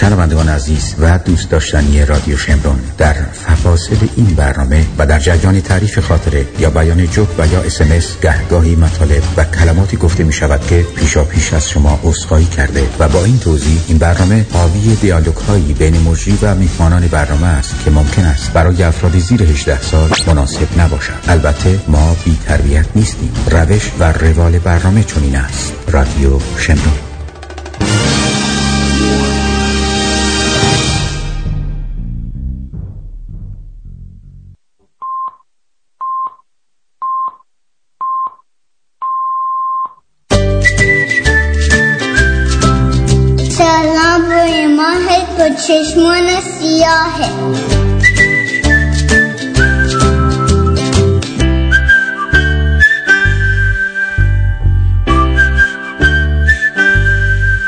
شنوندگان عزیز و دوست داشتنی رادیو شمرون در فواصل این برنامه و در جریان تعریف خاطره یا بیان جوک و یا اسمس گهگاهی مطالب و کلماتی گفته می شود که پیشا پیش از شما اصخایی کرده و با این توضیح این برنامه حاوی دیالوگ هایی بین مجری و میهمانان برنامه است که ممکن است برای افراد زیر 18 سال مناسب نباشد. البته ما بی تربیت نیستیم. روش و روال برنامه چنین است. رادیو شمرون. سیاهه.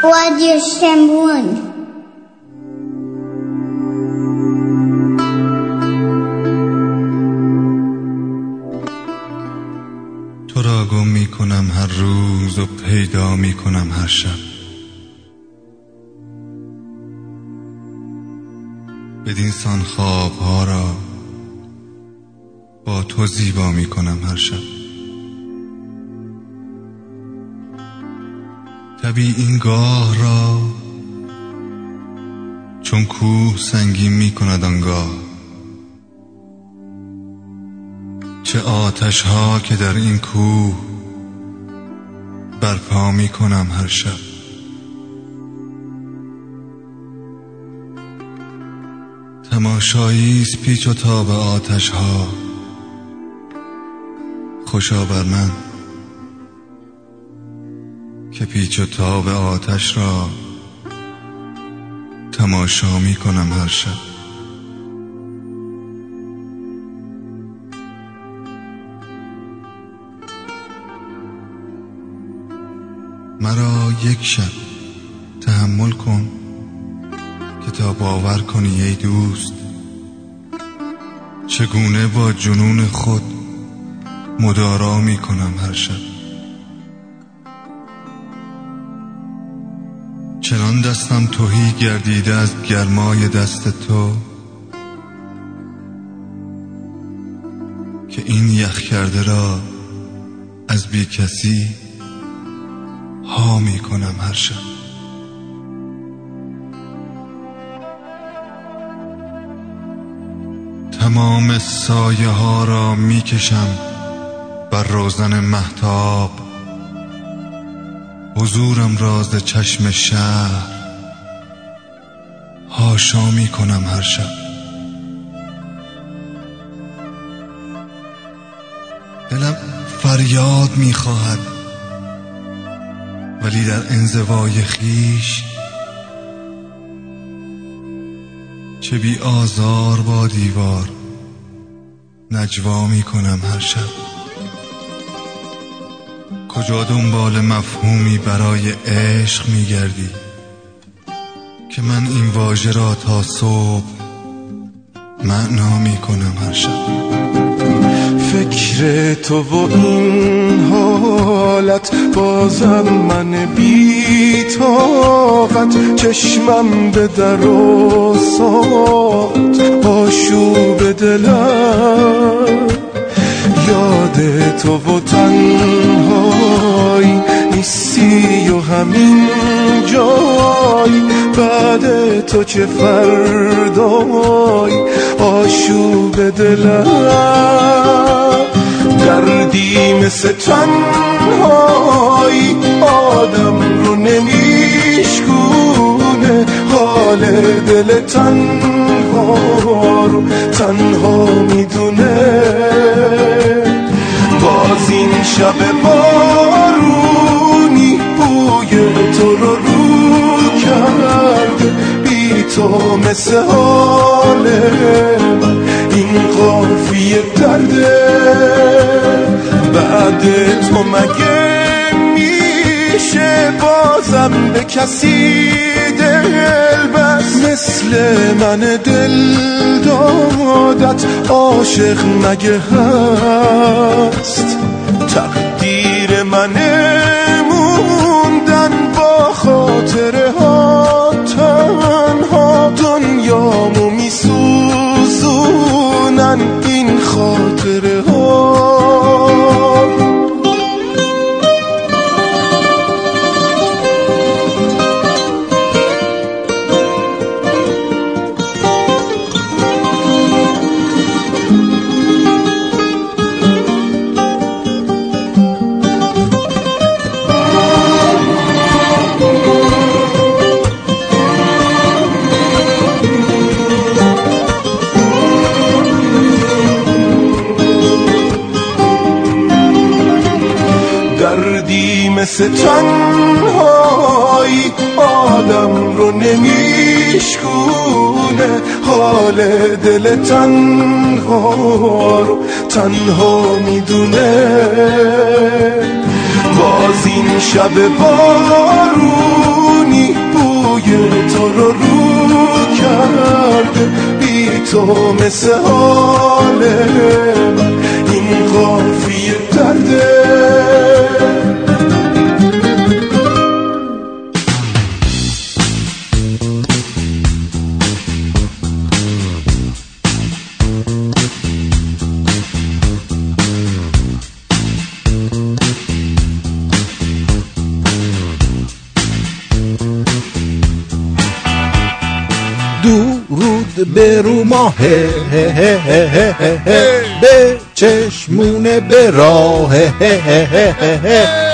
رادیو شمرون تو را گم می کنم هر روز و پیدا می کنم هر شب. بدین سان خواب ها را با تو زیبا می کنم هر شب. طبیع این گاه را چون کوه سنگین می کند آنگاه چه آتش ها که در این کوه برپا می کنم هر شب. تماشایی است پیچ و تاب آتش ها خوشا بر من که پیچ و تاب آتش را تماشا می کنم هر شب. مرا یک شب تحمل کن. که تا باور کنی ای دوست؟ چگونه با جنون خود مدارا می کنم هر شب؟ چنان دستم توهی گردیده از گرمای دست تو که این یخ کرده را از بی کسی ها می کنم هر شب. تمام سایه ها را می کشم بر روزن محتاب حضورم راز چشم شهر هاشا می کنم هر شب. دلم فریاد می خواهد ولی در انزوای خیش چه بی آزار با دیوار نجوا می کنم هر شب. کجا دنبال مفهومی برای عشق می گردی که من این واژه را تا صبح معنا می کنم هر شب؟ فکر تو و این حالت بازم من بی طاقت. چشمم به در و سات آشوب دلم. یاد تو و تنهایی نیستی و همین جای بعد تو چه فردای آشوب دلم؟ دردی مثل تنهایی آدم رو نمیشکونه حال دل تنها رو تنها می‌دونه. باز این شب بارونی مثل حال من این قافیه درده. بعد تو مگه میشه بازم به کسی دل بس مثل من دل دادت عاشق مگه هست؟ تقدیر من To the تنهایی آدم رو نمیشکونه. حال دل تنها رو تنها می‌دونه. باز این شب بارونی بوی تو رو رو کرده. بی تو مثل حال این قافیه درده به رو ماه به چشمونه به راه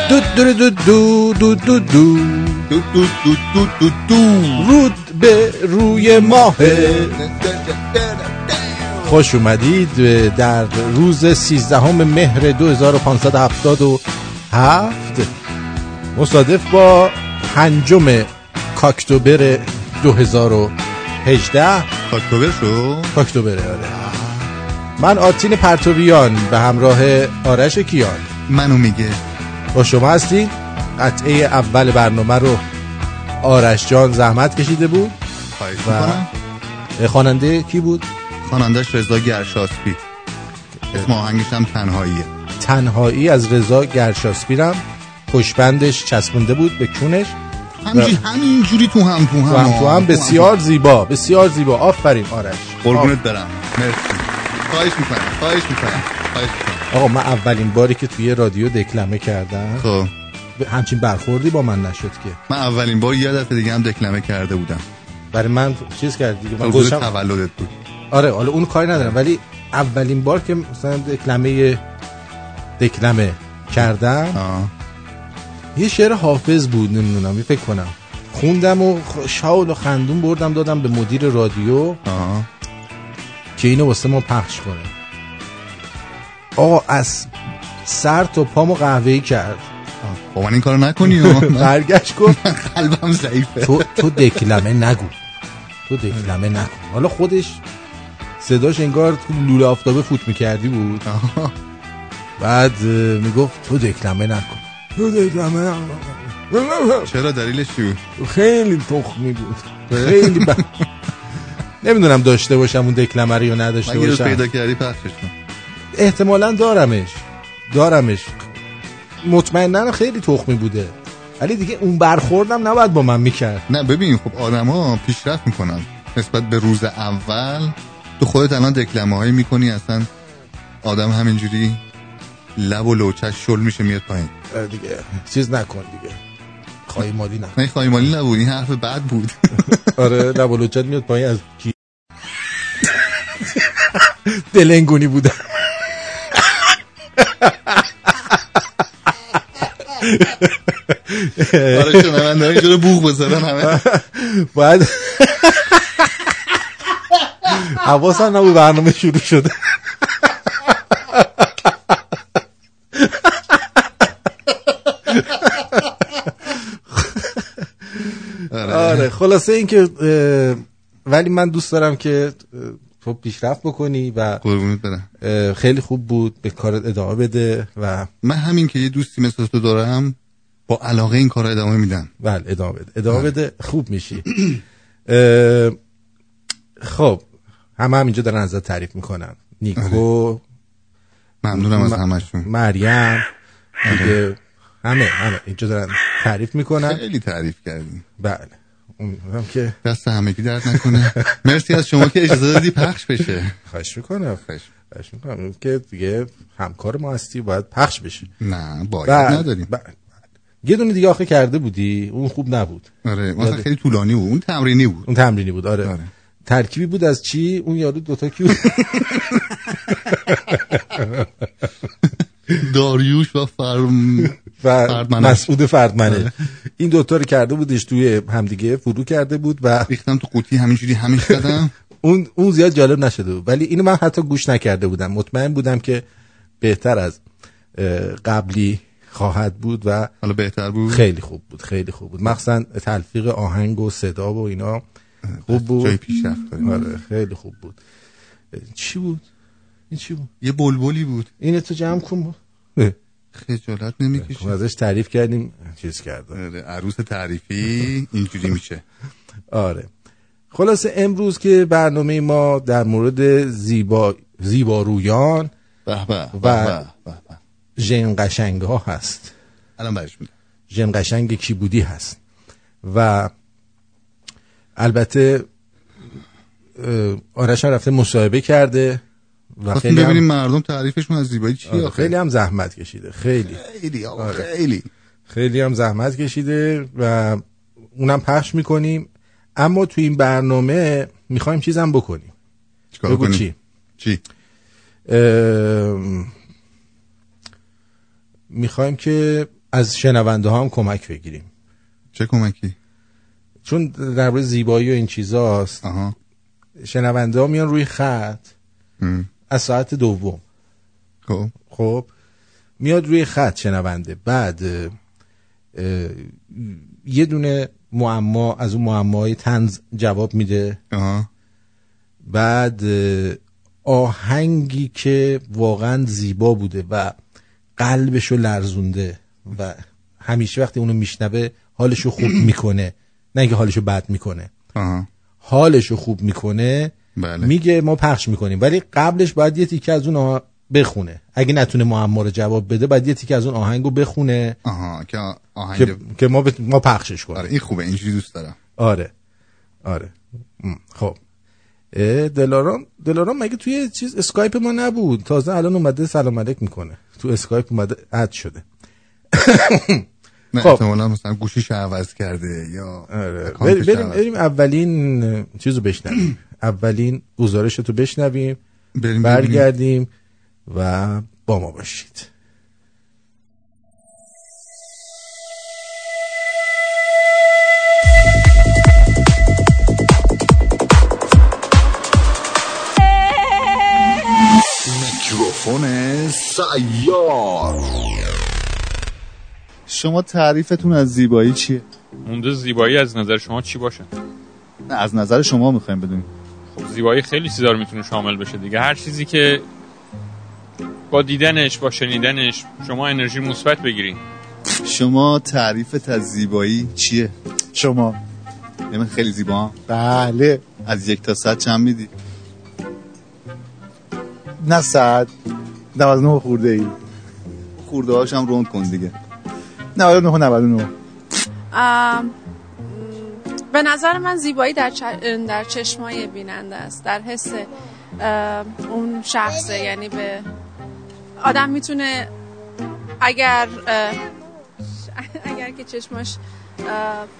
دو دو دو دو دو دو دو دو دو دو دو دو رود به روی ماه خوش اومدید در روز 13 مهر 2577 مصادف با پنجم کاکتوبر 2018 اکتبر شو؟ کاکتوبر آره. من آتین پرتویان به همراه آرش کیان. منو میگه. با شما هستیم. قطعه اول برنامه رو آرش جان زحمت کشیده بود خواهش و خواننده کی بود؟ خوانندش رضا گرشاسپی. اسم آهنگش هم تنهاییه. تنهایی از رضا گرشاسپیرم پشبندش چسبونده بود به کونش. همینجوری همینجوری تو هم تو هم. و هم تو هم بسیار زیبا بسیار زیبا. آفرین. آرش. قربونت برم. مرسی. خواهش می‌کنم خواهش می‌کنم خواهش می‌کنم. آقا من اولین باری که توی رادیو دکلمه کردم. خب. همچین برخوردی با من نشد که. من اولین بار یه دفعه دیگه هم دکلمه کرده بودم. برای من چیز کردی دیگه؟ من گذاشتم تولدت بود. آره حالا اون کاری ندارم. ولی اولین بار که مثلا دکلمه دکلمه کردم آه. یه شعر حافظ بود نمی‌دونم یه فکر کنم. خوندم و شاول و خندون بردم دادم به مدیر رادیو. که اینو واسه ما پخش کنه. آقا از سر تا پامو قهوه‌ای کرد. با من این کارو نکنی برگشت گفت قلبم ضعیفه. تو تو دکلمه نگو. تو دکلمه نکن حالا خودش صداش انگار تو لوله آفتابه فوت می‌کردی بود. بعد می‌گفت تو دکلمه نکن. چرا دلیلش چی بود؟ خیلی تخمی بود. خیلی ب... نمی‌دونم داشته باشم اون دکلمه رو یا نداشته باشم. پیدا کردی پخشش کن. احتمالا دارمش. دارمش. مطمئنا خیلی تخمی بوده. ولی دیگه اون برخوردم نباید با من می‌کرد. نه ببین خب آدما پیشرفت می‌کنن. نسبت به روز اول تو خودت الان دکلمه هایی می‌کنی اصلا آدم همینجوری لب و لوچش شل میشه میاد پایین. دیگه. چیز نکن دیگه. خواهی مالی نکن. نه خواهی نبود این حرف بد بود. آره لب و لوچت میاد پایین از کی؟ دلنگونی بودم آره شنونده اینجوری بوغ بزنن همه. باید حواسم نبود برنامه شروع شده. آره خلاصه اینکه اه، ولی من دوست دارم که تو پیشرفت بکنی و قربونت برم. خیلی خوب بود به کارت ادامه بده و من همین که یه دوستی مثل تو دارم با علاقه این کار ادامه میدم. بله ادامه بده. ادامه بده خوب میشی. خب همه هم اینجا دارن ازت تعریف می‌کنن. نیکو ممنونم از همشون. مریم دیگه همه همه اینجا دارن تعریف می‌کنن. خیلی تعریف کردی بله. امیدوارم که دست همگی درد نکنه. مرسی از شما که اجازه دادی پخش بشه. خواهش می‌کنم. خواهش. خواهش می‌کنم. که دیگه همکار ما هستی باید پخش بشه. نه باید نداریم. یه دونه دیگه آخه کرده بودی اون خوب نبود. آره مثلا. خیلی طولانی بود. اون تمرینی بود. اون تمرینی بود آره, آره. ترکیبی بود از چی؟ اون یارو دوتا کی بود داریوش و فرم و فردمنش. مسعود فردمنه. این دوتا رو کرده بودش توی همدیگه فرو کرده بود و ریختم تو قوطی همینجوری همین زدم اون اون زیاد جالب نشده بود. ولی اینو من حتی گوش نکرده بودم. مطمئن بودم که بهتر از قبلی خواهد بود و حالا بهتر بود؟ خیلی خوب بود خیلی خوب بود. مخصوصا تلفیق آهنگ و صدا و اینا خوب بود. جای پیشرفت. آره خیلی خوب بود. چی بود؟ این چی بود؟ یه بلبلی بود. اینه تو جمع کن. بود. خجالت نمی‌کشه ازش تعریف کردیم چیز کردم آره، عروس تعریفی اینجوری میشه. آره. خلاصه امروز که برنامه ما در مورد زیبا زیبارویان به به و-. ژن قشنگ ها هست. الان برش میدم. ژن قشنگ کی بودی هست. و البته آرش رفته مصاحبه کرده. و خواستیم خیلی ببینیم هم, مردم تعریفشون از زیبایی چیه آره، آخه. خیلی هم زحمت کشیده خیلی. خیلی آقا آره. خیلی. خیلی هم زحمت کشیده و اونم پخش می‌کنیم. اما تو این برنامه می‌خوایم چیزم بکنیم. چیکار بگو کنیم؟ چی؟ چی؟ ام، می‌خوایم که از شنونده ها هم کمک بگیریم. چه کمکی؟ چون در زیبایی و این چیزاست آها. شنونده ها میان روی خط. ام. از ساعت دوم. خب. خب. میاد روی خط شنونده. بعد اه، اه، یه دونه معما از اون معماهای تنز جواب میده. بعد آهنگی که واقعا زیبا بوده و قلبشو لرزونده و همیشه وقتی اونو میشنوه حالشو خوب می‌کنه. نه اینکه حالشو بد می‌کنه. آها. حالشو خوب می‌کنه بله. میگه ما پخش می‌کنیم. ولی قبلش باید یه تیکه از اون آه- بخونه. اگه نتونه معما رو جواب بده باید یه تیکه از اون آهنگو بخونه. آها که آهنگ که, که ما, بت- ما پخشش کنیم. آره این خوبه اینجوری دوست دارم. آره. آره. خب. دلارام دلارام مگه توی چیز اسکایپ ما نبود؟ تازه الان اومده سلام علیک می‌کنه. تو اسکایپ اومده add شده. نه خب. احتمالا مثلا گوشیش عوض کرده یا آره. بریم. بریم اولین چیزو بشنویم. اولین گزارش تو بشنویم بریم. برگردیم و با ما باشید میکروفون سیار شما تعریفتون از زیبایی چیه؟ مونده زیبایی از نظر شما چی باشه نه از نظر شما می‌خوایم بدونیم خب زیبایی خیلی چیزا رو می‌تونه شامل بشه دیگه. هر چیزی که با دیدنش با شنیدنش شما انرژی مثبت بگیرین. شما تعریفت از زیبایی چیه؟ شما. یعنی من خیلی زیبا هم. بله. از یک تا صد چند میدی؟ نه صد. 99 خورده ای خورده هاشم روند کن دیگه. 99 و 99 ام، به نظر من زیبایی در, چ- در چشمای بیننده است در حس اون شخصه. یعنی به آدم می‌تونه اگر اگر که چشماش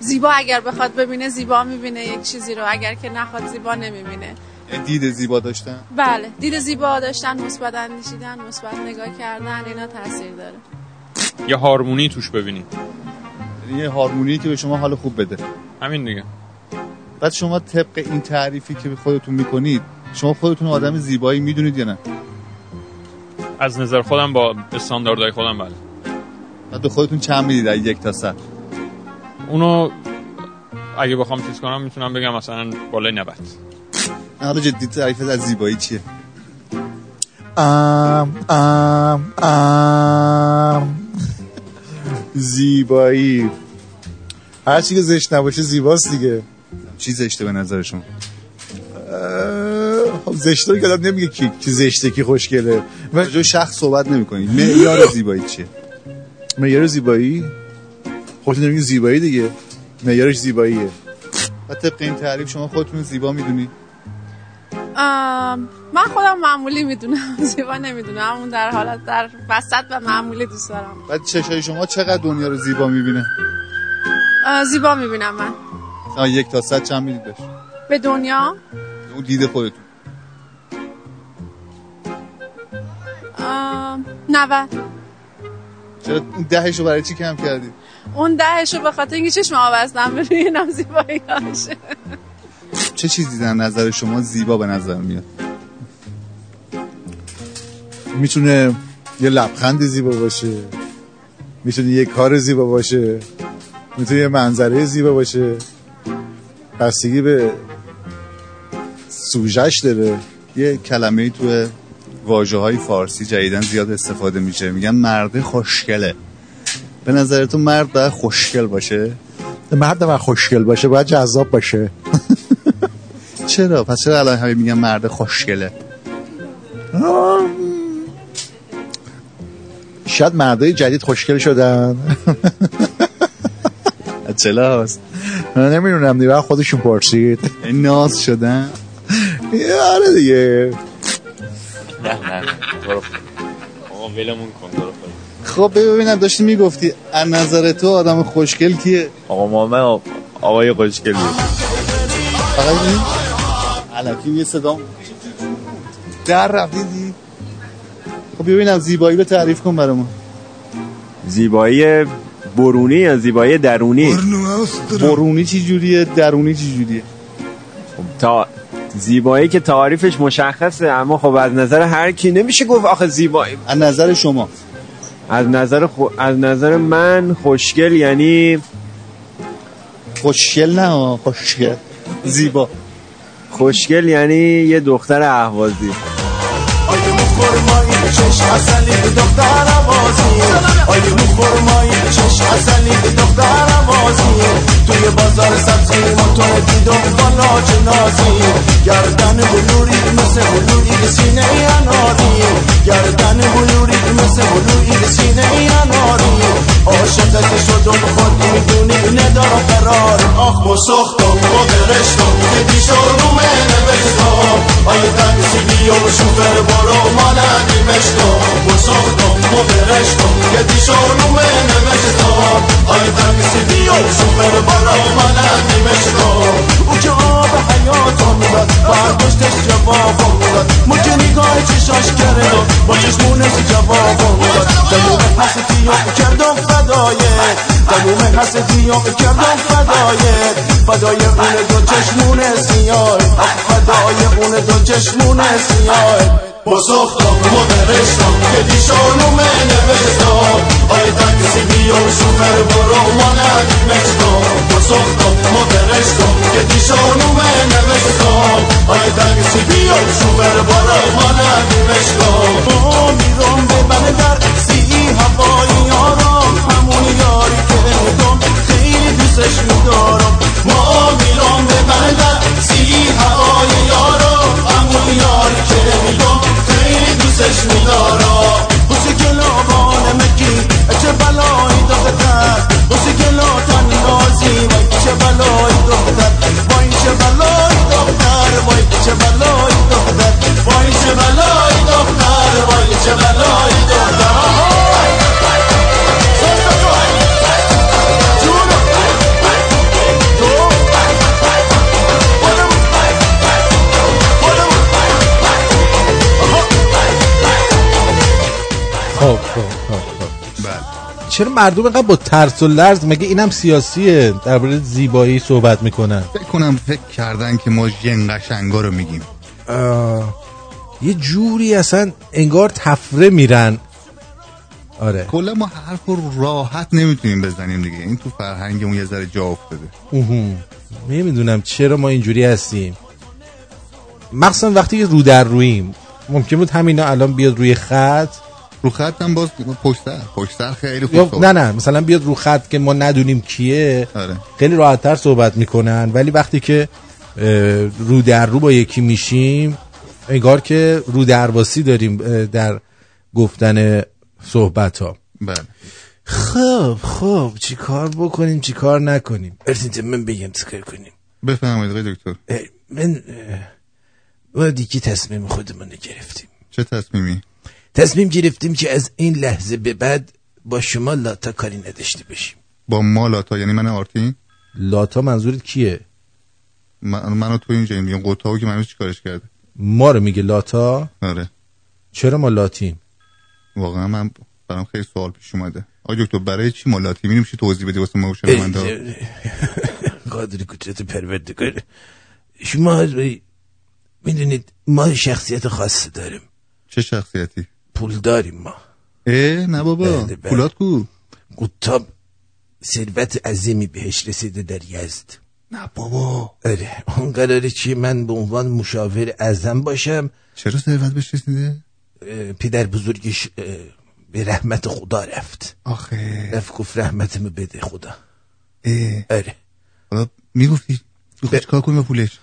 زیبا اگر بخواد ببینه زیبا می‌بینه یک چیزی رو. اگر که نخواد زیبا نمی‌بینه. یعنی دید زیبا داشتن؟ بله. دید زیبا داشتن مثبت اندیشیدن مثبت نگاه کردن اینا تاثیر داره. یا هارمونی توش ببینین یعنی یه هارمونی که به شما حال خوب بده. همین دیگه. بعد شما طبق این تعریفی که به خودتون می‌کنید شما خودتون آدم زیبایی می‌دونید یا نه؟ از نظر خودم با استانداردهای خودم بله. بعد به خودتون چند می‌دید از یک تا صد؟ اونو اگه بخوام چیز کنم می‌تونم بگم مثلا بالای 90 نه، حالا جدی تعریفت از زیبایی چیه؟ ام ام ام زیبایی. هر چی که زشت نباشه زیباست دیگه. چی زشته به نظر شما خب زشته رو که آدم نمیگه کی کی زشته کی خوشگله. راجع به شخص صحبت نمی‌کنید معیار زیبایی چیه؟ معیار زیبایی؟ خودتون نمیگه زیبایی دیگه. معیارش زیباییه. و طبق این تعریف شما خودتون زیبا می‌دونید ام، من خودم معمولی می‌دونم زیبا نمی‌دونم. اون در حالت در وسط و معمولی دوست دارم. بعد چشای شما چقدر دنیا رو زیبا می‌بینه؟ زیبا می‌بینم من. آه یک تا صد چند می‌دید به دنیا؟ اون دید خودتون. 90 چرا اون دهش رو برای چی کم کردید اون دهش رو به خاطر اینکه چشم آبستم اینم زیبایی هاشه. چه چیزی در نظر شما زیبا به نظر میاد؟ می‌تونه یه لبخند زیبا باشه می‌تونه یه کار زیبا باشه می‌تونه یه منظره زیبا باشه. بستگی به سوژش داره. یه کلمه تو واجه های فارسی جدیدن زیاد استفاده میشه. میگن مرد خوشگله. به نظر تو مرد باید خوشگل باشه؟ مرد و خوشگل باشه باید جذاب باشه. چرا؟ پس چرا الان همه میگن مرد خوشگله؟ شاید مردای جدید خوشگل شدن. چرا هست من نمی‌دونم دیگه خودشون پرسید. ناز شدن. آره دیگه. نه نه ولمون کن خب ببینم داشتی می‌گفتی از نظر تو آدم خوشگل کیه؟ آقا محمد آقای خوشگلی فقط علکی یه صدا. در رفتیدی خب ببینم زیبایی رو تعریف کن برامون. زیبایی برونی یا زیبایی درونی؟ برونی چی جوریه؟ درونی چی جوریه؟ تا زیبایی که تعریفش مشخصه اما خب از نظر هر کی نمیشه گفت آخه زیبایی. از نظر شما. از نظر خو... از نظر من خوشگل یعنی خوشگل نه خوشگل. زیبا. خوشگل یعنی یه دختر اهوازی. بازی آیه مخورمایی چش اصلی به دختر بازی توی بازار سبزی موتور دیدم بالا گردن بلوری مثل بلوری سینه اناری. گردن بلوری مثل بلوری سینه اناری. عاشقت شدم خود می‌دونی ندارم قرار. آخ بسختم و برشتم که دیشارم نوشتم. آیه تنسی بیا و شوفر برو مالدی مشتم بسختم و برشتم که دیشارم نوشتم آیه تنسی بیا و شوفر برو مالدی مشتم او که آب حیاتم داد برداشتش جوابم ما که نگاه چشاش کرد با چشمونش جوابم داد دموم حسدی و کردم فدایه دموم حسدی و کردم فدایه فدای اون دو چشمون سیاه فدای اون دو چشمون سیاه بزرگم و برشتم که دیشانم نوشتم آی تاکسی بیا و شوفر برو مانک مشتم بزرگم و برشتم که دیشانم نوشتم آی تاکسی بیا و شوفر برو مانک مشتم ما میرم به من در سی هوایی آرام. همون یاری که میدم خیلی دوستش میدارم. ما میرم به من در سی هوایی آرام. میدارم بوسی گلابان مکی چه بلایی دختر بوسی گلا تنازی وای چه وای چه بلایی دختر وای چه بلایی دختر وای چه بلایی دختر وای چه بلایی چرا مردم اینقدر با ترس و لرز؟ مگه اینم سیاسیه؟ درباره زیبایی صحبت می‌کنن. فکر کنم فکر کردن که ما ژن قشنگا رو میگیم. یه جوری اصلا انگار تفره میرن. آره. کلا ما حرف رو راحت نمی‌تونیم بزنیم دیگه. این تو فرهنگمون یه ذره جا افتاده. اوهو. نمی‌دونم چرا ما اینجوری هستیم. مخصوصا وقتی که رو در رویم. ممکن بود همینا الان بیاد روی خط. رو خط هم باز پشتر. پشتر خیلی خوب نه نه مثلا بیاد رو خط که ما ندونیم کیه. آره. خیلی راحتتر صحبت می‌کنن. ولی وقتی که رو در رو با یکی میشیم انگار که رو درواسی داریم در گفتن صحبت ها بله. خب خب چی کار بکنیم چی کار نکنیم ارسینت من بگم چی کار کنیم آقای دکتر. من ما دیگه تصمیم خودمون گرفتیم. چه تصمیمی؟ تصمیم گرفتیم که از این لحظه به بعد با شما لاتا کاری نداشته باشیم. با ما لاتا یعنی من آرتین؟ لاتا منظورت کیه؟ من منو تو اینجا میگم قطاو که منو چیکارش کرده؟ ما رو میگه لاتا؟ آره. چرا ما لاتیم؟ واقعا من برام خیلی سوال پیش اومده. آقای دکتر برای چی ما لاتی؟ میشه توضیح بدی واسه ما شنونده قادر قدرت پروردگار شما می‌دونید ما شخصیت خاصی داریم. چه شخصیتی؟ پول داریم ما. اه نه بابا. بله، بله. پولات کو؟ قطاب ثروت عظیمی بهش رسیده در یزد. نه بابا. آره اون قراره که من به عنوان مشاور اعظم باشم؟ چرا ثروت بهش رسیده؟ پدر بزرگش به رحمت خدا رفت. آخه. رفت گفت رحمتمو بده خدا. اه. آره حالا می‌گفتی تو چیکار کنی با پولش؟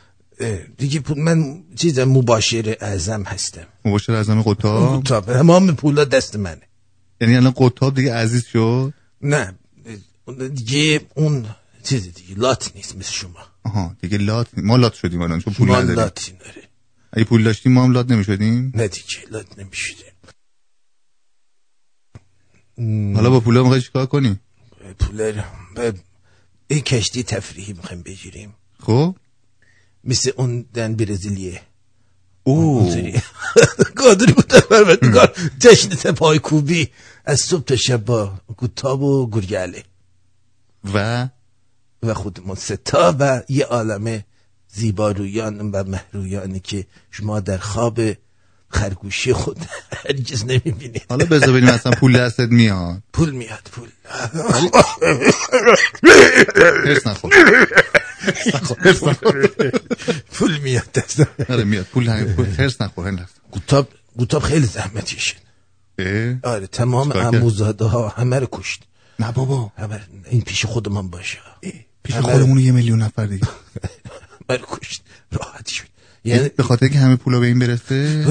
دیگه پول من چیزم مباشر اعظم هستم. مباشر اعظم قطاب تا تمام پولا دست منه. یعنی الان قطاب دیگه عزیز شد؟ نه دیگه اون چیز دیگه لات نیست مثل شما. آها دیگه لات ما لات شدیم الان چون پول نداریم. لاتین آره اگه پول داشتیم ما هم لات نمی‌شدیم؟ نه دیگه لات نمی‌شده حالا با پولا می‌خوای چیکار کنی؟ پول این کشتی تفریحی می‌خوایم بگیریم. خب؟ مثل اون دن برزیلیه. او اونطوری قادری بودم پروردگار جشن پای کوبی. از صبح تا شب با گوتاب و گرگله. و؟ و خودمون ستا و یه عالمه زیبارویان و محرویانی که شما در خواب خرگوشی خود هرگز نمی‌بینید. حالا بذار ببینیم اصلا پول دستت میاد. پول میاد پول. پول میاد دست آره میاد پول پول هرس نخور. گوتاب گوتاب خیلی زحمت کشید؟ آره تمام؟ اموزاده ها همه رو کشت نه بابا این پیش خودمان باشه پیش خودمون یه میلیون نفر دیگه رو کشت راحت شد یعنی به خاطر که همه پولا به این برسه.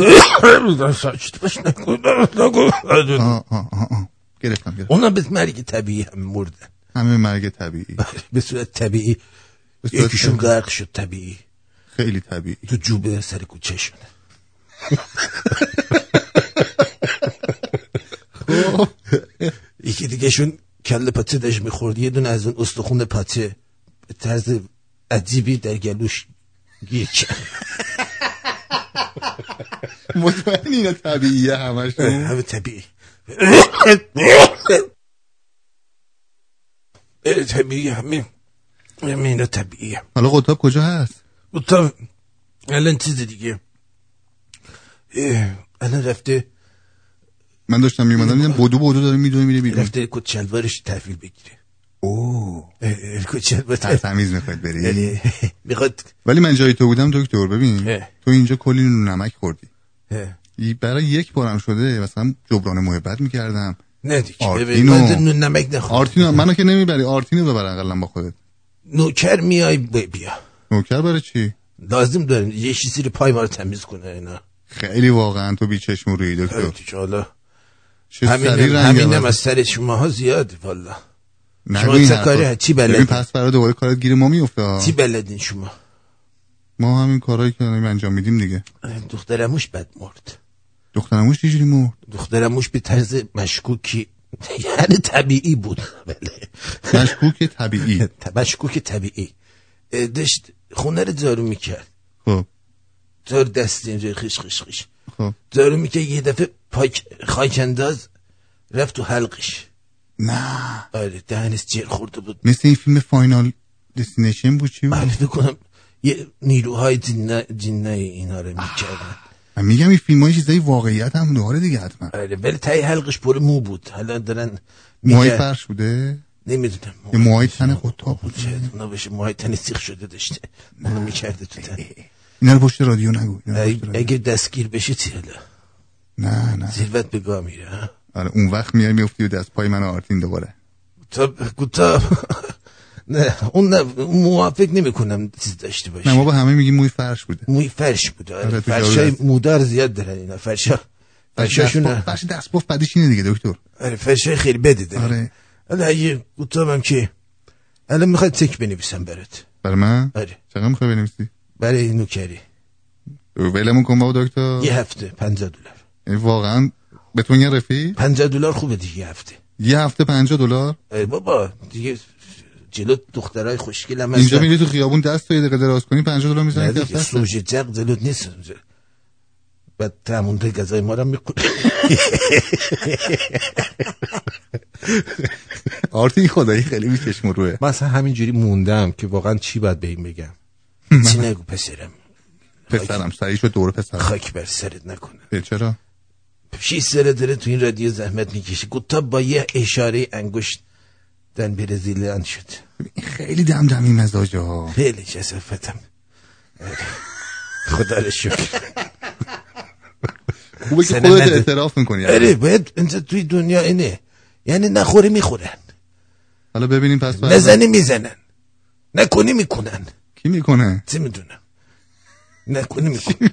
گرفتم گرفتم اونا به مرگ طبیعی هم مردن همه مرگ طبیعی به صورت طبیعی یکیشون. غرق شد طبیعی. خیلی طبیعی. تو جوبه سر کوچه شونه خب. یکی دیگه شون کله پاچه داشت می‌خورد. یه دونه از اون استخون پاچه به طرز عجیبی در گلوش گیر کرد. مطمئن اینا طبیعیه همشون؟ همه طبیعی. طبیعی همه همه اینا طبیعیه حالا قطاب کجا هست؟ تا الان چیز دیگه. الان رفته. من داشتم میمدم دیدم بودو بودو داره میدوه میره بیرون. رفته کت شلوارش تحویل بگیره. اوه. کت شلوار تمیز می‌خواید بری. می‌خواد. ولی من جای تو بودم دکتر ببین. تو اینجا کلی نمک خوردی. برای یک بارم شده مثلا جبران محبت می‌کردم. نه دیگه. آرتینو. نمک نخورم. آرتینو منو که نمی‌بری آرتینو ببر اقلا با خودت. نوکر میای بیا. نوکر برای چی؟ لازم داریم. یه چیزی زیر پای ما رو تمیز کنه اینا. خیلی واقعا تو بیچشم روی اه، دکتر سریع همینم. از سر شما ها زیاد والا. شما. کاری؟ چی بلدین پس فردا دوباره کارت گیر ما میفته. چی بلدین شما؟ ما همین کارهایی که داریم انجام میدیم دیگه. دخترموش بد مرد. دخترموش چجوری مرد؟ دخترموش به طرز مشکوکی یعنی طبیعی بود. بله. مشکوک طبیعی. مشکوک طبیعی. داشت خونه رو جارو می‌کرد. خب. جارو دست اینجا خیش خیش خیش خب. جارو می‌کرد یه دفعه پاک خاک انداز رفت تو حلقش. نه. آره دهنش جر خورده بود. مثل این فیلم فاینال دستینیشن بود چی بود؟ من فکر کنم یه نیروهای جنه, جنه اینا رو می‌کردن. میگم این فیلم های چیزایی واقعیت هم داره دیگه حتما. آره ولی تای حلقش پر مو بود. حالا دارن موهای فرش بوده؟ نمی‌دونم. یه موهای تن قطاب بود. شاید اونا بشه موهای تن سیخ شده داشته. اونو می‌کرده تو تن. اینا رو پشت رادیو نگو. اگه- دستگیر بشه چی حالا؟ نه نه. زیرت به گاه میره؟ آره اون وقت میای میفتی و دست پای من آرتین دوباره. تا گوتا نه اون نه موافق نمی کنم چیز داشته باشه نه ما با همه میگیم موی فرش بوده موی فرش بود تو فرشای مودار زیاد دارن اینا فرشا فرش فرشاشون دست فرش دست بافت بعدش اینه دیگه دکتر آره فرشای خیلی بدی دارن آره حالا اگه گوتا هم که الان می‌خواد تک بنویسم برات برای من آره چقدر می‌خوای بنویسی برای نوکری ولمون کن بابا دکتر یه هفته 50 دلار واقعا به تو میگن رفیق 50 دلار خوبه دیگه یه هفته یه هفته 50 دلار بابا دیگه جلو دخترای خوشگل هم اینجا. میری تو خیابون دست تو یه دقیقه دراز کنی 50 دلار می‌زنی دست سوژه جق جلوت نیست بعد تمونده گزای ما رو می‌خوره آرتین خدایی خیلی میچشم روه من اصلا همینجوری موندم که واقعا چی باید به این بگم. چی نگو پسرم. پسرم سریع شد دور پسرم. خاک بر سرت نکنه چرا؟ شیش سره داره تو این رادیو زحمت می‌کشه گوتا با یه اشاره انگشت دن برزیلیان شد. خیلی دمدمی مزاجه ها. خیلی آره. خدا رو شکر. خوبه که خودت. اعتراف می‌کنی. آره باید اینجا توی دنیا اینه. یعنی نخوره می‌خورن. حالا ببینیم پس نزنی می‌زنن. نکنی می‌کنن. کی می‌کنه؟ چه می‌دونم؟ نکنی می‌کنن.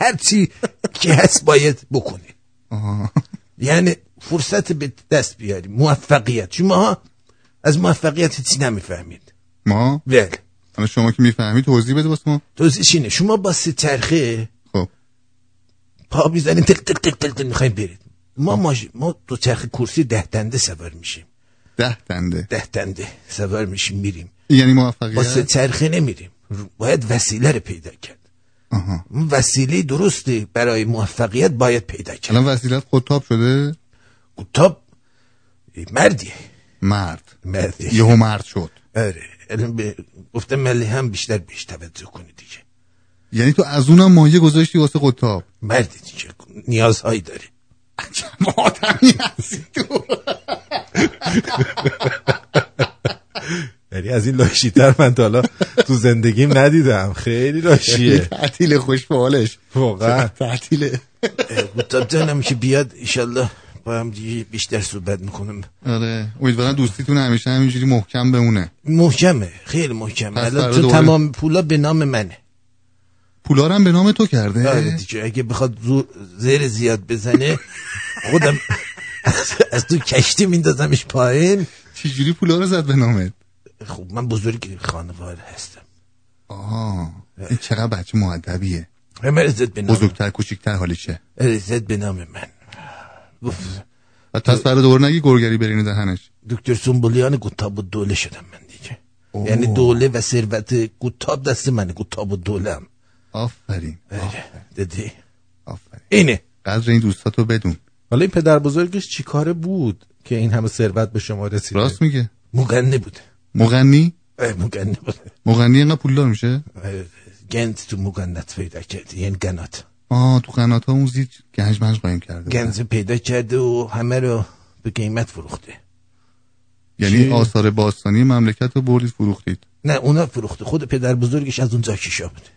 هرچی که هست باید بکنی. یعنی فرصت به دست بیاری. موفقیت. شما ها از موفقیت هیچی نمی‌فهمید؟ ما؟ بله. حالا شما که می‌فهمی توضیح بده واسه ما. توضیحش اینه. شما با سه چرخه خب. پا می‌زنین تک تک تک تک تک می‌خوایم برید. ما ماش... ما دو چرخ کرسی ده دنده سوار میشیم. ده دنده. ده دنده سوار میشیم میریم. یعنی با سه موفقیت چرخه نمیریم. باید وسیله رو پیدا کرد. آها. وسیله درسته برای موفقیت باید پیدا کرد. الان وسیلت خودتاب شده؟ کتاب مردیه. مرد. مردیه یهو مرد شد. آره الان به گفتم ملی هم بیشتر بهش توجه کنی دیگه. یعنی تو از اونم مایه گذاشتی واسه قطاب؟ مردی دیگه. نیازهایی داره آدمی هستی تو. یعنی از این لاشیتر من تا حالا تو زندگیم ندیدم. خیلی لاشیه. تعطیل خوش به حالش واقعا تعطیله گفتم جانم که بیاد ایشالله با هم دیگه بیشتر صحبت می‌کنم. آره امیدوارم دوستیتون همیشه همینجوری محکم بمونه. محکمه خیلی محکمه. الان تو دوباره- تمام پولا به نام منه. پولا رو هم به نام تو آره کرده دیگه اگه بخواد زور زیر زیاد بزنه خودم از, از تو کشتی میندازمش پایین. چجوری پولا رو زد به نامت؟ خب من بزرگ خانواده هستم. آها این چقدر بچه معدبیه بزرگتر کوچیکتر حالی چه رزت به نام من. و پس فردا دوباره نگی گرگری برینه دهنش. دکتر سنبولیان گتاب و دوله شدم من دیگه. اوه. یعنی دوله و ثروت گتاب دست منه گتاب و دوله هم. آفرین دیدی آفرین. اینه. قدر این دوستاتو بدون. حالا این پدر بزرگش چی کاره بود که این همه ثروت به شما رسیده؟ راست میگه. مغنی بود. مغنی؟ مغنی بود. مغنی اینقدر پولدار میشه؟ گند تو مغنت پیدا کرده یعنی گنات. آه تو قنات ها اون زیر گنج منج قایم کرده گنز پیدا کرده و همه رو به قیمت فروخته. یعنی چی؟ آثار باستانی مملکت رو بردید فروختید. نه اونا فروخته. خود پدر بزرگش از اون زاکیشا بود.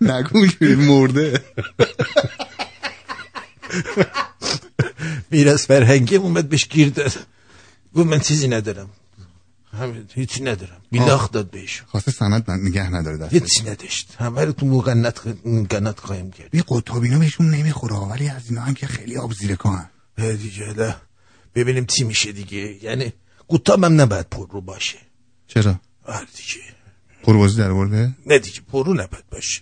نگو مرده. میراث فرهنگی اومد بهش گیر داد. گفت من چیزی ندارم. همین هیچی ندارم. بیلاخ داد بهش. خواسته سند نگه نداره دست هیچی نداشت. همه رو تو مغنت مغنت قایم کرد. یه قطابینا بهشون نمی‌خوره ولی از اینا هم که خیلی آب زیر کان دیگه حالا ببینیم چی میشه دیگه. یعنی هم نباید پر رو باشه. چرا؟ آره دیگه. پروازی در برده نه دیگه پر رو نباید باشه.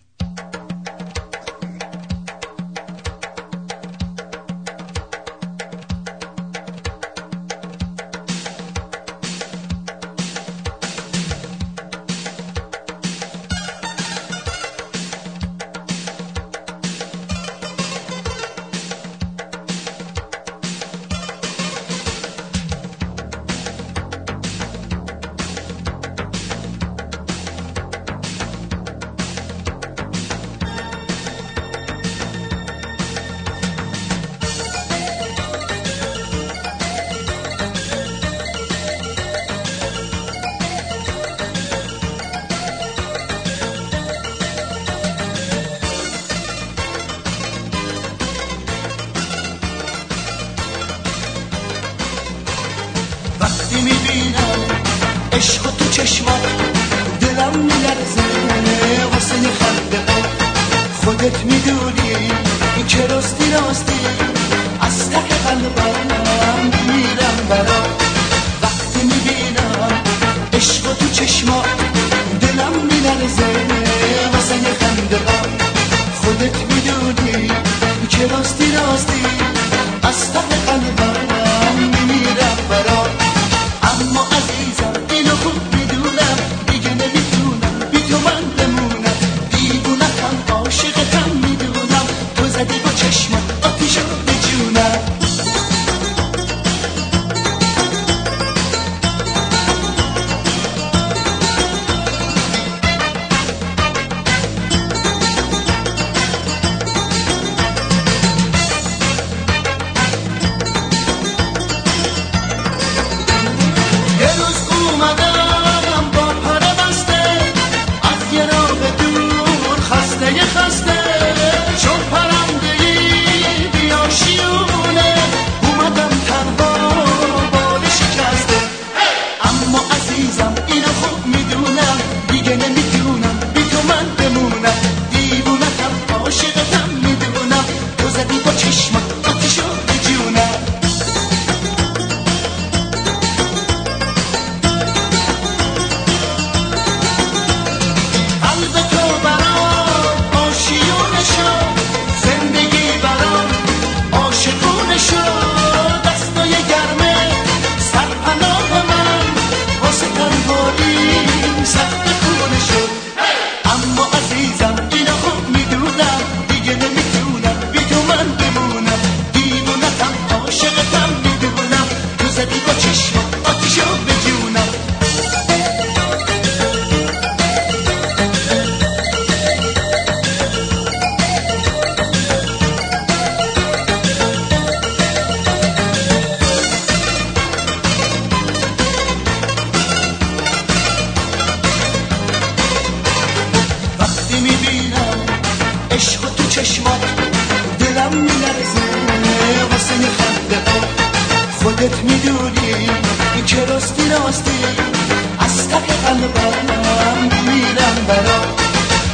ته قلبم میمیرم برا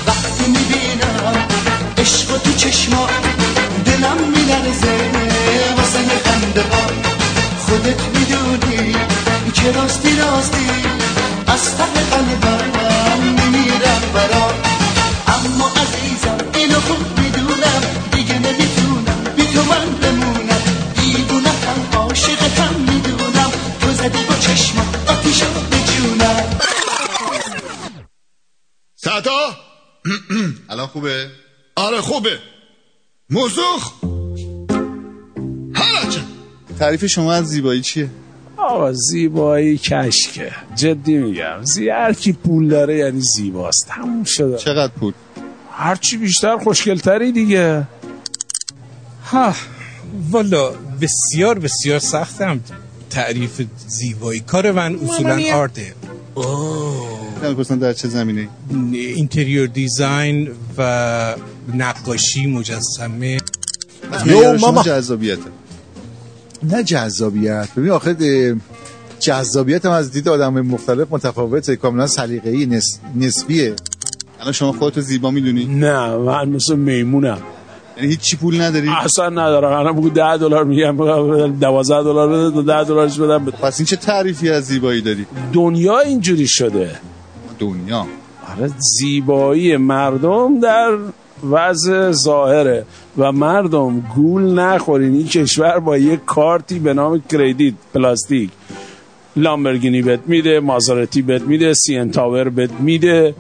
وقتی می‌بینم عشق تو چشما دلم میلرزه واسه خنده ها خودت می‌دونی که راستی راستی از ته قلبم میمیرم برا اما عزیزم اینو خوب خوبه؟ آره خوبه. موضوع حالا چه؟ تعریف شما از زیبایی چیه؟ آقا زیبایی کشکه. جدی میگم. زی هر کی پول داره یعنی زیباست. تموم شده. چقدر پول؟ هرچی بیشتر خوشگلتری دیگه. ها والا بسیار بسیار سختم. تعریف زیبایی کار من اصولا آرته نمی‌پرسن در چه زمینه اینتریور دیزاین و نقاشی مجسمه. یو ماما. جذابیته نه جذابیت. ببین آخه جذابیت هم از دید آدم مختلف متفاوته. کاملا سلیقه‌ای نس... نسبیه. الان شما خودتو زیبا می‌دونی؟ نه من مثل میمونم. یعنی هیچ چی پول نداری؟ اصلا ندارم. الان بگو ده دلار میگم 12 دلار بده 10 دلارش بدم. بده. پس این چه تعریفی از زیبایی داری؟ دنیا اینجوری شده. دنیا. آره زیبایی مردم در وضع ظاهره و مردم گول نخورین. این کشور با یک کارتی به نام کردیت پلاستیک. لامبرگینی بهت میده مازارتی بهت میده سین تاور بهت میده.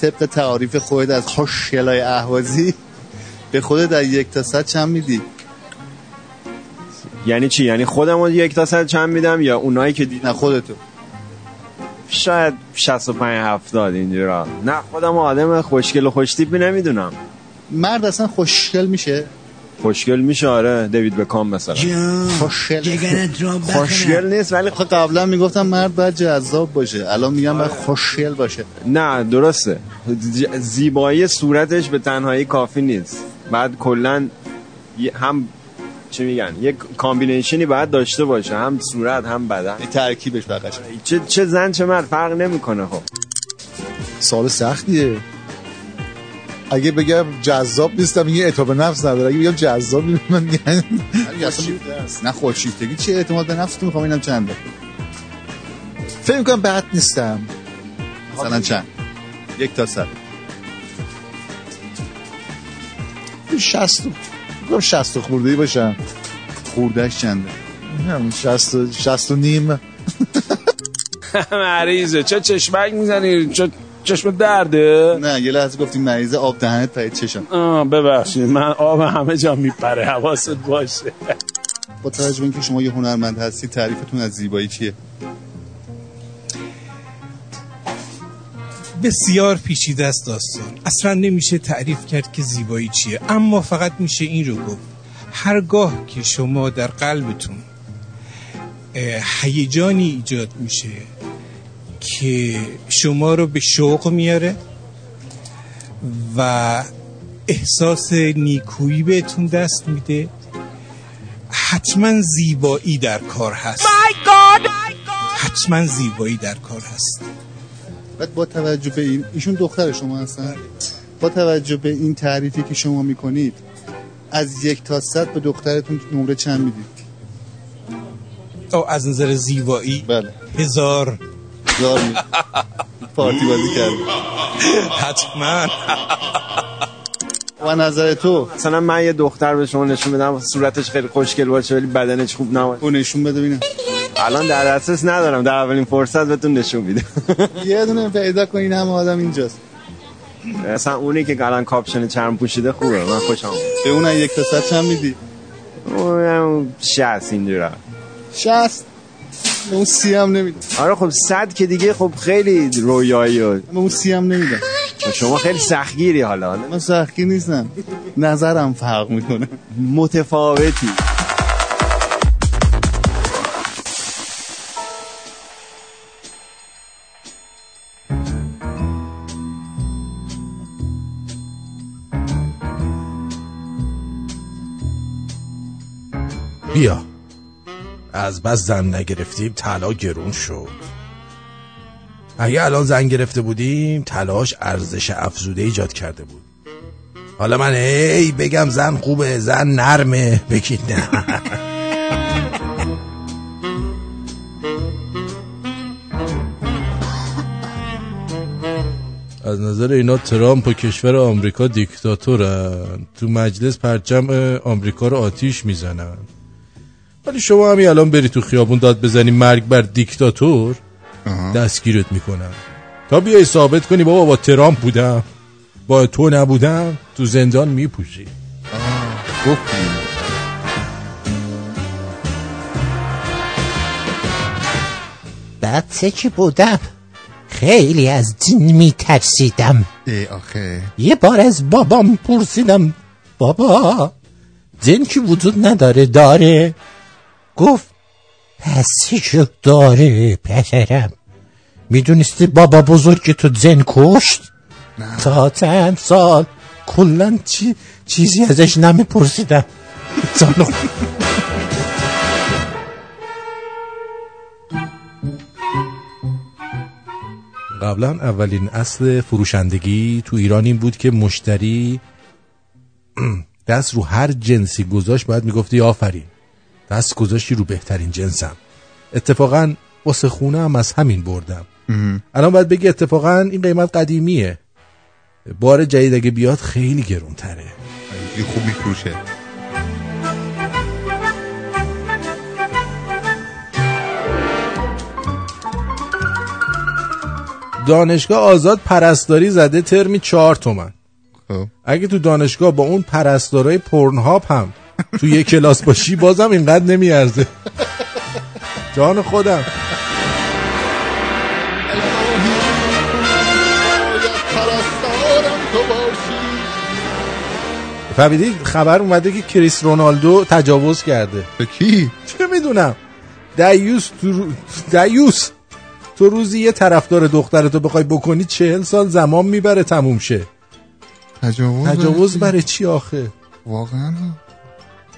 طبق تعاریف خودت از خوشگلای اهوازی به خودت در یک تا صد چند میدی؟ یعنی چی؟ یعنی خودم رو یک تا صد چند میدم یا اونایی که دیدم نه خودتو. شاید 65 70 اینجورا. نه خودم آدم خوشگل و خوشتیپی نمی‌دونم. مرد اصلا خوشگل میشه؟ خوشگل میشه آره دیوید بکام مثلا. خوشگل خوشگل نیست ولی آخه قبلا می‌گفتم مرد باید جذاب باشه. الان میگم باید خوشگل باشه. نه درسته. زیبایی صورتش به تنهایی کافی نیست. بعد کلا هم چی میگن؟ یک combination ی باید داشته باشه هم صورت هم بدن. این ترکیبش بقیش چه, چه زن چه مرد فرق نمی‌کنه خب. سال سختیه. اگه بگم جذاب نیستم یه اعتماد به نفس نداره. اگه بگم جذاب من یعنی نه خودشیفتگی چه اعتماد به نفس تو می‌خوام اینم چنده. فکر می‌کنم بد نیستم. مثلا چند؟ یک تا صد. 60 میگم 60 خورده ای باشم خوردهش چنده هم 60 60 و نیم. مریضه چه چشمک می‌زنی؟ چه چشم درده؟ نه یه لحظه گفتی مریضه آب دهنت پرید. چشم. آه ببخشید. من آب همه جا میپره. حواست باشه. با توجه به اینکه شما یه هنرمند هستی تعریفتون از زیبایی چیه؟ بسیار پیچیده است داستان. اصلا نمیشه تعریف کرد که زیبایی چیه. اما فقط میشه این رو گفت. هرگاه که شما در قلبتون اه، هیجانی ایجاد میشه که شما رو به شوق میاره و احساس نیکویی بهتون دست میده حتما زیبایی در کار هست. حتما زیبایی در کار هست. بعد با توجه به این ایشون دختر شما هستن. با توجه به این تعریفی که شما می‌کنید از یک تا صد به دخترتون نمره چند می‌دید؟ او از نظر زیبایی؟ بله. هزار. هزار پارتی بازی کرد حتما. و نظر تو؟ مثلا من یه دختر به شما نشون بدم صورتش خیلی خوشگل باشه ولی بدنش خوب نباشه. او نشون بده ببینم. الان در دسترس ندارم. در اولین فرصت بهتون نشون میدم. یه دونه پیدا کنین همه آدم اینجاست. مثلا اونی که الان کاپشن چرم پوشیده خوبه. من خوشم. به اون یک تا صد چند میدی؟ اونم 60 اینجورا شست؟ به اون سی هم نمیدی آره خب صد که دیگه خب خیلی رویایی و اون سی هم نمیدم. شما خیلی سختگیری حالا. من سختی نیستم. نظرم فرق می‌کنه. متفاوتی. بیا. از بس زن نگرفتیم طلا گرون شد. اگه الان زن گرفته بودیم تلاش ارزش افزوده ایجاد کرده بود. حالا من هی بگم زن خوبه زن نرمه. بگید نه. از نظر اینا ترامپ و کشور آمریکا دیکتاتورن. تو مجلس پرچم آمریکا رو آتیش می‌زنن. ولی شما همین الان بری تو خیابون داد بزنی مرگ بر دیکتاتور دستگیرت می‌کنن تا بیای ثابت کنی بابا با ترامپ بودم با تو نبودم تو زندان میپوشی. بچه که بودم خیلی از جن میترسیدم. ای آخه. یه بار از بابام پرسیدم بابا جن که وجود نداره داره؟ گفت پس چه داره پسرم می‌دونستی بابا بزرگ تو جن کشت؟ تا چند سال کلا چی چیزی ازش نمیپرسیدم. سالو قبلا اولین اصل فروشندگی تو ایران این بود که مشتری دست رو هر جنسی گذاشت باید می‌گفتی آفرین. دست گذاشتی رو بهترین جنسم. اتفاقا واسه خونه هم از همین بردم. الان باید بگی اتفاقا این قیمت قدیمیه. بار جدید اگه بیاد خیلی گرون تره خیلی خوب میفروشه. دانشگاه آزاد پرستاری زده ترمی چهار تومن. خب. اگه تو دانشگاه با اون پرستارای پرنهاپ هم تو یه کلاس باشی بازم اینقدر نمیارزه. جان خودم. فهمیدی؟ خبر اومده که کریس رونالدو تجاوز کرده. به کی؟ چه می‌دونم؟ دیوس تو رو- دیوس تو روزی یه طرفدار دخترتو بخوای بکنی چهل سال زمان می‌بره تموم شه. تجاوز تجاوز برای برای چی آخه؟ واقعا؟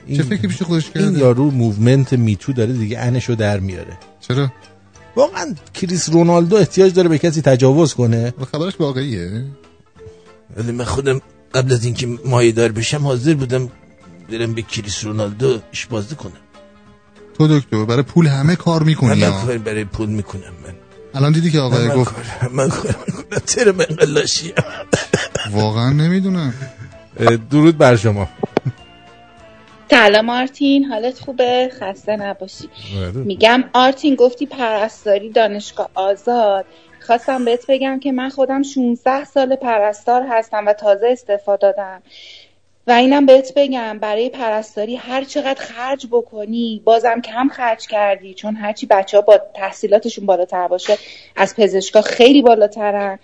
این- چه فکری پیش خودش این کرده؟ یارو movement Me Too داره دیگه عنشو در میاره. چرا؟ واقعا کریس رونالدو احتیاج داره به کسی تجاوز کنه. خبرش واقعیه. ولی من خودم قبل از اینکه مایه‌دار بشم حاضر بودم برم به کریس رونالدو عشق بازی کنم. تو دکتر برای پول همه کار می‌کنی من برای پول می‌کنم من. الان دیدی که آقای من گفت کار من کار می‌کنم. چرا من قلاشیم؟ واقعا نمی‌دونم. درود بر شما. سلام آرتین حالت خوبه؟ خسته نباشی. میگم آرتین گفتی پرستاری دانشگاه آزاد. خواستم بهت بگم که من خودم 16 سال پرستار هستم و تازه استعفا دادم. و اینم بهت بگم برای پرستاری هر چقدر خرج بکنی بازم کم خرج کردی. چون هرچی بچه ها با تحصیلاتشون بالاتر باشه از پزشکا خیلی بالاترن.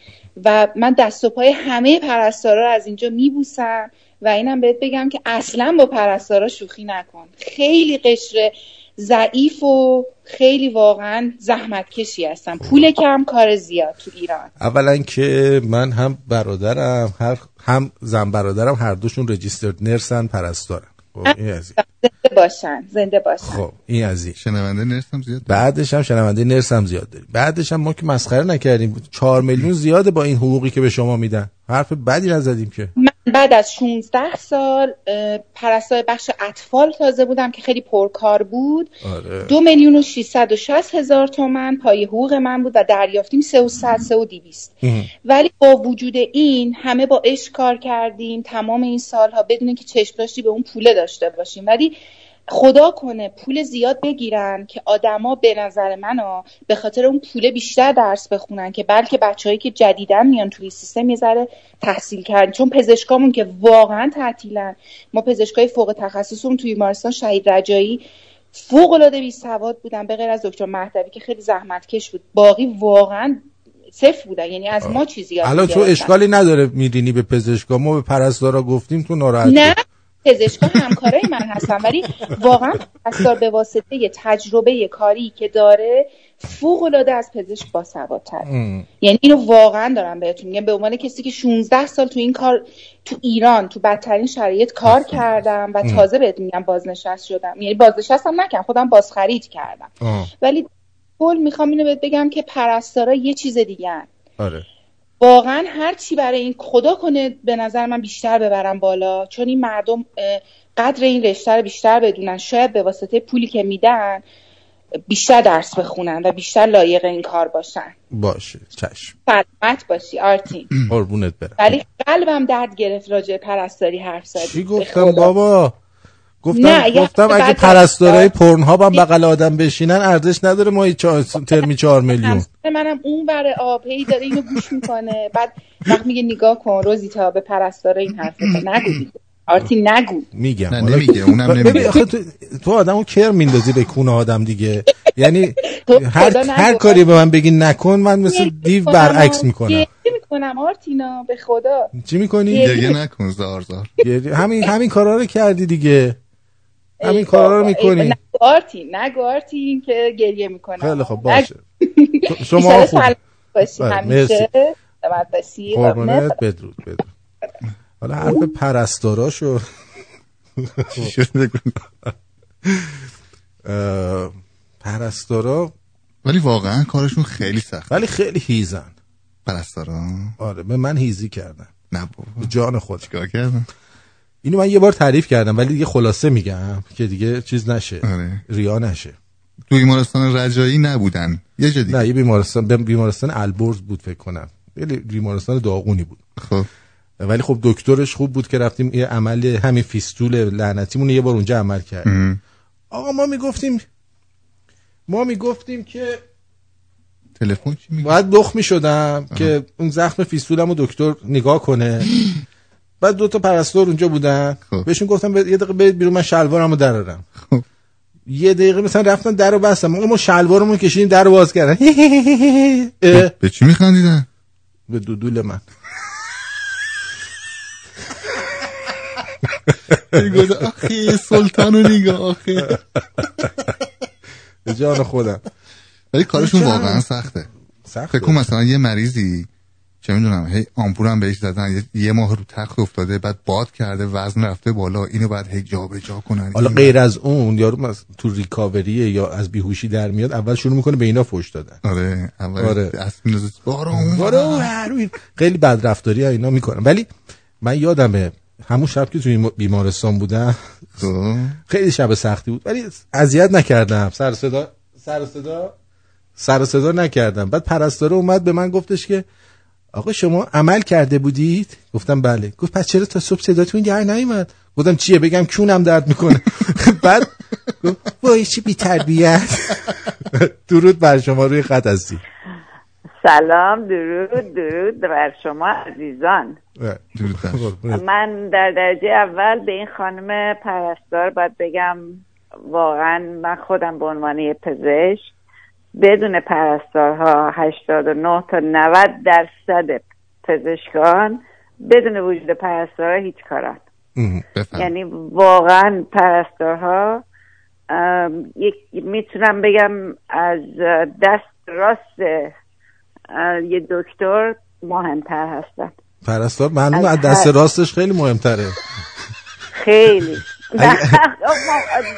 و من دست و پای همه پرستارا رو از اینجا میبوسم. و اینم بهت بگم که اصلا با پرستارا شوخی نکن. خیلی قشر ضعیف و خیلی واقعا زحمت کشی هستن. پول کم کار زیاد تو ایران. اولا که من هم برادرم هر هم زن برادرم هر دوشون رجیسترد نرسن پرستارن. خب این از این. زنده باشن زنده باشن. خب این از این. شنونده نرسم زیاد بعدش هم شنونده نرس هم زیاد داریم بعدش هم ما که مسخره نکردیم. چهار میلیون زیاده با این حقوقی که به شما میدن. حرف بدی نزدیم که. من بعد از 16 سال پرستار بخش اطفال تازه بودم که خیلی پرکار بود. آره. دو میلیون و 660 هزار تومن پای حقوق من بود و دریافتیم سه و صد سه و دیویست ولی با وجود این همه با عشق کار کردیم. تمام این سالها بدون که چشم داشتی به اون پوله داشته باشیم. ولی خدا کنه پول زیاد بگیرن که آدما به نظر منو به خاطر اون پول بیشتر درس بخونن که بلکه بچههایی که جدیدن میان توی سیستم یه ذره تحصیل کردن. چون پزشکامون که واقعا تعطیلن. ما پزشکای فوق تخصصمون توی بیمارستان شهید رجایی فوق العاده بی سواد بودن به غیر از دکتر مهدوی که خیلی زحمتکش بود. باقی واقعا صفر بودن. یعنی از ما چیزی الان تو. اشکالی نداره میرینی به پزشکا. ما به پرستارا گفتیم تو ناراحت نه پزشکا همکارای من هستن ولی واقعا پرستار به واسطه تجربه کاری که داره فوق العاده از پزشک باسوادتر یعنی اینو واقعا دارم بهتون میگم. به عنوان کسی که 16 سال تو این کار تو ایران تو بدترین شرایط کار کردم و تازه بهتون میگم بازنشست شدم. یعنی بازنشستم نکردم خودم بازخرید کردم. ولی کل می‌خوام اینو بهت بگم که پرستارا یه چیز دیگه آره. واقعا هر چی برای این خدا کنه به نظر من بیشتر ببرم بالا. چون این مردم قدر این رشته رو بیشتر بدونن. شاید به واسطه پولی که میدن بیشتر درس بخونن و بیشتر لایق این کار باشن. باشه. چشم. سلامت باشی آرتین. قربونت برم. ولی قلبم درد گرفت راجع پرستاری حرف زدی. چی گفتم. بابا؟ گفتم نه، اگه گفتم اگه پرستارای پرنهاب هم بغل آدم بشینن ارزش نداره ما چهار ترمی چهار میلیون همسر منم اون بر آب هی داره اینو گوش می‌کنه بعد وقت میگه نگاه کن روزیتا به پرستارا این حرف. نگو دیگه. آرتین نگو میگم نه، حالا- نمیگه، اونم نمیگه. آخه تو, تو آدمو کر میندازی به کونه آدم دیگه یعنی هر. هر کاری به من بگی نکن من مثل دیو برعکس می‌کنم می‌کنم آرتینا به خدا چی می‌کنی؟ گریه نکن زار زار همین همین کارا رو کردی دیگه همین کارا رو می‌کنی. آرتین نگو آرتین که گریه می‌کنم. خیلی خب باشه. شما خوب باشی آره، همیشه. باشی قربونت بدرود بدرود. حالا حرف پرستاراشو اه، پرستارا ولی واقعا کارشون خیلی سخت ولی خیلی هیزن. پرستارا؟ آره به من هیزی کردن. نه بابا. جان خود چیکار کردن؟ اینو من یه بار تعریف کردم ولی دیگه خلاصه میگم که دیگه چیز نشه. آره. ریا نشه. تو بیمارستان رجایی نبودن. یه جا دیگه. نه یه بیمارستان بیمارستان البرز بود فکر کنم. خیلی بیمارستان داغونی بود. خب. ولی خب دکترش خوب بود که رفتیم یه عمل همین فیستول لعنتیمون یه بار اونجا عمل کرد. آقا ما می‌گفتیم ما می‌گفتیم که تلفن چی میگه؟ باید دخ می‌شدم که اون زخم فیستولم دکتر نگاه کنه. بعد دو تا پرستار اونجا بودن. خب. بهشون گفتم یه دقیقه برید بیرون من شلوارمو درارم. خب. یه دقیقه مثلا رفتن در رو بستم. ما شلوارمون کشیدیم در رو باز کردن. به چی میخندیدن؟ به دودول من. گفت آخی سلطانو نگاه آخه به جان خودم. ولی کارشون؟ واقعا سخته. سخته. فکر مثلا یه مریضی چه می‌دونم هی آمپول هم بهش زدن یه- ماه رو تخت افتاده بعد باد کرده وزن رفته بالا اینو بعد هی جا به جا کنن حالا غیر از اون یارو از- تو ریکاوری یا از بیهوشی در میاد اول شروع می‌کنه به اینا فوش دادن آره اول آره. دست میندازه بارو. خیلی بد رفتاری اینا می‌کنن ولی من یادمه همون شب که توی این بیمارستان بودم. خیلی شب سختی بود ولی اذیت نکردم سر صدا سر صدا سر صدا نکردم بعد پرستاره اومد به من گفتش که آقا شما عمل کرده بودید؟ گفتم بله. گفت پس چرا تا صبح صداتون در نیومد؟ گفتم چیه؟ بگم کونم درد می‌کنه. بعد گفت وای چی بی تربیت درود بر شما روی خط هستی. سلام درود درود بر شما عزیزان. من در درجه اول به این خانم پرستار باید بگم واقعا من خودم به عنوان یه پزشک بدون پرستارها 89 تا 90 درصد پزشکان بدون وجود پرستارها هیچ کارن یعنی واقعا پرستارها می‌تونم بگم از دست راست یه دکتر مهمتر هستن. پرستار معلومه از دست راستش خیلی مهمتره. خیلی. نه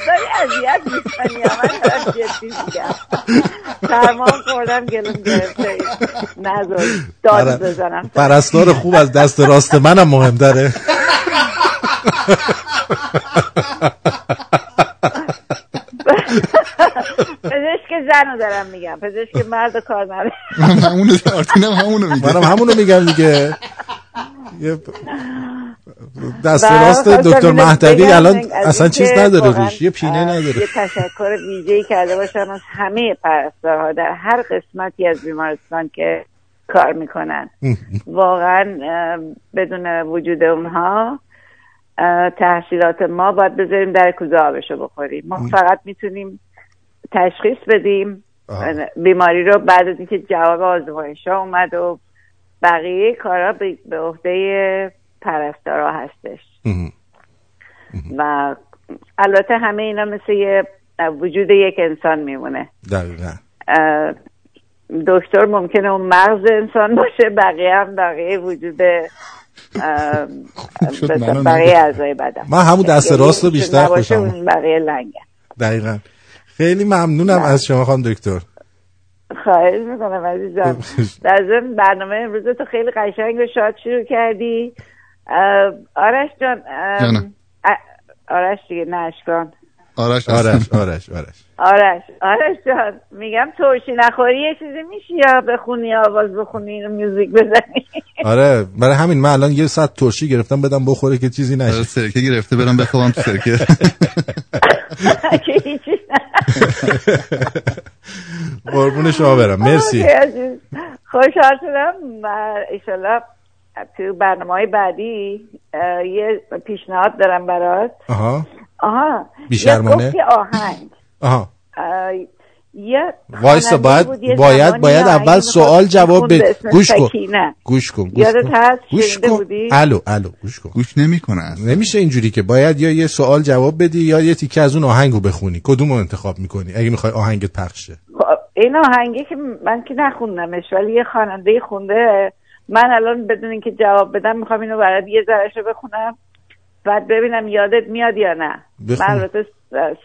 داری اذیت می‌کنی من دارم جدی میگم. سرما خوردم گلوم گرفته نذار داد پر- بزنم. پرستار خوب از دست راست منم مهمتره. پزشک زن رو دارم میگم. پزشک مرد و کار نداره. من همونو همونو میگه منم همونو میگم دیگه. دست راست دکتر مهدوی الان اصلا چیز نداره روش یه پینه نداره یه تشکر ویژه‌ای کرده باشم از همه پرستارها در هر قسمتی از بیمارستان که کار می‌کنن. واقعا بدون وجود اونها تحصیلات ما باید بذاریم در کوزه آبشو بخوریم. ما فقط می‌تونیم تشخیص بدیم بیماری رو بعد از اینکه جواب آزمایش ها اومد و بقیه کارا به عهده پرستارا هستش. و البته همه اینا مثل یه وجود یک انسان میمونه. دقیقا. دکتر ممکنه اون مغز انسان باشه بقیه هم بقیه وجود بقیه. اعضای بدن. من همون دست یعنی راست رو بیشتر خوشم بقیه لنگه. دقیقا. خیلی ممنونم از شما خانم دکتر. خواهش می‌کنم عزیزم. در ضمن برنامه امروز تو خیلی قشنگ و شاد شروع کردی آرش جان جانم. آرش دیگه نه اشکان. آرش آرش آرش آرش. آرش آرش جان میگم ترشی نخوری یه چیزی میشی یا بخونی آواز بخونی اینو میوزیک بزنی؟ آره برای همین من الان یه ساعت ترشی گرفتم بدم بخوره که چیزی نشه. آره، سرکه گرفته برم بخوابم تو سرکه. که هیچی قربون شما برم. مرسی. خوشحال شدم. و ایشالله تو برنامه های بعدی یه پیشنهاد دارم برات. آها. آها. بی‌شرمانه؟ یه گفتی آهنگ. آها. اه، یه وایسا باید باید باید آهنگ اول سوال جواب بده. گوش کن. گوش کن گوش یادت کن. هست گوش کن. الو الو گوش کن. گوش نمی‌کنه نمیشه اینجوری که. باید یا یه سوال جواب بدی یا یه تیکه از اون آهنگو بخونی. کدوم رو انتخاب می‌کنی؟ اگه می‌خوای آهنگت پخش شه. خب، این آهنگی که من که نخوندمش ولی یه خواننده خونده من الان بدون اینکه جواب بدم می‌خوام اینو برات یه ذرهش رو بخونم بعد ببینم یادت میاد یا نه بخون. من البته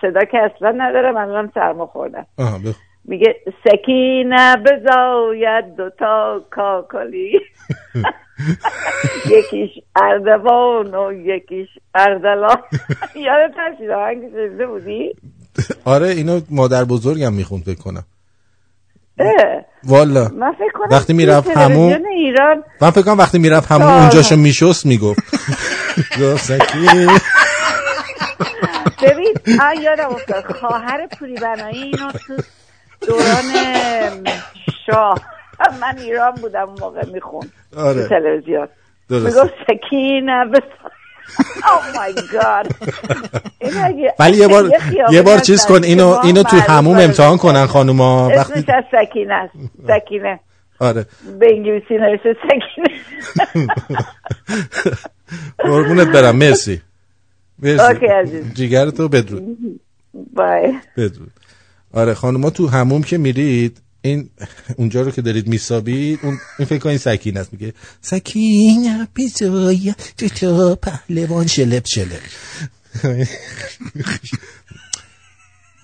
صدا که اصلا ندارم الان سرما خوردم. میگه سکینه بزاید دوتا کاکلی یکیش اردوان و یکیش اردلان یادت هست آهنگ شنیده بودی؟ آره اینو مادر بزرگم می‌خوند فکر کنم اه. والا. من فکر کنم وقتی می‌رفت همون ایران من فکر کنم وقتی می‌رفت همون. اونجاشو میشست می‌گفت. ببین آه یادم افتاد. خواهر پوری بنایی اینو تو دوران شاه. من ایران بودم اون موقع میخون آره. تو تلویزیون. می‌گفت سکینه بس او مای گاد ولی یه بار یه بار چیز کن اینو اینو تو هموم امتحان کنن خانوما. وقتی اسمش از سکینه است. سکینه. آره. به انگلیسی نوشته سکینه. قربونت برم. مرسی. مرسی. عزیز. جیگرتو بدرود. بای. بدرود. آره خانوما تو هموم که میرید این اونجا رو که دارید میسابید اون این فکر این سکینه است. میگه سکینه بیزویا تو تو پهلوان شلپ شلپ.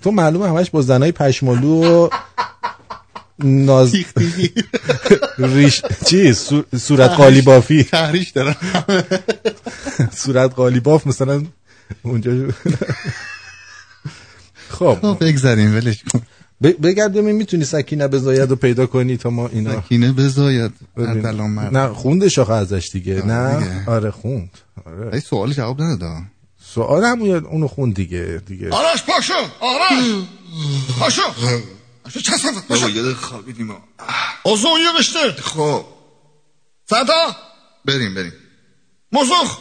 تو معلومه همش با زنای پشمالو و ناز ریش چی؟ صورت قالی بافی. تحریش دارم. صورت قالی باف مثلا اونجا خب. خب بگذاریم ولش کن. ب- بگرد ببین می‌تونی سکینه بزاید رو پیدا کنی تا ما اینا سکینه بزاید. مرد نه خوندش آخه ازش دیگه. نه؟ دیگه. آره خوند. آره. ای سوال جواب نداد سوال هم اون- اونو خوند دیگه دیگه. آرش پاشو! آرش! پاشو! پاشو چه صفت پاشو! بابا یاد خوابیدیم. اوزون یه قشته. خب. صدا؟ بریم بریم. مزخ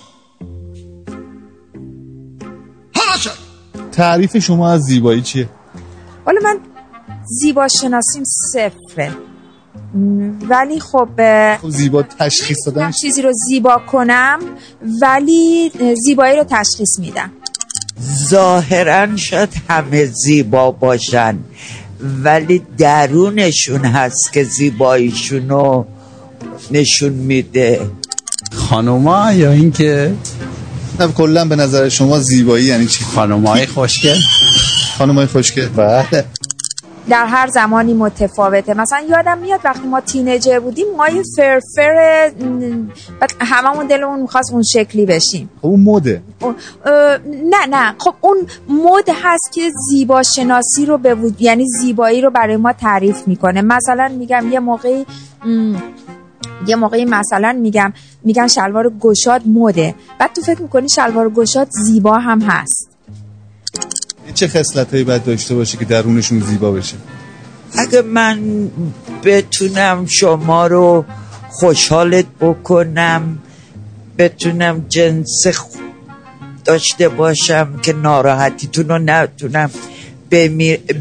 حالا چه؟ تعریف شما از زیبایی چیه؟ ولی من زیبا شناسیم صفره ولی خب خب زیبا تشخیص دادن هر چیزی رو زیبا کنم ولی زیبایی رو تشخیص میدم. ظاهرا شاید همه زیبا باشن ولی درونشون هست که زیباییشون رو نشون میده. خانوما یا اینکه؟ خب کلا به نظر شما زیبایی یعنی چی؟ خانومای خوشگل. خانمای خوشگل. بله. در هر زمانی متفاوته. مثلا یادم میاد وقتی ما تینیجر بودیم موهای فرفر م، بعد هممون دلمون می‌خواست اون شکلی بشیم. خب اون مده نه نه. خب اون مد هست که زیبا شناسی رو به وجود یعنی زیبایی رو برای ما تعریف می‌کنه. مثلا میگم یه موقعی م، یه موقعی مثلا میگم میگن شلوار گشاد مده. بعد تو فکر می‌کنی شلوار گشاد زیبا هم هست. چه خصلت هایی باید داشته باشه که درونشون زیبا بشه؟ اگه من بتونم شما رو خوشحالت بکنم بتونم جنس داشته باشم که ناراحتیتون رو نتونم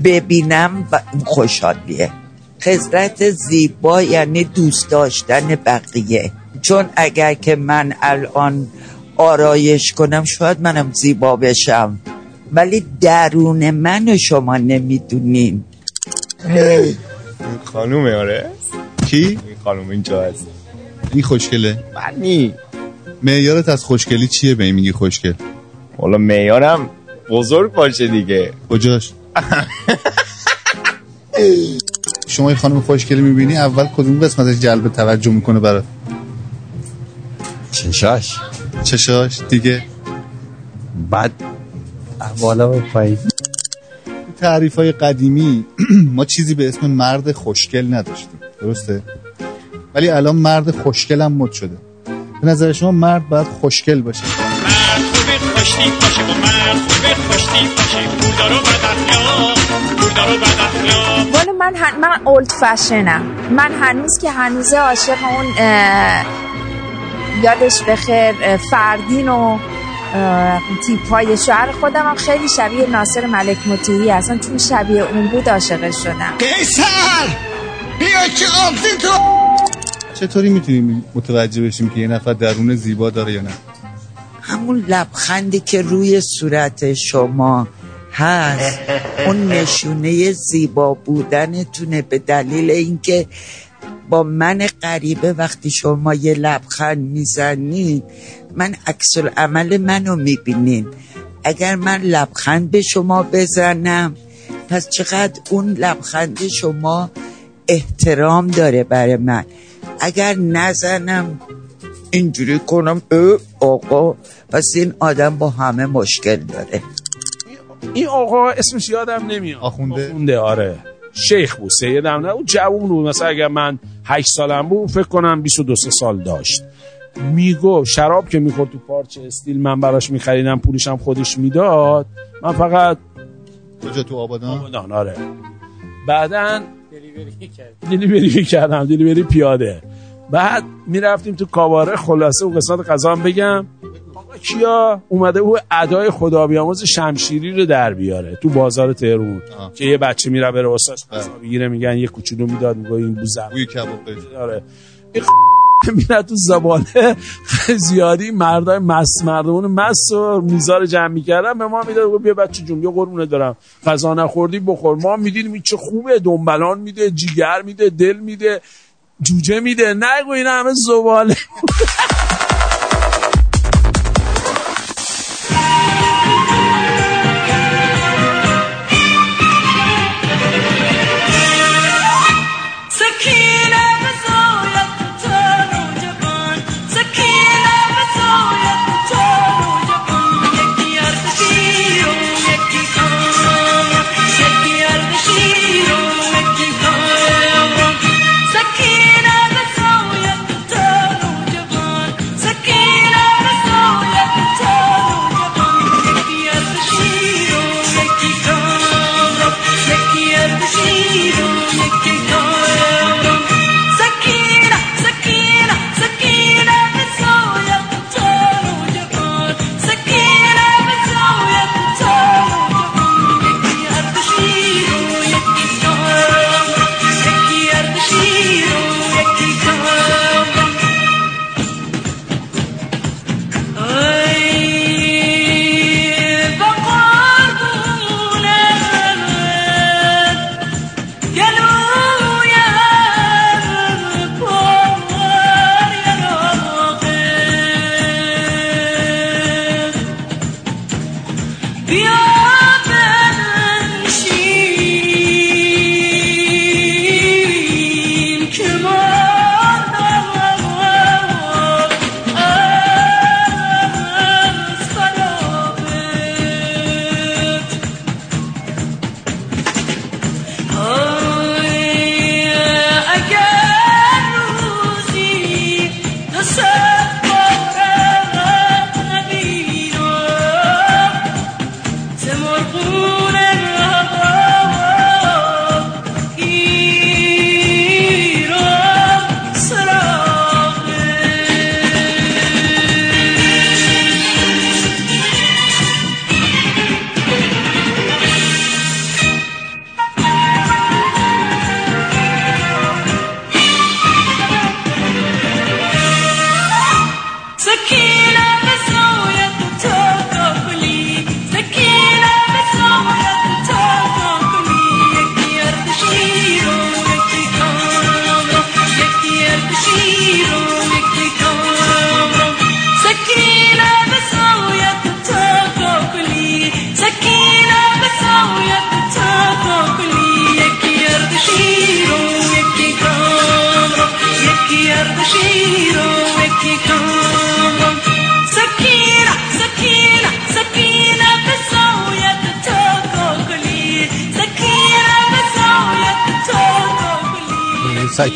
ببینم و خوشحالیه. خصلت زیبا یعنی دوست داشتن بقیه. چون اگر که من الان آرایش کنم شاید منم زیبا بشم. ولی درون من شما نمی‌دونین. خانومه آره. کی؟ این خانوم اینجا هست. این خوشگله. بنی معیارت از خوشگلی چیه به این میگی خوشگل؟ والا معیارم بزرگ باشه دیگه. کجاش؟ شما این خانم خوشگلی می‌بینی؟ اول کدوم قسمتش جلب توجه می‌کنه برات؟ چشاش. چشاش دیگه. بعد بالا و پایین. تعریف های قدیمی ما چیزی به اسم مرد خوشگل نداشتیم. درسته؟ ولی الان مرد خوشگل هم مد شده. به نظر شما مرد باید خوشگل باشه؟ خوشتی باشه. با مرد خوبه خوشتی باشه. پولدار و بد اخلاق پولدار و بد اخلاق والا من هن... من اولد فشنم من هنوز که هنوز عاشق اون اه، یادش بخیر فردین و تیپ های شوهر خودم هم خیلی شبیه ناصر ملک مطیعی اصلا چون شبیه اون بود عاشقش شدم قیصر! بیا که تو! چطوری می‌تونیم متوجه بشیم که یه نفر درون زیبا داره یا نه؟ همون لبخندی که روی صورت شما هست اون نشونه زیبا بودنتونه به دلیل اینکه با من غریبه وقتی شما یه لبخند می‌زنید من عکس عمل منو می‌بینین. اگر من لبخند به شما بزنم پس چقدر اون لبخند شما احترام داره برای من. اگر نزنم اینجوری کنم آقا پس این آدم با همه مشکل داره. این آقا اسمش یادم نمیاد. آخونده؟ آخونده آره. شیخ بود سیدم نه اون جوون بود. مثلا اگر من 8 سالم بود فکر کنم 22 سه سال داشت. میگو شراب که می‌خورد تو پارچه استیل من براش میخریدم پولش هم خودش می‌داد. من فقط کجا تو آبادان؟ آبادان آره. بعدن دلیوری کردم دلیوری پیاده. بعد می‌رفتیم تو کاباره خلاصه و قسمت غذا هم بگم. کیا اومده او ادای خدا بیاموز شمشیری رو در بیاره تو بازار تهرون که یه بچه میره بره استاش غذا بگیره میگن یه کوچولو می‌داد میگه این بوزم بوی کباب آره. میره تو زباله زیادی مردای مست مردمون مست و میزار جمع می‌کردن. به ما می‌داد بیا بچه جون بیا قربونه دارم غذا نخوردی بخور. ما می‌دیدیم این چه خوبه. دنبلان میده جیگر میده دل میده جوجه میده. نگو این همه زباله.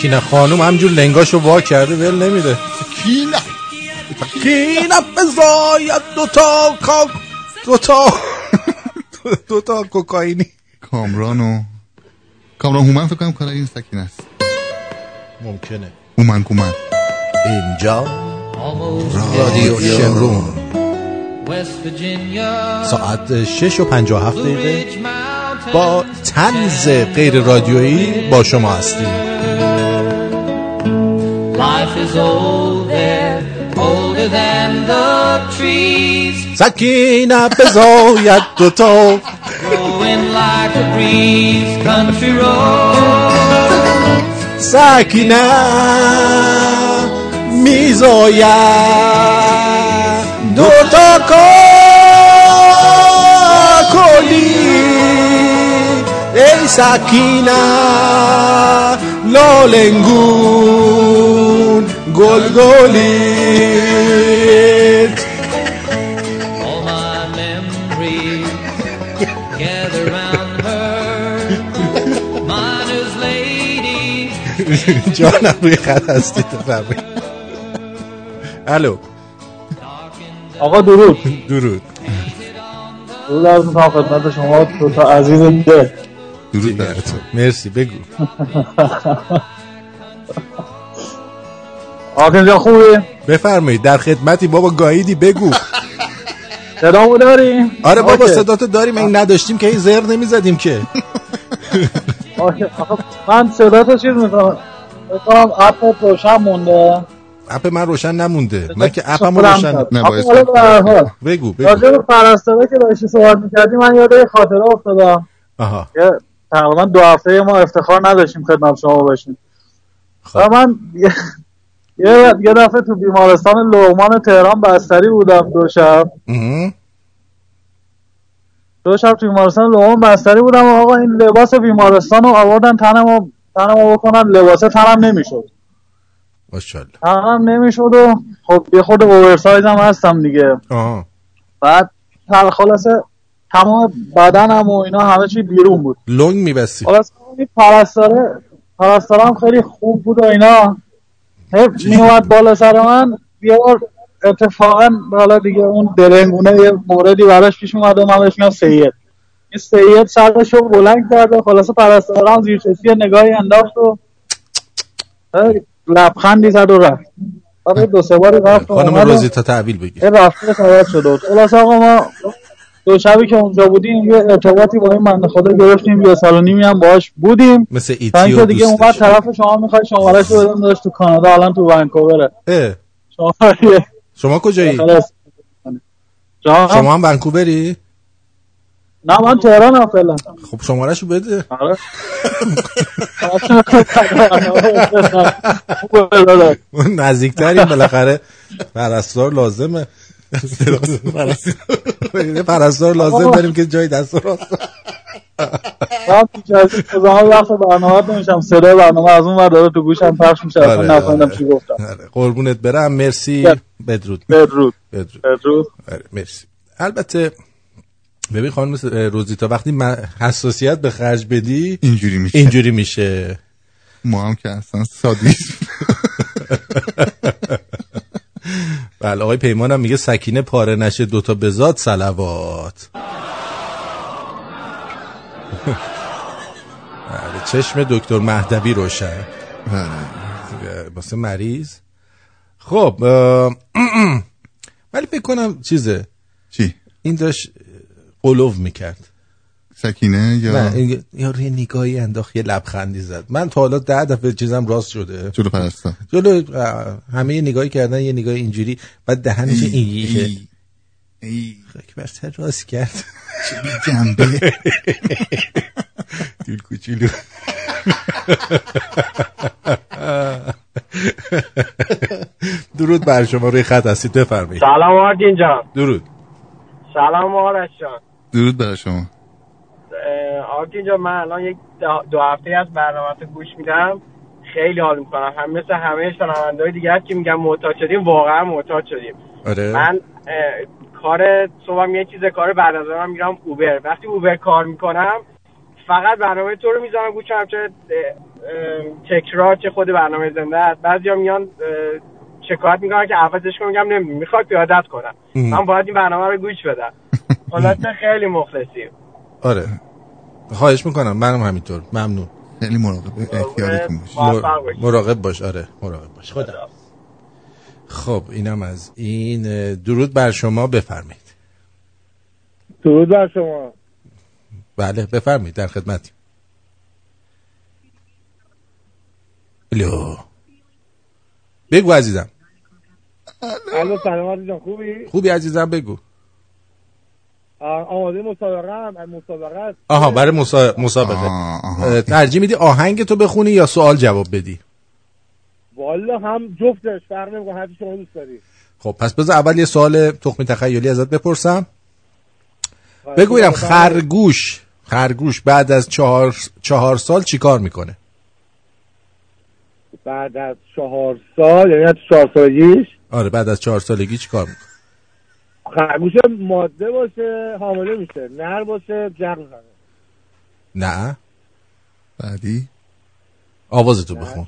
سکینه خانم همجور لنگاشو وا کرده ول نمیده. سکینه سکینه بزاید دوتا کاک دوتا دوتا کوکائینی. کامران و کامران هومن فکر کنم کار این سکینه است. ممکنه. هومن کومن. اینجا؟ رادیو شمرون. ساعت 6 و 57 دقیقه. با تنز غیر رادیویی با شما هستیم. is old there, older than the trees. Sakina Pizzo Yakuto. Growing like a breeze, country roads. Sakina Mizoya Dotoko. Sakina Lolengu. Lady. جانم روی خط هستی بفرمایید. الو. آقا درود. درود. درود از می‌کنم خدمت شما دو تا عزیز دل. درود تو مرسی بگو. آقا جان خوبی؟ بفرمایید در خدمتی بابا گاییدی بگو. صدامو داری؟ آره بابا. صداتو داریم این نداشتیم که این زر نمی‌زدیم که. من صدا تو چیز می‌کنم. بکنم اپ روشن مونده. اپ من روشن نمونده. من که اپمو روشن حال. بگو بگو. راجع به پرستاره که داشتی صحبت می‌کردی من یاد یه خاطره افتادم. آها. تقریبا دو هفته ما افتخار نداشتیم خدمت شما باشیم. و من یه- یه دفعه تو بیمارستان لغمان تهران بستری بودم دو شب. دو شب تو بیمارستان لغمان بستری بودم و آقا این لباس بیمارستان رو آوردن تنمو تنمو بکنن. لباسه تنم نمی‌شد. ماشاءالله. تنم نمی‌شد و خب یه خود اوورسایز هم هستم دیگه. آها. بعد تر خلاصه تمام بدنم و اینا همه چی بیرون بود. لنگ میبستی. خلاص پرستاره پرستاره هم خیلی خوب بود و اینا. هی میومد بالا سر من. یه بار اتفاقا حالا دیگه اون درنگونه یه موردی براش پیش اومد و من بهش میگم سید. این سید سرش رو بلند کرده خلاصه پرستاره هم زیر چشمی نگاهی انداخت و لبخندی زد و رفت. بعد دو سه رفت و خانم و روزی تا تحویل بگیر. رفته سواد شده بود خلاصه آقا ما دو شبی که اونجا بودیم یه ارتباطی با این بنده خدا گرفتیم یه سال و نیمی هم باهاش بودیم. مثل تا ایتی اینکه و دیگه دوستش طرف شما می‌خوای شمارش رو بدم داشت تو کانادا الان تو ونکووره. شما شما کجایی؟ شما هم ونکووری؟ نه من تهرانم فعلا. خب شمارهشو بده. آره. نزدیکتریم بالاخره. پرستار لازمه. یه پرستار لازم داریم که جای دست راست. من این روزها وقت برنامه نمیشم صدای برنامه از اون ور داره تو گوشم پخش میشه. اصلا آره، نفهمیدم آره. چی گفتم. آره، قربونت برم. مرسی. بدرود. بدرود. بدرود. مرسی. البته ببین خانم روزیتا وقتی من حساسیت به خرج بدی اینجوری میشه. اینجوری میشه. ما هم که اصلا سادیسم بله آقای پیمان هم میگه سکینه پاره نشه دوتا بزاد سلوات بله چشم دکتر مهدوی روشن. واسه مریض. خب ولی فکر کنم چیزه؟ چی؟ این داشت قلوب می‌کرد. سکینه یا نه این- یا روی نگاهی انداخت یه لبخندی زد. من تا حالا ده دفعه چیزم راست شده. جلو پرستار. جلو همه یه نگاهی کردن یه نگاه اینجوری بعد دهنش اینجوری خاک بر سر راست کرد. چه بی جنبه دول کوچولو. درود بر شما روی خط هستید بفرمایید. سلام آرتین جان. درود. سلام آرش جان. درود برای شما. اه، آرتین جان من الان یک دو هفته از برنامه گوش میدم. خیلی حال می‌کنم. هم مثل همه شنوندههای دیگه هست که میگم معتاد شدیم واقعا معتاد شدیم. آره. من کار صبحم یه چیز کار بعد از من میرم اوبر. وقتی اوبر کار می‌کنم فقط برنامه تو رو می‌ذارم گوشم چه تکرار چه خود برنامه زنده است. بعضی میان شکایت می‌کنن که عوضش کنم. میگم نمی‌دونم. می‌خواد پیادت کنم. من باید این برنامه رو گوش بدم. خلاصه خیلی مخلصیم. آره. خواهش می‌کنم. منم همینطور. ممنون. خیلی مراقب احتیاطتون باشید. مراقب باش. آره. مراقب باش. خدا. خب اینم از این درود بر شما بفرمایید. درود بر شما. بله بفرمایید. در خدمتی الو. بگو عزیزم. الو سلامت جان خوبی؟ خوبی عزیزم بگو. آماده مسابقه هم مسابقه است. آها برای مسا... مسابقه. اه، ترجیح میدی آهنگ تو بخونی یا سوال جواب بدی؟ والا هم جفتش فرق نمی‌کنه هر چی شما دوست داری. خب پس بذار اول یه سوال تخمی تخیلی ازت بپرسم. بگویم خرگوش خرگوش بعد از چهار, چهار سال چیکار می‌کنه؟ بعد از چهار سال یعنی از چهار سالگیش؟ آره بعد از چهار سالگی چیکار می‌کنه؟ خرگوش ماده باشه حامله میشه. نر باشه جر می‌زنه. نه. بعدی؟ آوازتو بخون.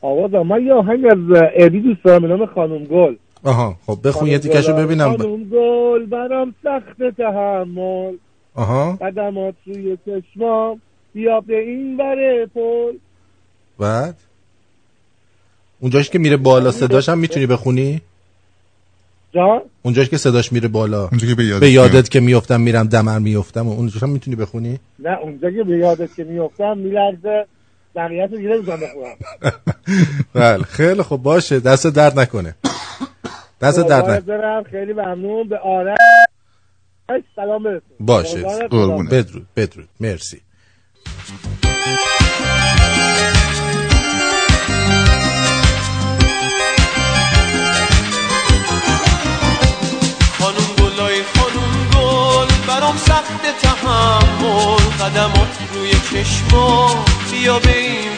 آواز من یه آهنگ از ادی دوست دارم به نام خانم گل. آها خب بخون یه تیکشو ببینم. خانم گل برام سخت تحمل. آها. قدمات روی چشمام بیا به این بره پل. بعد؟ اونجاش که میره بالا صداش هم می‌تونی بخونی؟ جان؟ اونجاش که صداش میره بالا. اونجا که به یادت به یادت که میفتم میرم دمر میفتم اونجاش هم می‌تونی بخونی؟ نه اونجا که به یادت که میفتم میلرزه بقیه رو دیگه بخونم. بله خیلی خب باشه دست درد نکنه. دست درد نکنه. خیلی ممنون. به آرش. سلام برسون باشه. قربونه. بدرود بدرود. مرسی. چشما بیا به این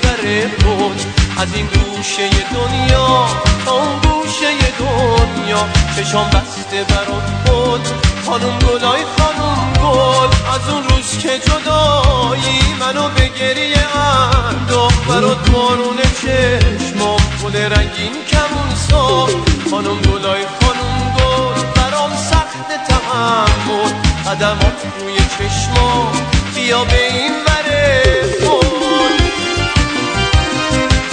از این گوشه دنیا تا اون گوشه دنیا. چشام بسته برات بود خانم گلای خانم گل. از اون روز که جدایی منو به گریه انداخت. برات بارون چشمام گل رنگین کمون ساخت. خانم گلای خانم گل برام سخت تحمل قدمات روی چشما بیا به این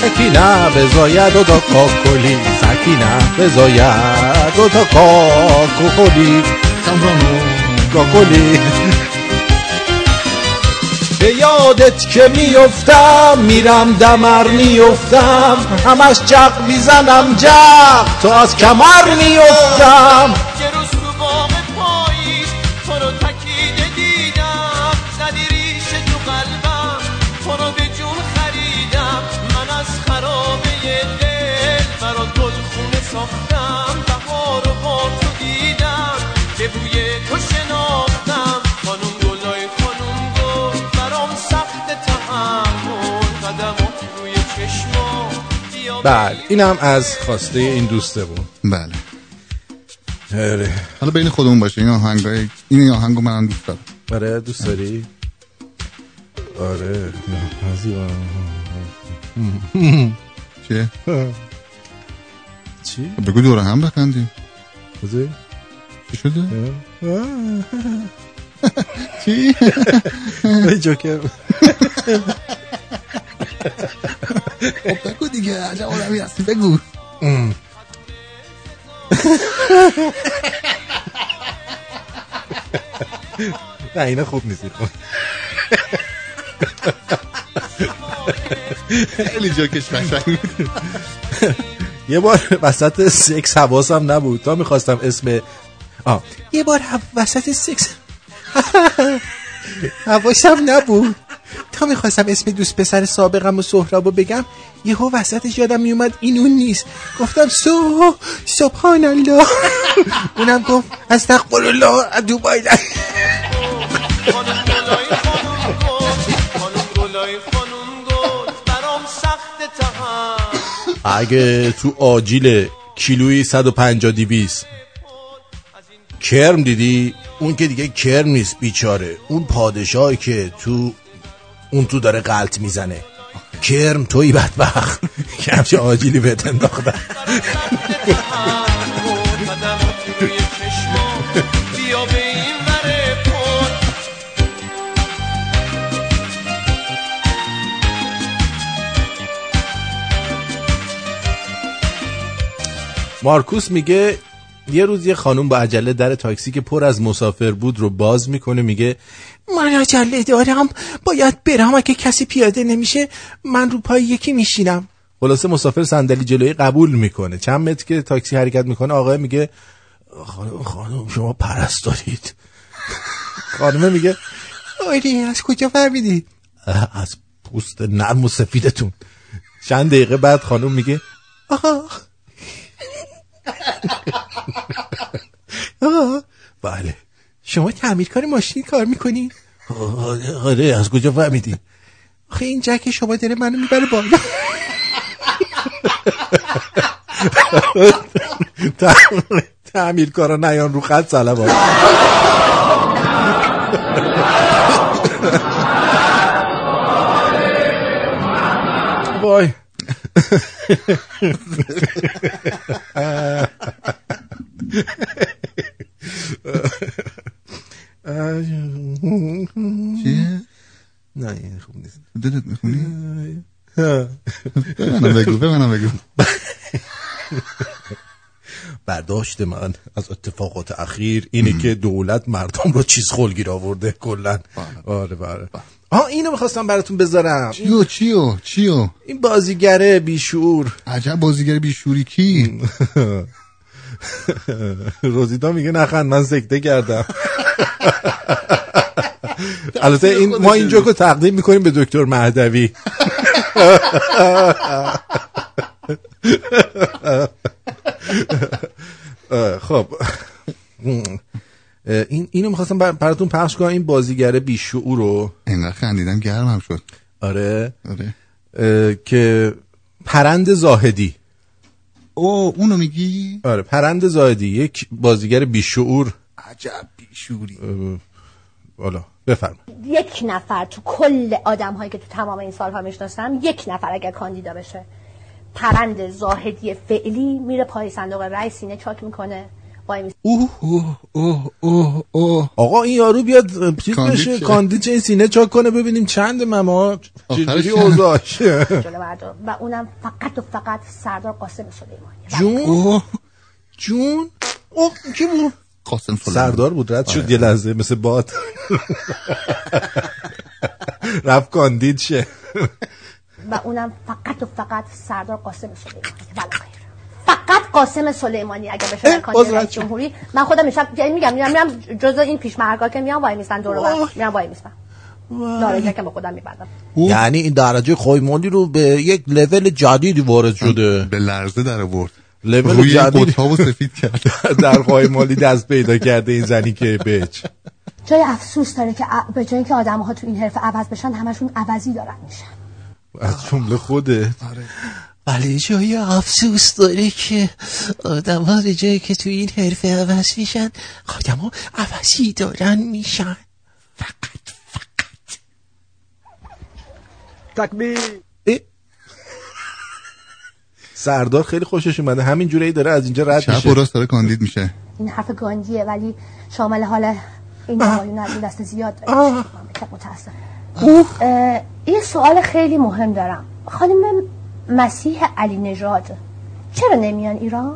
سکینه بزاید و تا کاکلی سکینه بزاید و تا کاکلی کاکلی به یادت که میفتم میرم دمر میفتم. همش جق می‌زنم جق تا از کمر میفتم. بله اینم از خواسته این دوستمون بله. آره حالا بین خودمون باشه این آهنگای این آهنگو من دوست دارم. آره دوست داری؟ آره چیه؟ چی؟ بگو دور هم بخندیم. بذاری چی شده؟ چی؟ جوکر. خب بگو دیگه عجب آدمی هستی بگو نه اینا خوب نیست خب خیلی جاکش قشنگ بود. یه بار وسط سکس حواسم نبود تا می‌خواستم اسم آه. یه بار وسط سکس حواسم نبود تا می‌خواستم اسم دوست پسر سابقم و سهرابو بگم یهو وسطش یادم میومد این اون نیست. گفتم سو سبحان الله اونم گفت الله گلای خانم گل برام اگه تو آجیل کیلویی 150 200 کرم دیدی؟ اون که دیگه کرم نیست بیچاره. اون پادشاهی که تو اون تو داره غلط می‌زنه. کرم توی بدبخت. که آجیلی بهت انداختن مارکوس میگه یه روز یه خانوم با عجله در تاکسی که پر از مسافر بود رو باز می‌کنه میگه من عجله دارم باید برم. اگه کسی پیاده نمیشه من رو پای یکی میشینم. خلاصه مسافر صندلی جلویی قبول می‌کنه. چند متر که تاکسی حرکت می‌کنه آقا میگه خانم خانم شما پرستارید خانمه میگه آره از کجا فهمیدی؟ "اه، از پوست نرم و سفیدتون. چند دقیقه بعد خانم میگه آها. آه، بله. شما تعمیرکار ماشین کار می‌کنی؟ آره از کجا فهمیدی؟ آخه این جک شما داره منو می‌بره بالا. تعمیرکارا نیان رو خط سلام. وای. چیه؟ نه این خوب نیست. دلت می‌خونی؟ به منم بگو به منم بگو. برداشت من از اتفاقات اخیر اینه که دولت مردم رو چیز خلگیر آورده کلا. آره بله. آه اینو می‌خواستم براتون بذارم. چیو چیو چیو؟ این بازیگره بیشور. عجب بازیگر بیشوری کی؟ روزیتا میگه نخند من سکته کردم. البته این ما این جوکو تقدیم می‌کنیم به دکتر مهدوی. خب. این اینو می‌خواستم بر- براتون پخش کنم. این بازیگره بیشعور رو. اینقدر خندیدم گرمم شد. آره. آره. که پرند زاهدی. او اونو میگی؟ آره پرند زاهدی. یک بازیگر بیشعور. عجب بیشوری حالا. بفرم یک نفر تو کل آدم هایی که تو تمام این سالها می‌شناسم یک نفر اگر کاندیدا بشه. پرند زاهدی فعلی میره پای صندوق رأی سینه چاک می‌کنه. اوه اوه اوه اوه اوه. آقا این یارو بیاد چیز کاندید بشه شه. کاندید چه این سینه چاک کنه ببینیم چند مما چجوری؟ اوضاعش. و اونم فقط و فقط سردار قاسم سلیمانی. جون؟ جون؟ اوه کی بود؟ قاسم سلیمانی سردار بود رد شد آره. یه لحظه مثل باد. رفت کاندید شه. و اونم فقط و فقط سردار قاسم سلیمانی. بله خیر. فقط قاسم سلیمانی اگر بشه کاندید جمهوری. من خودم میشم یعنی میگم میرم میرم جزء این پیشمرگا که میام وای میستن دور و بر. میرم وای که با خودم میبندم. یعنی این درجه خایمالی رو به یک لول جدیدی وارد شده. به لرزه در آورد. روی جدید قطاب و سفید کرد. در خایمالی دست پیدا کرده این زنی که بچ جای افسوس داره که به جای اینکه آدم ها تو این حرف عوض بشن همشون عوضی دارن میشن. از جمله خوده ولی جای افسوس داره که آدم ها به جایی که تو این حرفه عوض میشن آدم ها عوضی دارن میشن. تکبیر. سردار خیلی خوشش اومده. همین جوری داره از اینجا رد میشه. راست داره کاندید میشه. این حرف گاندیه ولی شامل حال این آقایون از دست زیاد داره. مملکت متاسف اه، یه سوال خیلی مهم دارم. خانم مسیح علی نژاد چرا نمیان ایران؟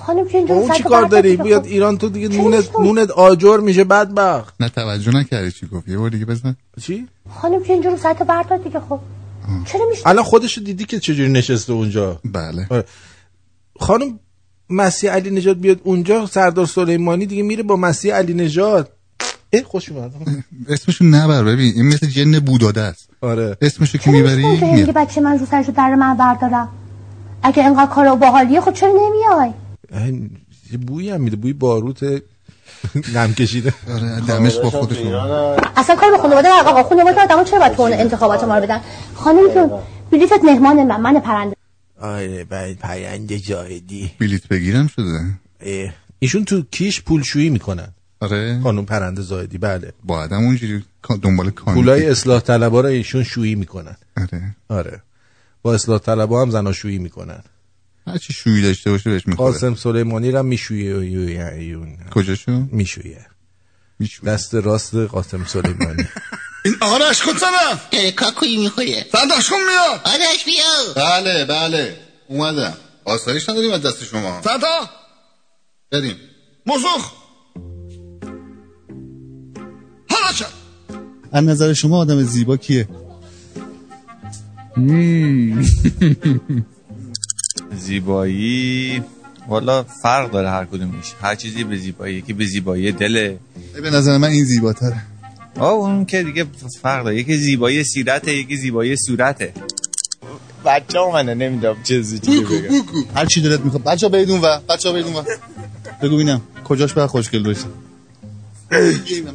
خانم که اینجا چی کار داری؟ بیاد. ایران تو دیگه نونت؟ نونت آجر میشه بدبخت. نه توجه نکردی چی گفت یه بار دیگه بزن. چی؟ خانم که اینجا رو سر تو بردار دیگه خب. چرا میشه الان خودش دیدی که چجوری نشسته اونجا؟ بله. آره. خانم مسیح علی نژاد بیاد اونجا سردار سلیمانی دیگه میره با مسیح علی نژاد. اه خوش اومد. اسمشو نبر ببین این مثل جن بوداده است. آره. اسمشو که می‌بری میگه بچه من رو سرش رو در من بردارم. اگه انقدر کارو باحالیه خب چرا نمیای؟ یه بویی هم میده بوی باروت نم کشیده. آره دمش با خودشون. اصلا کار به خانواده آقا خانواده آدمو چرا باید تون انتخابات ما رو بدن؟ خانم تو بلیتت مهمان من من پرنده. آره باید پرنده زاهدی بلیت بگیرم شده. ایشون تو کیش پولشویی می‌کنن. آره. خانم پرنده زاهدی بله. با آدم اونجوری دنبال کانون پولای اصلاح طلبا رو ایشون شویی می‌کنن. آره. آره. با اصلاح طلبا هم زناشویی می‌کنن. هرچی شویی داشته باشه بهش می‌خوره. قاسم سلیمانی هم میشویه کجاشو میشویه. دست راست قاسم سلیمانی. این آرش کتنم کاکوی می‌خوره. صندوقش کن میاد. آرش بیا. بله بله. اومدم. آسایش نداریم از دست شما. صدا؟ بریم. مزخ حالا شد از نظر شما آدم زیبا کیه؟ زیبایی والا فرق داره هر کدومش. هر چیزی به زیبایی یکی به زیبایی دله. به نظر من این زیباتره. آه اون که دیگه فرق داره. یکی زیبایی سیرته یکی زیبایی صورته. بچه اومده نمی‌دونم چه چیزی بگم. هر چی دلت می‌خواد. بچا برید اون و بچا برید اون و بگو ببینم کجاش باید خوشگل باشه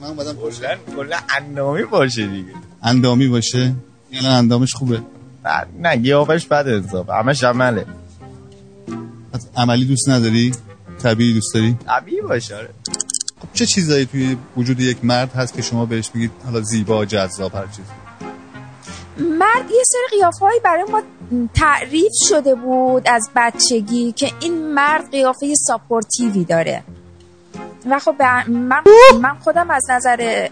من اومدم کلا کلا اندامی باشه دیگه. اندامی باشه؟ یعنی اندامش خوبه؟ نه نه گیاهش بد حساب همش عمله. عملی دوست نداری؟ طبیعی دوست داری؟ طبیعی باشه آره. خب چه چیزایی توی وجود یک مرد هست که شما بهش میگید حالا زیبا جذاب هر چیز مرد یه سری قیافه‌هایی برای ما تعریف شده بود از بچگی که این مرد قیافه supportive ی داره. و خب من, من خودم از نظر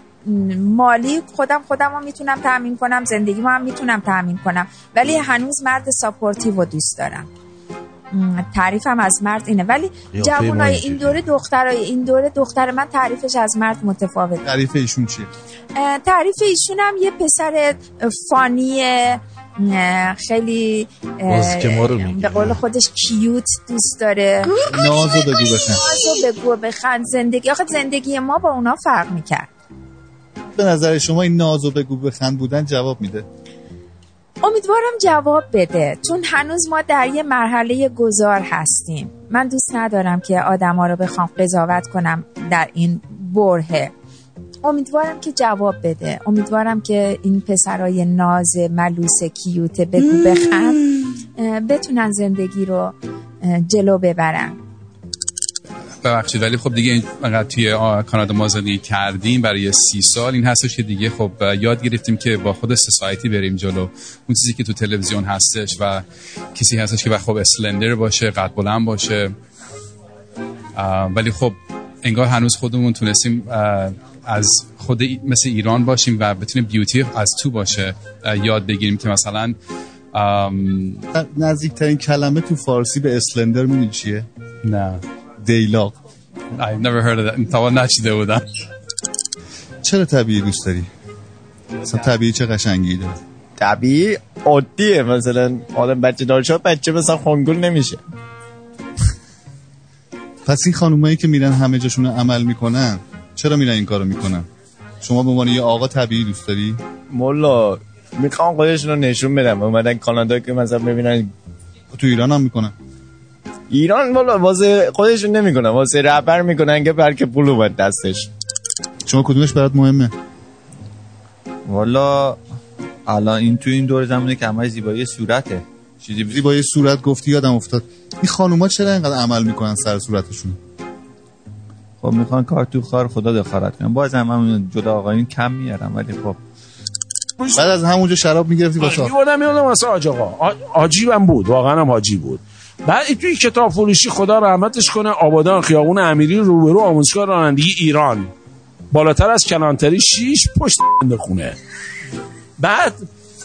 مالی خودم خودم رو می‌تونم تأمین کنم زندگی هم می‌تونم تأمین کنم. ولی هنوز مرد supportive رو دوست دارم. تعریفم از مرد اینه. ولی جوانای. این دوره دخترای این دوره دختر من تعریفش از مرد متفاوت. تعریف ایشون چیه؟ تعریف ایشون هم یه پسر فانی خیلی. به قول خودش کیوت دوست داره. نازو بگو بخند نازو بگو بخند زندگی. آخه زندگی ما با اونا فرق می‌کرد. به نظر شما این نازو بگو بخند بودن جواب میده؟ امیدوارم جواب بده چون هنوز ما در یه مرحله گذار هستیم. من دوست ندارم که آدما رو بخوام قضاوت کنم در این برهه. امیدوارم که جواب بده. امیدوارم که این پسرای ناز ملوس کیوت بگو بخند بتونن زندگی رو جلو ببرن. ببخشید ولی خب دیگه این- انقدر توی کانادا ما زندگی کردیم برای سی سال. این هستش که دیگه خب یاد گرفتیم که با خود سوسایتی بریم جلو. اون چیزی که تو تلویزیون هستش و کسی هستش که خب اسلندر باشه قد بلند باشه. ولی خب انگار هنوز خودمون تونستیم از خود مثل ایران باشیم و بتونیم بیوتی از تو باشه. یاد بگیریم که مثلا نزدیکترین کلمه تو فارسی به اسلندر می‌دونی چیه؟ نه. دیلاق I've never heard of that. تا نشیده بودم. چرا طبیعی دوست داری؟ مثلا طبیعی چه قشنگی داره؟ طبیعی عادیه. مثلا آدم بچه دار شد بچه مثلا خونگول نمیشه. پس این خانومایی که میرن همه جاشون عمل می‌کنن چرا میرن این کارو می‌کنن؟ شما به عنوان یه آقا طبیعی دوست داری؟ مولا می‌خوام خودشون رو نشون بدم. اومدن کانادا که مثلا ببینن. تو ایران هم می‌کنن. ایران والا واسه خودشون نمی‌کنن واسه رهبر می‌کنن که بلکه پول اومد دستش. شما کدومش برات مهمه؟ والا الان این تو این دور زمانه که همه زیبایی صورته. چیزی زیبایی صورت گفتی یادم افتاد. این خانوما چرا اینقدر عمل می‌کنن سر صورتشون؟ خب می‌خوان کار تو خار خدا دخالت کنن. باز هم همون جدا آقایون کم میارن ولی خب. بعد از همونجا شراب می‌گرفتی واسه میبردم میبردم واسه آج آقا. آ- عجیبم بود واقعا هم حاجی بود. بعد توی کتاب فروشی خدا رحمتش کنه آبادان خیابون امیری روبرو آموزشگاه رانندگی ایران. بالاتر از کلانتری شیش پشت خونه بعد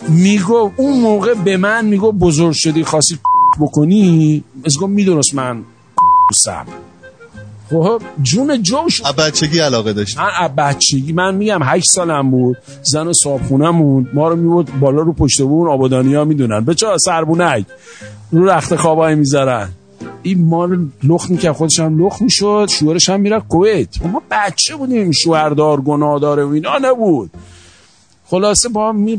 میگو اون موقع به من میگو بزرگ شدی خواستی بکنی؟ از گفت می‌دونست من سم خب جون جوش بچگی علاقه داشت من از بچگی من میگم هشت سالم بود زن صابخونمون ما رو میبود بالا رو پشت بون آبادانی ها می‌دونن. به چه سربونک رو رخت خوابای می‌ذارن. این ما رو لخ می‌کرد خودش هم لخ می‌شد شوهرش هم می‌رفت کویت. ما بچه بودیم شوهردار گناه داره و اینا نبود. خلاصه با هم می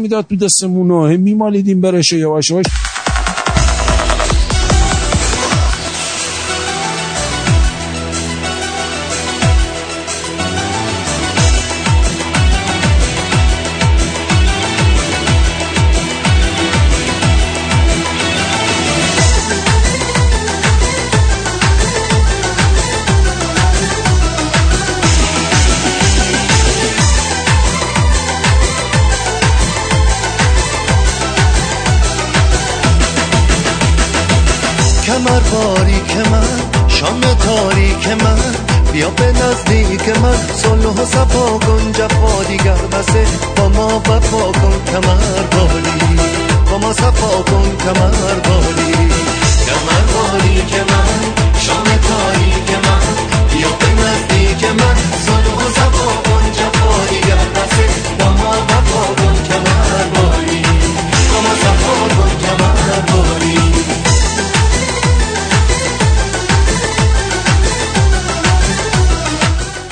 می‌داد تو دستمون و میمالیدیم برشه یواش یواش.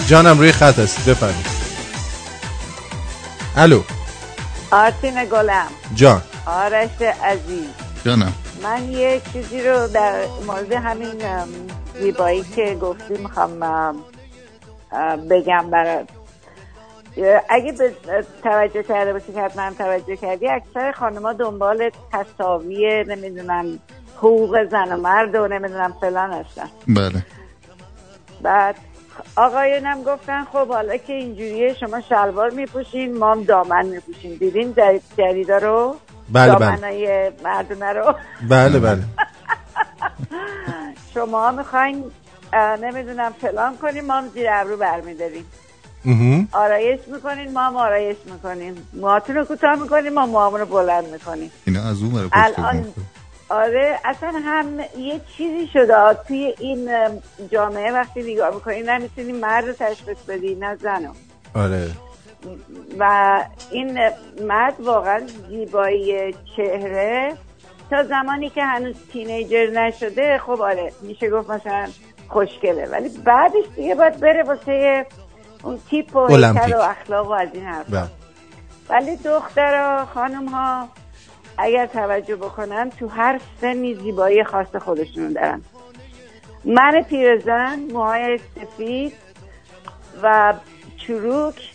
جانم روی خط هست بفرمایید. الو. آرتین گلم. جان. آرش عزیز. جانم. من یه چیزی رو در مورد همین زیبایی که گفتی می‌خوام ام، ام، بگم برات. اگه به توجه کرده باشی که حتما توجه کردی اکثر خانما دنبال تصاوی نمی‌دونم حقوق زن و مرد و نمی‌دونم فلان هستن. بله. بعد آقایونم گفتن خب حالا که اینجوریه شما شلوار میپوشین ما هم دامن میپوشین دیدین جدیدا رو؟ بله، بله. دامنای مردونه رو؟ بله بله. شما می‌خواین نمی‌دونم فلان کنیم ما هم زیر ابرو برمیداریم. آرایش می‌کنین ما هم آرایش می‌کنیم. موهاتون رو کوتاه می‌کنیم ما موهامون رو بلند می‌کنیم. اینا از اون برای الان آره اصلا هم یه چیزی شده توی این ام، جامعه وقتی نگاه می‌کنی نمی‌تونی مرد رو تشخیص بدی نه زنو آره. و این مرد واقعا زیبایی چهره. تا زمانی که هنوز تینیجر نشده خب آره میشه گفت مثلا خوشگله. ولی بعدش دیگه باید بره واسه اون تیپ و و اخلاق و از این حرف بله. ولی دخترها خانم ها اگر توجه بکنن تو هر سنی زیبایی خاص خودشونو دارن من پیرزن موهای سفید و چروک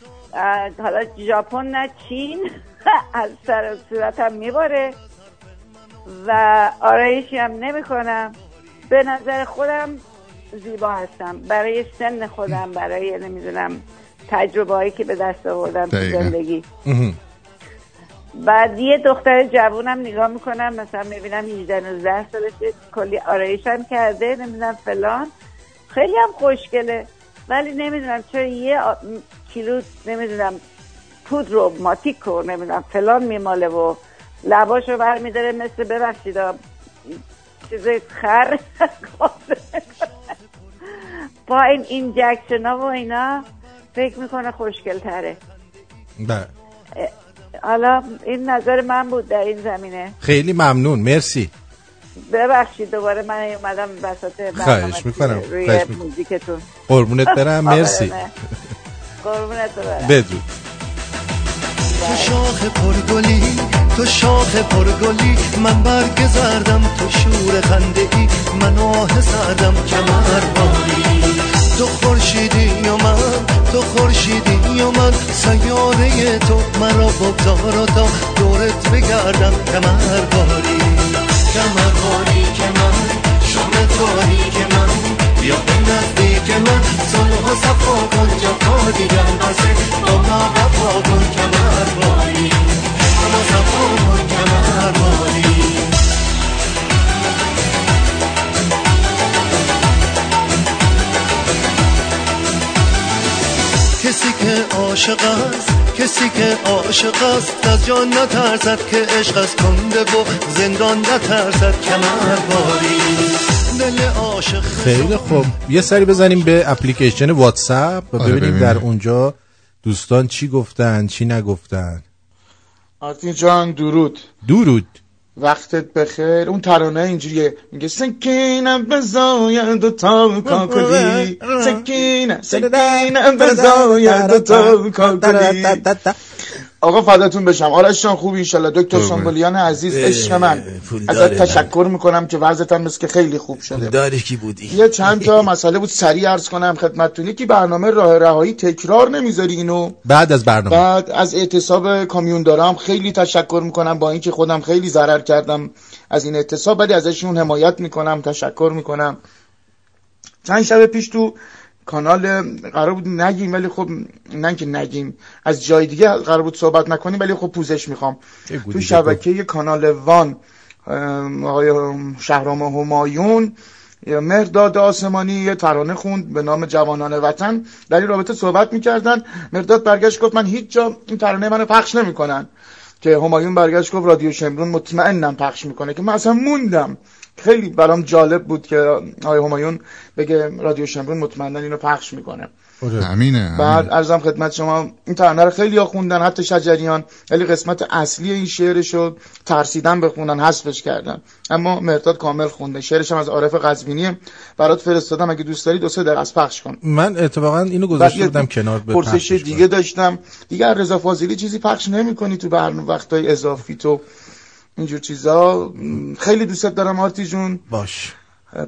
حالا ژاپن نه چین از سر صورتم میباره و آرایشی هم نمی کنم به نظر خودم زیبا هستم برای سن خودم برای نمی‌دونم تجربه هایی که به دست آوردم تو. زندگی. بعد یه دختر جوونم نگاه می‌کنم مثلا می‌بینم 18 19 سالشه کلی آرایش هم کرده نمی‌دونم فلان. خیلی هم خوشگله. ولی نمی‌دونم چرا یه آ- کیلو نمی‌دونم پودر رو ماتیک رو نمی‌دونم فلان میماله و لباش رو برمیداره مثل ببخشید چیز خر. با این اینجکشن ها و اینا فکر می‌کنه خوشگل تره بله. حالا این نظر من بود در این زمینه خیلی ممنون مرسی ببخشید دوباره من اومدم وسط برنامه خواهش می‌کنم. روی خواهش می‌کنم. موزیکتون قربونت برم مرسی آقایونه. قربونت برم بدرود تو شاخ پرگلی تو شاخ پرگلی من برگ زردم تو شور خنده ای من آه سردم کمر باری تو خورشیدی و من؟ تو خورشیدی و من؟ سیاره تو مرا بگذار و تا دورت بگردم کمر باری کمر باری که من شام تاریک من بیا به نزدیک من و صفا کن جفا دیگر بسه با ما وفا کن کمر باری با صفا کن کمر کسی که عاشق است کسی که عاشق است از جان نترسد که عشق از کنده و زندان نترسد. کمر باری. دل عاشق. خیلی خوب. یه سری بزنیم به اپلیکیشن واتساپ. و آره، ببینیم ببینیم. در اونجا دوستان چی گفتن چی نگفتن. آرتین جان درود. درود. وقتت بخیر. اون ترانه اینجوریه. میگه سکینه بزاید و تا کاکلی سکینه سکینه بزاید و تا کاکلی آقا فداتون بشم. آرش جان خوب انشالله. دکتر قربونت. شامبولیان عزیز عشق من. ازت. تشکر می‌کنم که وضعت هم مثل که خیلی خوب شده. داری کی بودی یه چند تا مسئله بود سریع عرض کنم خدمتتونی که برنامه راه رهایی تکرار نمی‌ذاری اینو؟ بعد از برنامه. بعد از اعتصاب کامیون دارم خیلی تشکر می‌کنم. با اینکه خودم خیلی ضرر کردم از این اعتصاب ولی ازشون حمایت می‌کنم تشکر می‌کنم. چند شب پیش تو کانال قرار بود نگیم ولی خب نه که نگیم. از جای دیگه قرار بود صحبت نکنیم ولی خب پوزش می‌خوام. تو شبکه کانال وان آقای شهرام همایون مرداد آسمانی یه ترانه خوند به نام جوانان وطن. در این رابطه صحبت می‌کردن. مرداد برگشت گفت من هیچ جا این ترانه منو پخش نمی‌کنن. که همایون برگشت گفت رادیو شمرون مطمئنم پخش می‌کنه. که من اصلا موندم. خیلی برام جالب بود که آقای همایون بگه رادیو شمرون مطمئنا اینو پخش می‌کنه. همینه بعد ارزم خدمت شما این ترانه رو خیلی ها خوندن حتی شجریان ولی قسمت اصلی این شعرش رو ترسیدن بخونن حذفش کردن. اما مرداد کامل خونده. شعرش هم از عارف قزوینی برات فرستادم اگه دوست داری دو سه دقیقه از پخش کن. من اتفاقا اینو گذاشته بودم کنار به پرسش دیگه داشتم. دیگه رضا فاضلی چیزی پخش نمی‌کنی تو برنامه وقتای اضافی تو. اینجور چیزا. خیلی دوست دارم آرتی جون. باش.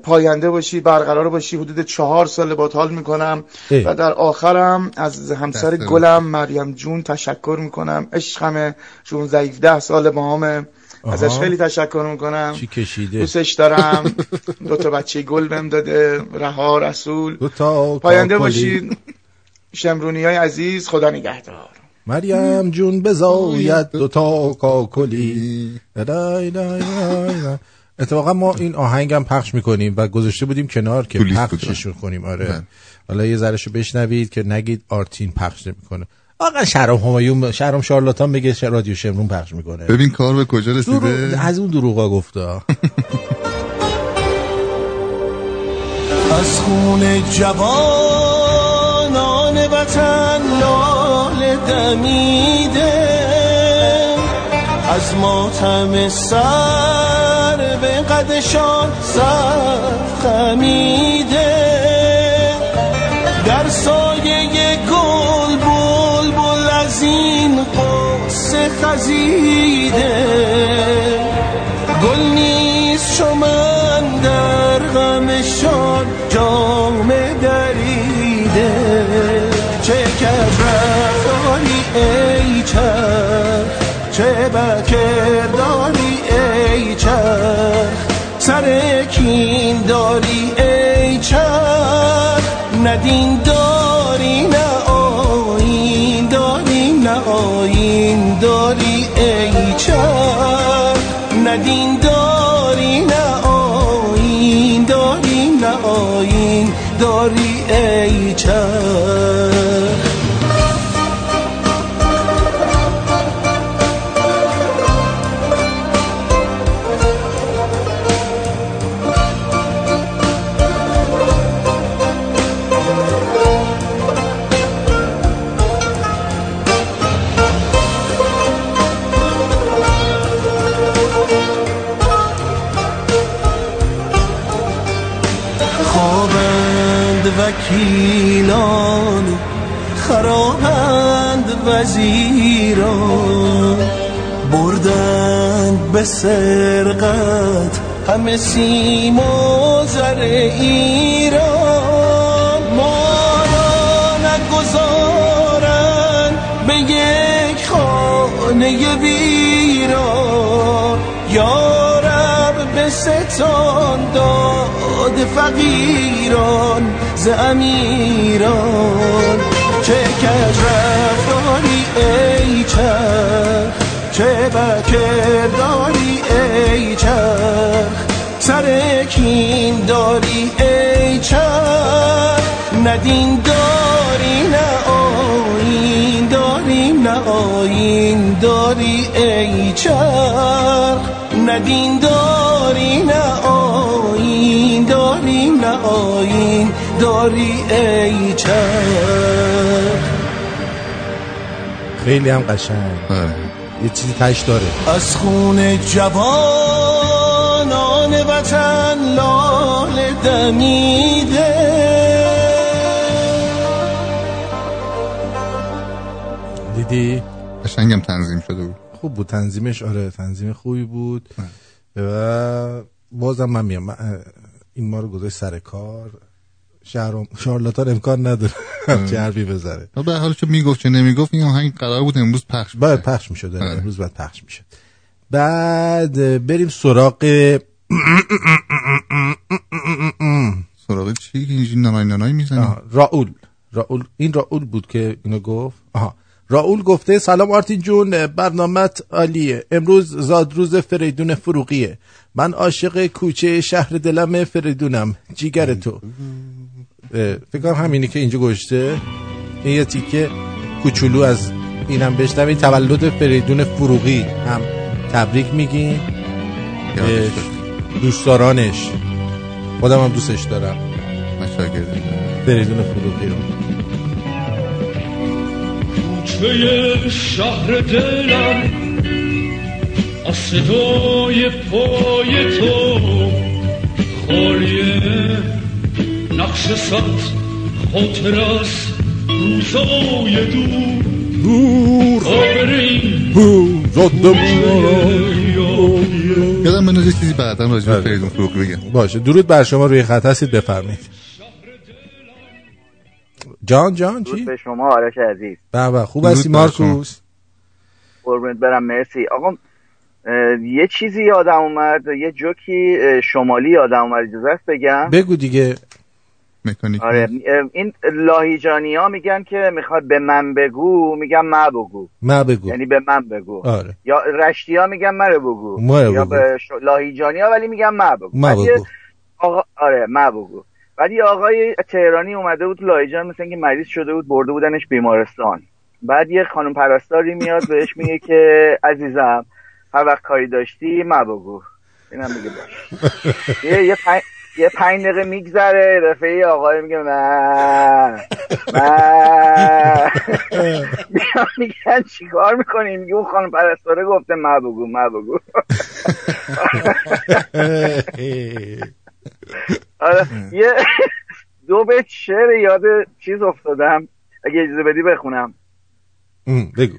پاینده باشی برقرار باشی. حدود چهار سال با حال می‌کنم. ای. و در آخرم از همسر گلم مریم جون تشکر می‌کنم. عشقمه. چون ضعیف ده سال با همه ازش. خیلی تشکر می‌کنم. چی کشیده؟ دوستش دارم. دو تا بچه گل بهم داده. رها رسول. دو تا پاینده. باشید شمرونی های عزیز خدا نگهدار. مریم جون بزاید دوتا کاکلی. دای دای دای. اتفاقا ما این آهنگم پخش می‌کنیم و گذاشته بودیم کنار که. پخششون کنیم آره. بله. حالا یه ذرهشو بشنوید که نگید آرتین پخش نمی‌کنه. آقا شهرام همایون شهرام شارلاتان میگه ش- رادیو شمرون پخش می‌کنه. ببین کار به کجا رسیده؟ از اون دروغا گفته. از خون جوانان وطن دمیده. از ماتم سر به قدشان سر خمیده. در سایه گل بل بل از این قصه خزیده. گل نیست چو من در غمشان جامه دریده. ای چرخ چه بکر داری ای چرخ سر کین داری ای چرخ ندین داری نه آین داری نه آین داری ای چرخ ندین داری نه آین داری نه آین داری ای چرخ سرقت همه سیم و زر ایران. ما را نگذارند به یک خانه ویران. یا رب به ستان داد فقیران ز امیران. چه کج رفتاری ای چرخ چه بکر داری ای چرخ؟ سر کین داری ای چرخ؟ ندین داری نه آین داری نه آین داری ای چرخ؟ ندین داری نه آین داری نه آین داری ای چرخ. خیلی هم قشنگ. یه چیزی تش داره. از خون جوانان وطن لاله دمیده. دیدی؟ قشنگم تنظیم شده بود. خوب بود. تنظیمش آره تنظیم خوبی بود. و بازم من میام. این ما رو گذاشت سر کار. شهرام شارلاتان امکان نداره چه حرفی بزنه. به حال چه می‌گفت چه نمی‌گفت این آهنگ قرار بود امروز پخش باید پخش می‌شد آره. امروز باید پخش می‌شد. بعد بریم سراغ سراغ چی؟ اینجوری نانای نانای می‌زنی آه، راول راول این راول بود که اینو گفت. آها. راول گفته سلام آرتین جون برنامت عالیه. امروز زادروز فریدون فروغیه. من عاشق کوچه شهر دلم فریدونم. جیگر تو. فکر همینی که اینجا گشته این یه تیکه کوچولو از اینم بشنوید تولد فریدون فروغی هم تبریک میگیم دوستدارانش. خودم هم دوستش دارم. فریدون فروغی رو. کوچه شهر دلم از صدای پای تو خالیه. نقش صد خاطر از روزای دور. یادم من یه چیزی بعدا راجع به فریدون فروغی بگم. باشه. درود بر شما روی خط هستید بفرمایید. جان جان چی؟ به شما آرش عزیز. بابا خوب هستی مارکوس؟ قربونت برم مرسی. آقا یه چیزی یادم اومد یه جوکی شمالی یادم اومد اجازه است بگم؟ بگو دیگه. مکانیک آره این لاهیجانی ها میگن که می‌خواد به من بگو میگن ما بگو. ما بگو. یعنی به من بگو. آره. یا رشتی ها میگن من بگو. ما یا بگو. به ش... لاهیجانی ها ولی میگن ما بگو. ما بگو. آقا... آره ما بگو. بعد یه آقای تهرانی اومده بود لاهیجان مثل اینکه مریض شده بود برده بودنش بیمارستان. بعد یه خانم پرستاری میاد بهش میگه که عزیزم هر وقت کاری داشتی ما بگو. اینم میگه باش. یه یه پنج یه پنج دقیقه میگذره رفعه آقای میگه نه نه. میان میگن چیکار می‌کنی؟ میگه اون خانم پرستاره گفته ما بگو ما بگو. آره یه دو بیت شعر یاد چیز افتادم. اگه اجازه بدی بخونم. بگو.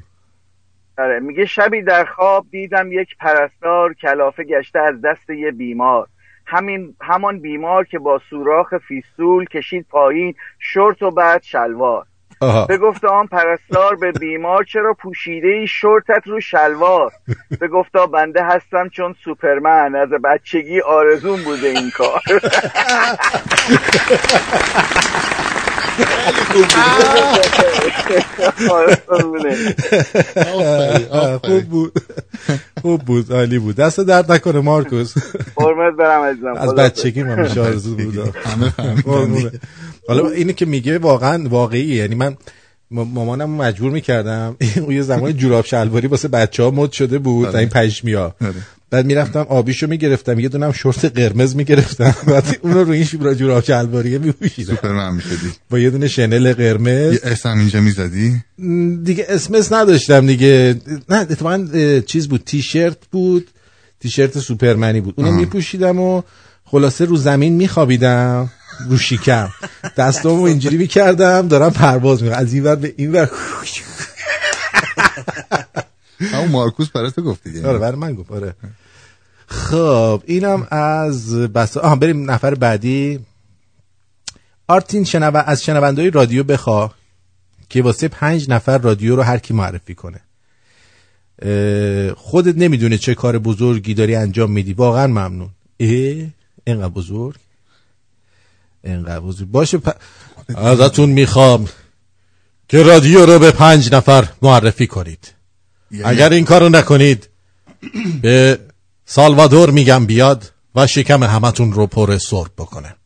آره میگه شبی در خواب دیدم یک پرستار کلافه گشته از دست یه بیمار. همین همان بیمار که با سوراخ فیستول کشید پایین شورت و بعد شلوار. آها. بگفت آن پرستار به بیمار چرا پوشیده ای شورتت رو شلوار؟ بگفتا بنده هستم چون سوپرمن. از بچگی آرزون بوده این کار. خوب بود. خوب بود. عالی بود. دست درد نکنه مارکوس. قرمت برم عزیزم. از بچگی من میشه آرزو بود قربونه. حالا اینه که میگه واقعا واقعی یعنی من مامانم مجبور می‌کردم. اون یه زمان جوراب شلواری واسه بچه ها مد شده بود آره. این پشمیا بعد می‌رفتم آبیشو می‌گرفتم. یه دونم شورت قرمز می‌گرفتم. بعد اون رو روی این جوراب شلواری میپوشیدم. سوپرمن می‌شدی با یه دونه شنل قرمز. یه اسم اینجا می‌زدی؟ دیگه اسمس نداشتم دیگه. نه اتفاقا چیز بود. تیشرت بود. تیشرت سوپرمنی بود. اونو میپوشیدم و خلاصه رو زمین میخوابیدم. رو شیکم دستامو اینجوری می‌کردم دارم پرواز می‌کنم. از این ور به این ور. همون مارکوس برای تو گفت دیگه. آره برای من گفت. آره. خب اینم از بس آها بریم نفر بعدی. آرتین شنو... از شنوندهای رادیو بخوا که واسه پنج نفر رادیو رو هر کی معرفی کنه. خودت نمی‌دونه چه کار بزرگی داری انجام میدی. واقعا ممنون. اه اینقدر بزرگ. اینقدر بزرگ باشه پ... ازتون می‌خوام که رادیو رو به پنج نفر معرفی کنید. اگر این کارو نکنید به سالوادور میگم بیاد و شکم همتون رو پر سرب بکنه.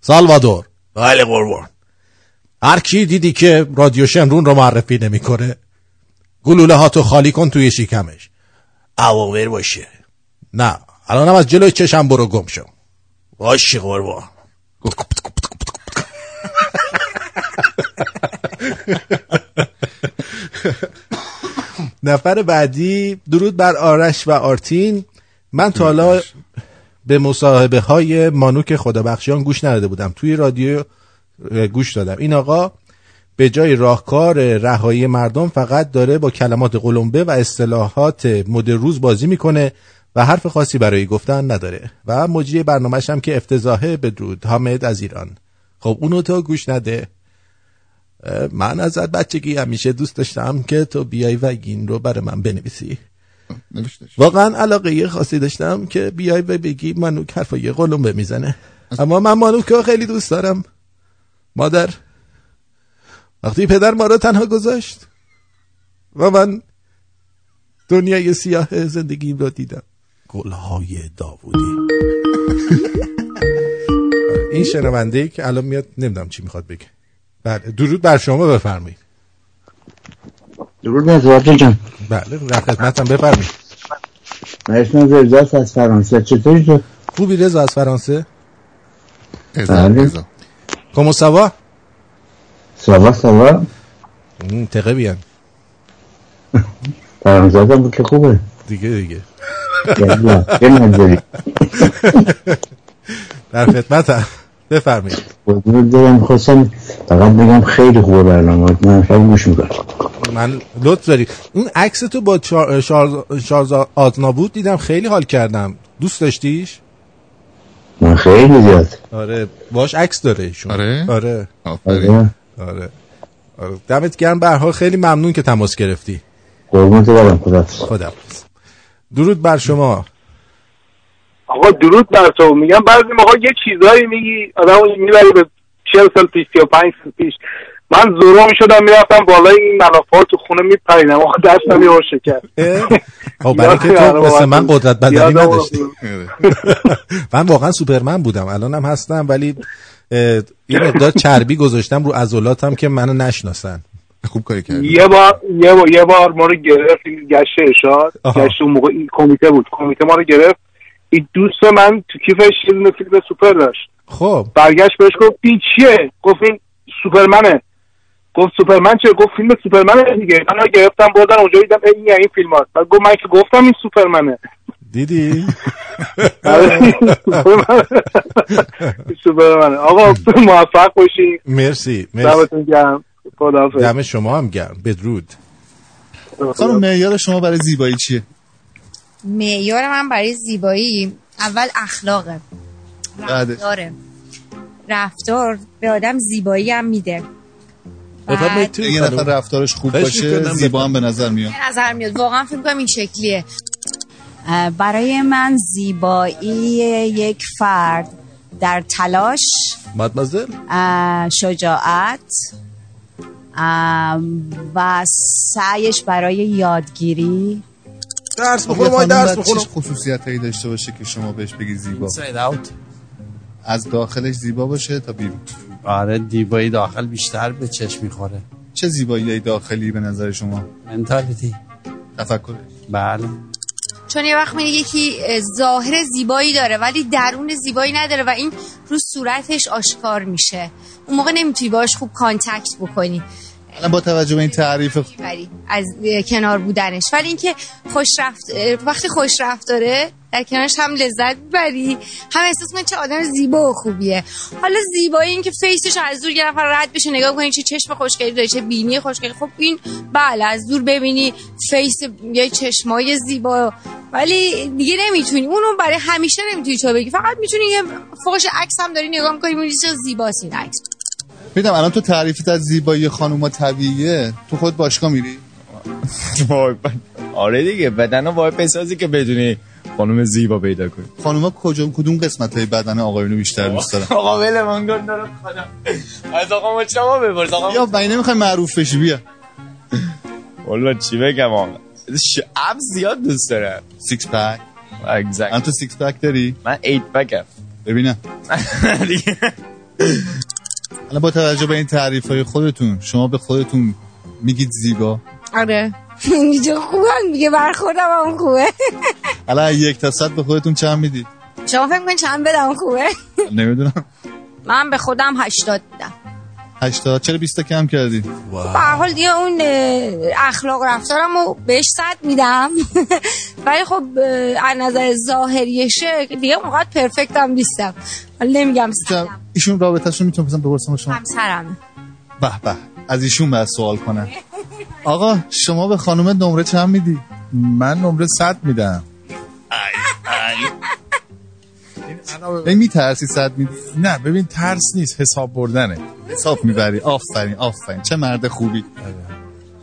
سالوادور. بله قربان. هر کی دیدی که رادیو شمرون رو معرفی نمی‌کنه گلوله هاتو خالی کن توی شکمش. اوامر باشه. نه الانم از جلوی چشم برو گم شو. باشه قربان. نفر بعدی درود بر آرش و آرتین. من تا حالا به مصاحبه های مانوک خدابخشیان گوش نداده بودم. توی رادیو گوش دادم. این آقا به جای راهکار رهایی مردم فقط داره با کلمات قلمبه و اصطلاحات مد روز بازی می‌کنه و حرف خاصی برای گفتن نداره و مجری برنامهش هم که افتضاحه بدرود حامد از ایران. خب اونو تو گوش نده. من ازت بچگی همیشه دوست داشتم که تو بیای و این رو برای من بنویسی. واقعا علاقه یه خاصی داشتم که بیای و بگی منوک حرفای قلمبه می‌زنه اما من مانوک رو خیلی دوست دارم. مادر وقتی پدر ما رو تنها گذاشت و من دنیای سیاه زندگیم را دیدم. گلهای داوودی. این شنونده ای که الان میاد نمی‌دونم چی می‌خواد بگه. بله درود بر شما بفرمایید. درود نزواجه جان. بله در خدمتم بفرمایید. من اسمم رزاست از فرانسه. چطوری تو؟ خوبی رضا از فرانسه؟ بله. کمو سوا؟ سوا سوا. تقه بیان. فرانسه هم بود که خوبه. دیگه دیگه. در خدمتم بفرمایید. قربونت برم خواستم فقط بگم خیلی خوبه برنامه. من شب گوش می‌کنم. من لطف داری. اون عکس تو با چار... شار... آزنابود دیدم خیلی حال کردم. دوست داشتیش؟ من خیلی زیاد. آره باش عکس داره ایشون. آره؟ آره. آره. آره. آره. دمت گرم. به حال خیلی ممنون که تماس گرفتی. قربونت برم. خدا خدا درود بر شما. آقا درود بر تو. میگم بعضی موقع یه چیزایی میگی آدم می‌بری به 40 سال پیش 35 سال پیش. من زورو می‌شدم می‌رفتم بالای این ملافات تو خونه میپریدم آقا دستم یه شکر خب برای که تو مثل. من قدرت بدنی نداشتی. من واقعا سوپرمن بودم. الانم هستم ولی یه مقدار چربی گذاشتم رو عضلاتم که منو نشناسن. خوب کاری کردی. یه بار یه بار, یه بار ما رو گرفت این گشت ارشاد. گشت اون موقع این کمیته بود. کمیته ما رو گرفت. این دوست من تو کیفش یه دونه فیلم سوپر داشت. خب. برگشت بهش گفت این چیه؟ گفت این سوپرمنه. گفت سوپرمن چیه گفت فیلم سوپرمنه دیگه. من رو گرفتم بردن اونجا دیدم ای این این فیلم هست بعد گفت من که گفتم این سوپرمنه. دیدی. سوپرمنه. آقا موفق باشی. مرسی مرسی. دم شما هم گرم. بدرود. خانم معیار شما برای زیبایی چیه؟ معیار من برای زیبایی اول اخلاقه؟ رفتاره. رفتار به آدم زیبایی هم میده. بفرمایید یه نفر رفتارش خوب باشه زیبا هم به نظر میاد. به نظر میاد. واقعا فکر کنم این شکلیه. برای من زیبایی یک فرد در تلاش مادمازل اه، شجاعت و سعیش برای یادگیری. درس خب، یه خانم باید چه خصوصیت هایی داشته باشه که شما بهش بگی زیبا؟ از داخلش زیبا باشه تا بیرون. آره دیبایی داخل بیشتر به چشم می‌خوره. چه زیبایی داخلی به نظر شما؟ منتالیتی تفکر. بله. چون یه وقت میگه یکی اه، ظاهر زیبایی داره ولی درون زیبایی نداره و این رو صورتش آشکار میشه. اون موقع نمی‌تونی باش خوب contact بکنی. الان با توجه به این تعریف از کنار بودنش. ولی اینکه خوش رفت وقتی خوش رفتاره در کنارش هم لذت می‌بری. هم احساس می‌کنی چه آدم زیبا و خوبیه. حالا زیبایی این که face ش از دور یه نفر رد بشه نگاه کنی چه چشم خوشگلی داره چه بینی خوشگلی. خب این بله از دور ببینی face یه چشمای زیبا. ولی دیگه نمی‌تونی. اونو برای همیشه نمی‌تونی چه بگی. فقط می‌تونی یه فوش عکس هم داری نگاه می‌کنی می‌بینی چه زیباست این عکس. میدم الان تو تعریفت از زیبایی خانوما طبیعیه. تو خود باشگاه میری؟ وای، آره دیگه بدن رو باید بسازی که بدونی خانم زیبا پیدا کنی. خانوما کجا کدوم قسمت های بدن آقایونو بیشتر دوست دارن؟ آقا بله من گل دارم. خدا از آقا ما شما بپرس آقا یا بایی نمی‌خوای معروف بشی بیا. والا چی بگم آقا. ابز زیاد دوست دارم. six pack exact تو six pack داری؟ من eight pack م ببینم. الان با توجه به این تعریف های خودتون شما به خودتون میگید زیبا. آره. اینجا خوبه میگه برخوردم هم خوبه. الان از یک تا صد به خودتون چند می‌دید؟ شما فکر کنید چند بدم خوبه؟ نمی‌دونم. من به خودم 80 میدم. 80 چرا 20 تا کم کردی؟ به هر حال دیگه اون اخلاق و رفتارم رو بهش صد میدم. ولی خب از نظر ظاهریشه دیگه اونقدر پرفکت هم نیستم. ولی نمیگم صدم ایشون رابطهشون می‌تونم بزنم بپرسم شما؟ همسرمه. به به. از ایشون باید سوال کنم. آقا شما به خانم نمره چند میدی؟ من نمره 100 میدم. این میترسی صد میدی؟ نه ببین ترس نیست حساب بردنه. حساب می‌بری. آفرین آفرین. چه مرد خوبی.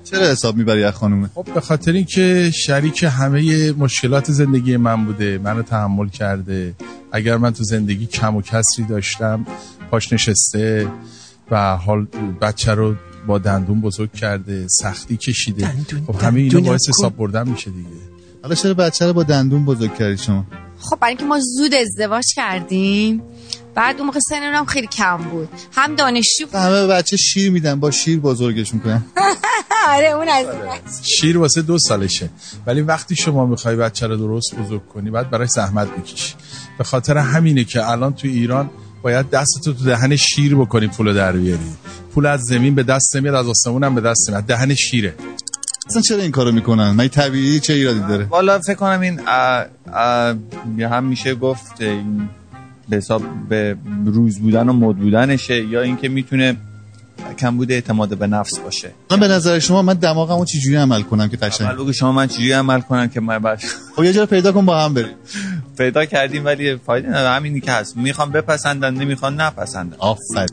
چرا حساب می‌بری از خانومه؟ خب به خاطر اینکه شریک همه مشکلات زندگی من بوده منو تحمل کرده. اگر من تو زندگی کم و کسری داشتم پاش نشسته و حال بچه رو با دندون بزرگ کرده سختی کشیده. خب همه دندون اینا باعث. حساب بردن میشه دیگه. حالا چرا بچه رو با دندون بزرگ کردی شما؟ خب برای اینکه ما زود ازدواج کردیم. بعد اون موقع هم خیلی کم بود. هم دانشجو بود. همه بچه شیر میدن با شیر بزرگش می‌کنن آره اون از شیر واسه دو سالشه. ولی وقتی شما می‌خوای بچه رو درست بزرگ کنی باید برای زحمت بکشی به خاطر همینه که الان تو ایران باید دستتو تو دهن شیر بکنی پول در بیاری. پول از زمین به دست نمیاد از آسمون هم به دست نمیاد دهن شیره. اصلا چرا این کارو می‌کنن؟ من طبیعی چه ایرادی داره؟ والا فکر کنم این اه، اه، یه هم میشه گفت این به حساب به روز بودن و مد بودنشه یا اینکه می‌تونه کمبود اعتماد به نفس باشه. من به نظر شما من دماغمو چجوری عمل کنم که قشنگ؟ عمل بگو شما من چجوری عمل کنم که من بعد خب یه جا پیدا کن با هم بریم. پیدا کردیم ولی فایده نداره. همینی که هست. می‌خوام بپسندن نمی‌خوان نپسندن. آفرین.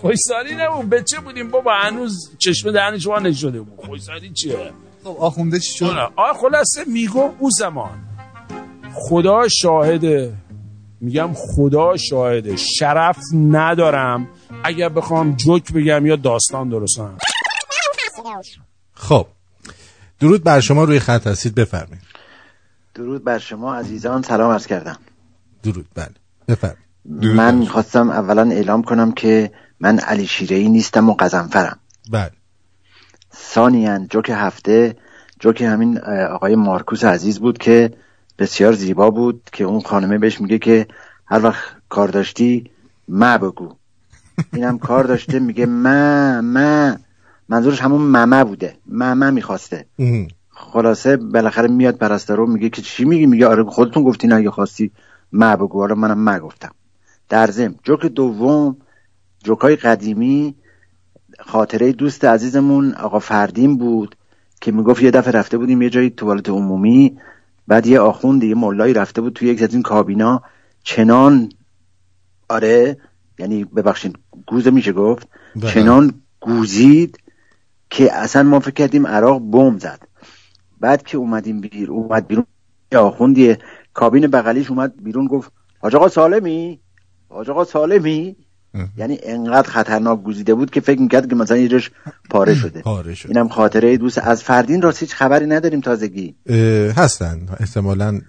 خوشسالی نبود. بچه بودیم بابا؟ هنوز چشم دهنش وا نشده بود. خوشسالی چیه؟ خب آخونده چی شد؟ آه خلاصه میگم او زمان. خدا شاهده میگم خدا شاهده شرف ندارم. اگر بخوام جوک بگم یا داستان درست کنم. خب درود بر شما روی خط هستید بفرمایید. درود بر شما عزیزان سلام عرض کردم. درود بله بفرمایید. من خواستم اولا اعلام کنم که من علی شیرهی نیستم و قزنفرم. بله. ثانیا جوک هفته جوک همین آقای مارکوس عزیز بود که بسیار زیبا بود که اون خانمه بهش میگه که هر وقت کار داشتی ما بگو. اینم کار داشته میگه ما ما منظورش همون ممه بوده. ممه می‌خواسته. خلاصه بالاخره میاد پرستارو میگه که چی میگی؟ میگه آره خودتون گفتین اگه خواستی ما بگو. حالا منم ما گفتم. در ضمن جوک دوم جوکای قدیمی خاطره دوست عزیزمون آقا فردین بود که می‌گفت یه دفعه رفته بودیم یه جایی توالت عمومی. بعد یه آخوند یه ملایی رفته بود توی یک از این کابینا. چنان آره یعنی ببخشید گوزه میشه گفت. بله. چنان گوزید که اصلا ما فکر کردیم عراق بم زد. بعد که اومدیم بیر اومد بیرون یه آخوندی کابین بغلیش اومد بیرون گفت حاج آقا سالمی؟ حاج آقا سالمی؟ یعنی انقدر خطرناک گوزیده بود که فکر می‌کرد که مثلا یه جاش پاره شده. پاره شد اینم خاطره دوست. از فردین راستی هیچ خبری نداریم تازگی. هستن. احتمالا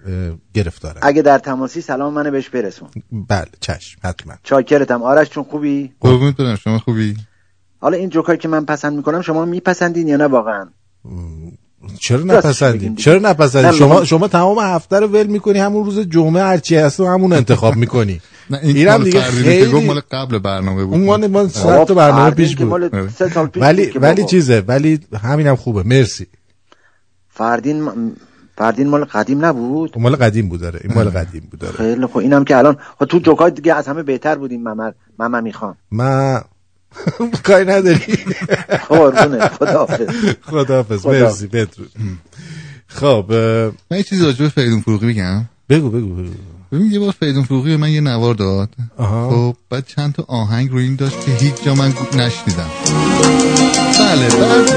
گرفتارن اگه در تماسی سلام منو بهش برسون. بله چشم حتما. چاکرتم. آرش چون خوبی؟ قربونت برم. شما خوبی؟ حالا این جوکایی که من پسند می‌کنم شما میپسندین یا نه واقعا؟ چرا نپسندیم. چرا نپسندیم شما شما تمام هفته رو ول می‌کنی همون روز جمعه هرچی هست و همون انتخاب می‌کنی. نه این اینم دیگه خیلی مال قبل برنامه بود. اون مال صد تا برنامه پیش بود. سه پیش ولی ولی. چیزه ولی همینم خوبه. مرسی. فردین فردین مال قدیم نبود؟ اون مال قدیم بود داره این مال قدیم بود داره خیلی خب اینم که الان خب تو جوکای دیگه از همه بهتر بودیم ممر ممر می‌خوام من کاری نداری. قربونه خداحافظ. خداحافظ. مرسی. بدرود. خب من یه چیزی راجع به فریدون فروغی بگم. بگو بگو بگو. ببین یه بار فریدون فروغی من یه نوار داد. خب بعد چند تا آهنگ رو این داشت که هیچ جا من نشنیدم. بله بعد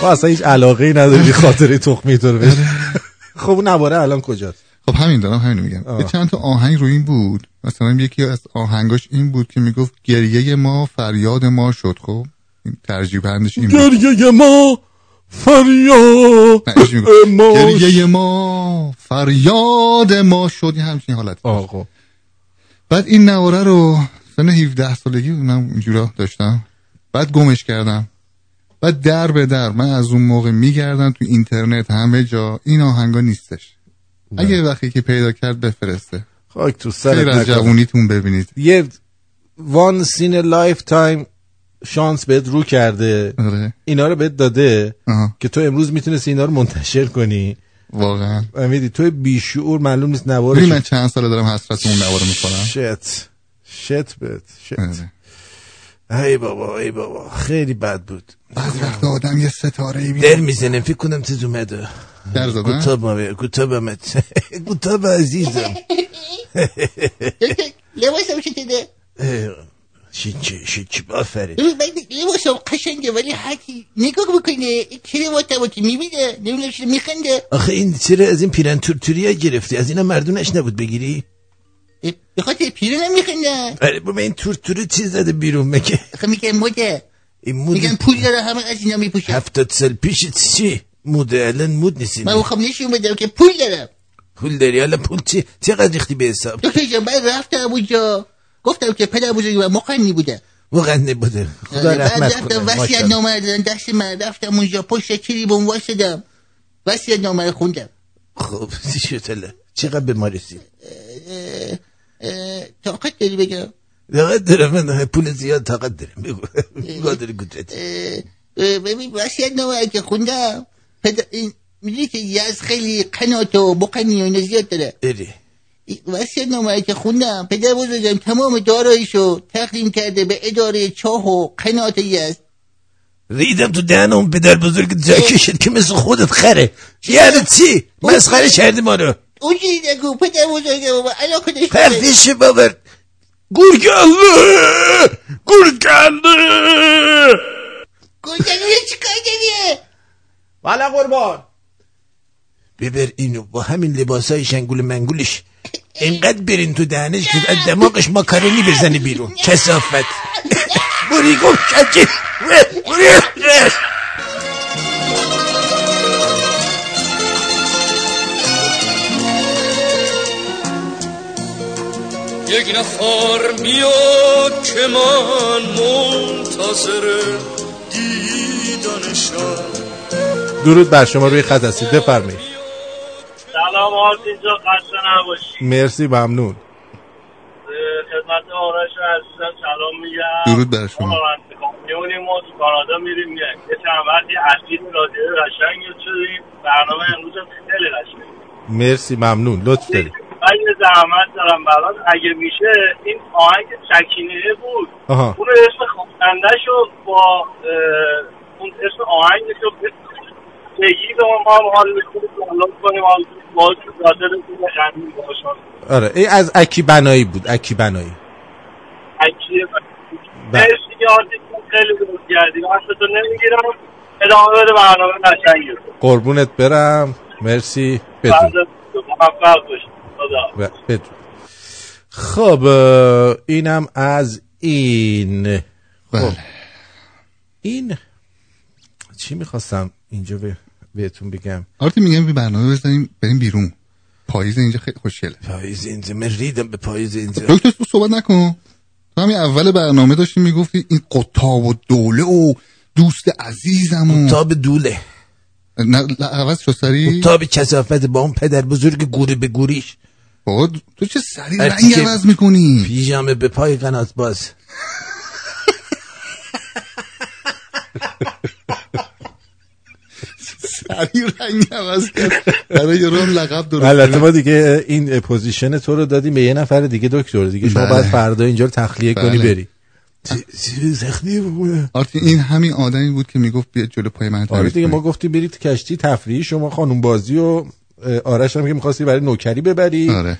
تو اصلا هیچ علاقه ای نداری خاطره تخمی تو رو بهش خب اون نواره الان کجاست؟ خب همین دارم همین میگم. آه. یه چند تا آهنگ رو این بود. مثلا یکی از آهنگاش این بود که می‌گفت گریه ما فریاد ما شد. خب این ترجیح بندش این بود. گریه ما فریاد ما گریه ما فریاد ما شد. یه همچین حالت. آه خب. بعد این نواره رو سن 17 سالگی اونم اینجورا داشتم. بعد گمش کردم. بعد در به در من از اون موقع میگردم تو اینترنت همه جا. این آهنگا نیستش. اگه وقتی که پیدا کرد بفرسته. خاک تو خیر سرت از. جوونیتون ببینید. یه once in lifetime شانس بهت رو کرده. آره. اینا رو بهت داده آها. که تو امروز می‌تونستی اینا رو منتشر کنی. واقعا. امیدی تو بیشعور معلوم نیست نوارش من چند ساله دارم حسرت اون نوار می‌کنم. shit. shit bad shit. ای بابا ای بابا. خیلی بد بود. بعضی وقت آدم یه ستاره ای در می‌زنم فکر کنم تیز اومده. در زدن؟ کتابم کتابمت کتاب عزیزم. لباسم شده شیچی شیچی آفرین. لباسم قشنگه ولی هرکی نگاه بکنه چرا مطباتی می‌بینه نمی‌دونم چرا میخنده. آخه این چرا از این پیرن تورتوری ها گرفتی؟ از اینا مردونش نبود بگیری؟ به خاطر پیرو نمیخندم آره بابا این تور تور چیز زده بیرون؟ مگه؟ آخه میگه موده این مود میگن پول داره همه از اینا میپوشه هفتاد سال پیش چی؟ موده الان مود نیستی من می‌خوام نشون بدم که پول دارم پول داری؟ حالا پول چی؟ چقدر ریختی به حساب؟ دکتر جان من رفتم اونجا. گفتم که پدر بزرگی من مقنی بوده. مغنی بوده. خدا بعد رحمت کنه. وصیت. نامه دادن دست من رفتم اونجا پشت تریبون واسدم وصیت نامه خوندم. خب چی شد چقدر به ما رسید طاقت داری بگم. طاقت دارم من پول زیاد طاقت دارم بگو قادر قدرت ببین نامه رو که خوندم پدر این می‌دونی که یز خیلی قنات و بقنی و اینا زیاد داره. اره نامه که خوندم پدر بزرگم تمام داراییشو تقدیم کرده به اداره چاه و قنات یزد. ریدم تو دهن اون پدر بزرگ جا کشید که مثل خودت خره. یعنی چی؟ مسخره کردی ما رو. اونجوری نگو پدر بزرگم بابا علاقه داشت. پردیش باور گورگله گورگله گلگلیه چی کار داریه والا قربان ببر اینو با همین لباسای شنگول منگولش اینقدر برین تو دهنش که از دماغش ماکارونی بزنه بیرون کسافت بوری گم کچی بوری یک نفر میاد که من منتظر دیدنشم درود بر شما روی خط هستید. بفرمایید. سلام آرتین جا خسته نباشی. مرسی ممنون. خدمت آرش عزیزم سلام میگم. درود بر شما. کامیونیم ما تو کانادا میریم میایم یه چند وقتی اسیر رادیو قشنگ شدیم برنامه امروز خیلی قشنگ مرسی ممنون. لطف داری من یه زحمت دارم برات. اگه میشه این آهنگ سکینه بود. آها. اون اسم خواننده شو با اون اسم آهنگش رو بگی به ما هم حال کنیم حال با خاطر خندیم باشون آره. این از اکی بنایی بود. اکی بنایی. بله. مرسی که آرتیست خیلی درست کردی. وقتتو نمی‌گیرم. ادامه بده برنامه قشنگی. قربونت برم. مرسی. بدون. موفق باشی. خدا. خب اینم از این. خب این چی می‌خواستم اینجا به بهتون بگم؟ آرتی میگم بی برنامه بزنیم بریم بیرون. پاییز اینجا خیلی خوشگله. پاییز اینجا من ریدم به پاییز اینجا. دکتر تو صحبت نکن. تو همین اول برنامه داشتی می‌گفتی این قطاب و دوله و دوست عزیزم و قطاب دوله. نه عوض شد سری قطاب کثافت با اون پدر بزرگ گوری به گوریش. بابا تو چه سری رنگ عوض می‌کنی؟ پیژامه به پای قنات باز. سری رنگ عوض کرد. برای یه هم لقب درست البته ما دیگه این position تو رو دادیم به یه نفر دیگه دکتر. دیگه شما بله. باید فردا اینجا رو تخلیه کنی بله. بری. تخلیه بکنه آرتی این همین آدمی بود که می‌گفت بیا جلو پای من آره دیگه. ما گفتیم برید کشتی تفریحی شما خانم بازی و آرش هم که می‌خواستی برای نوکری ببری. آره.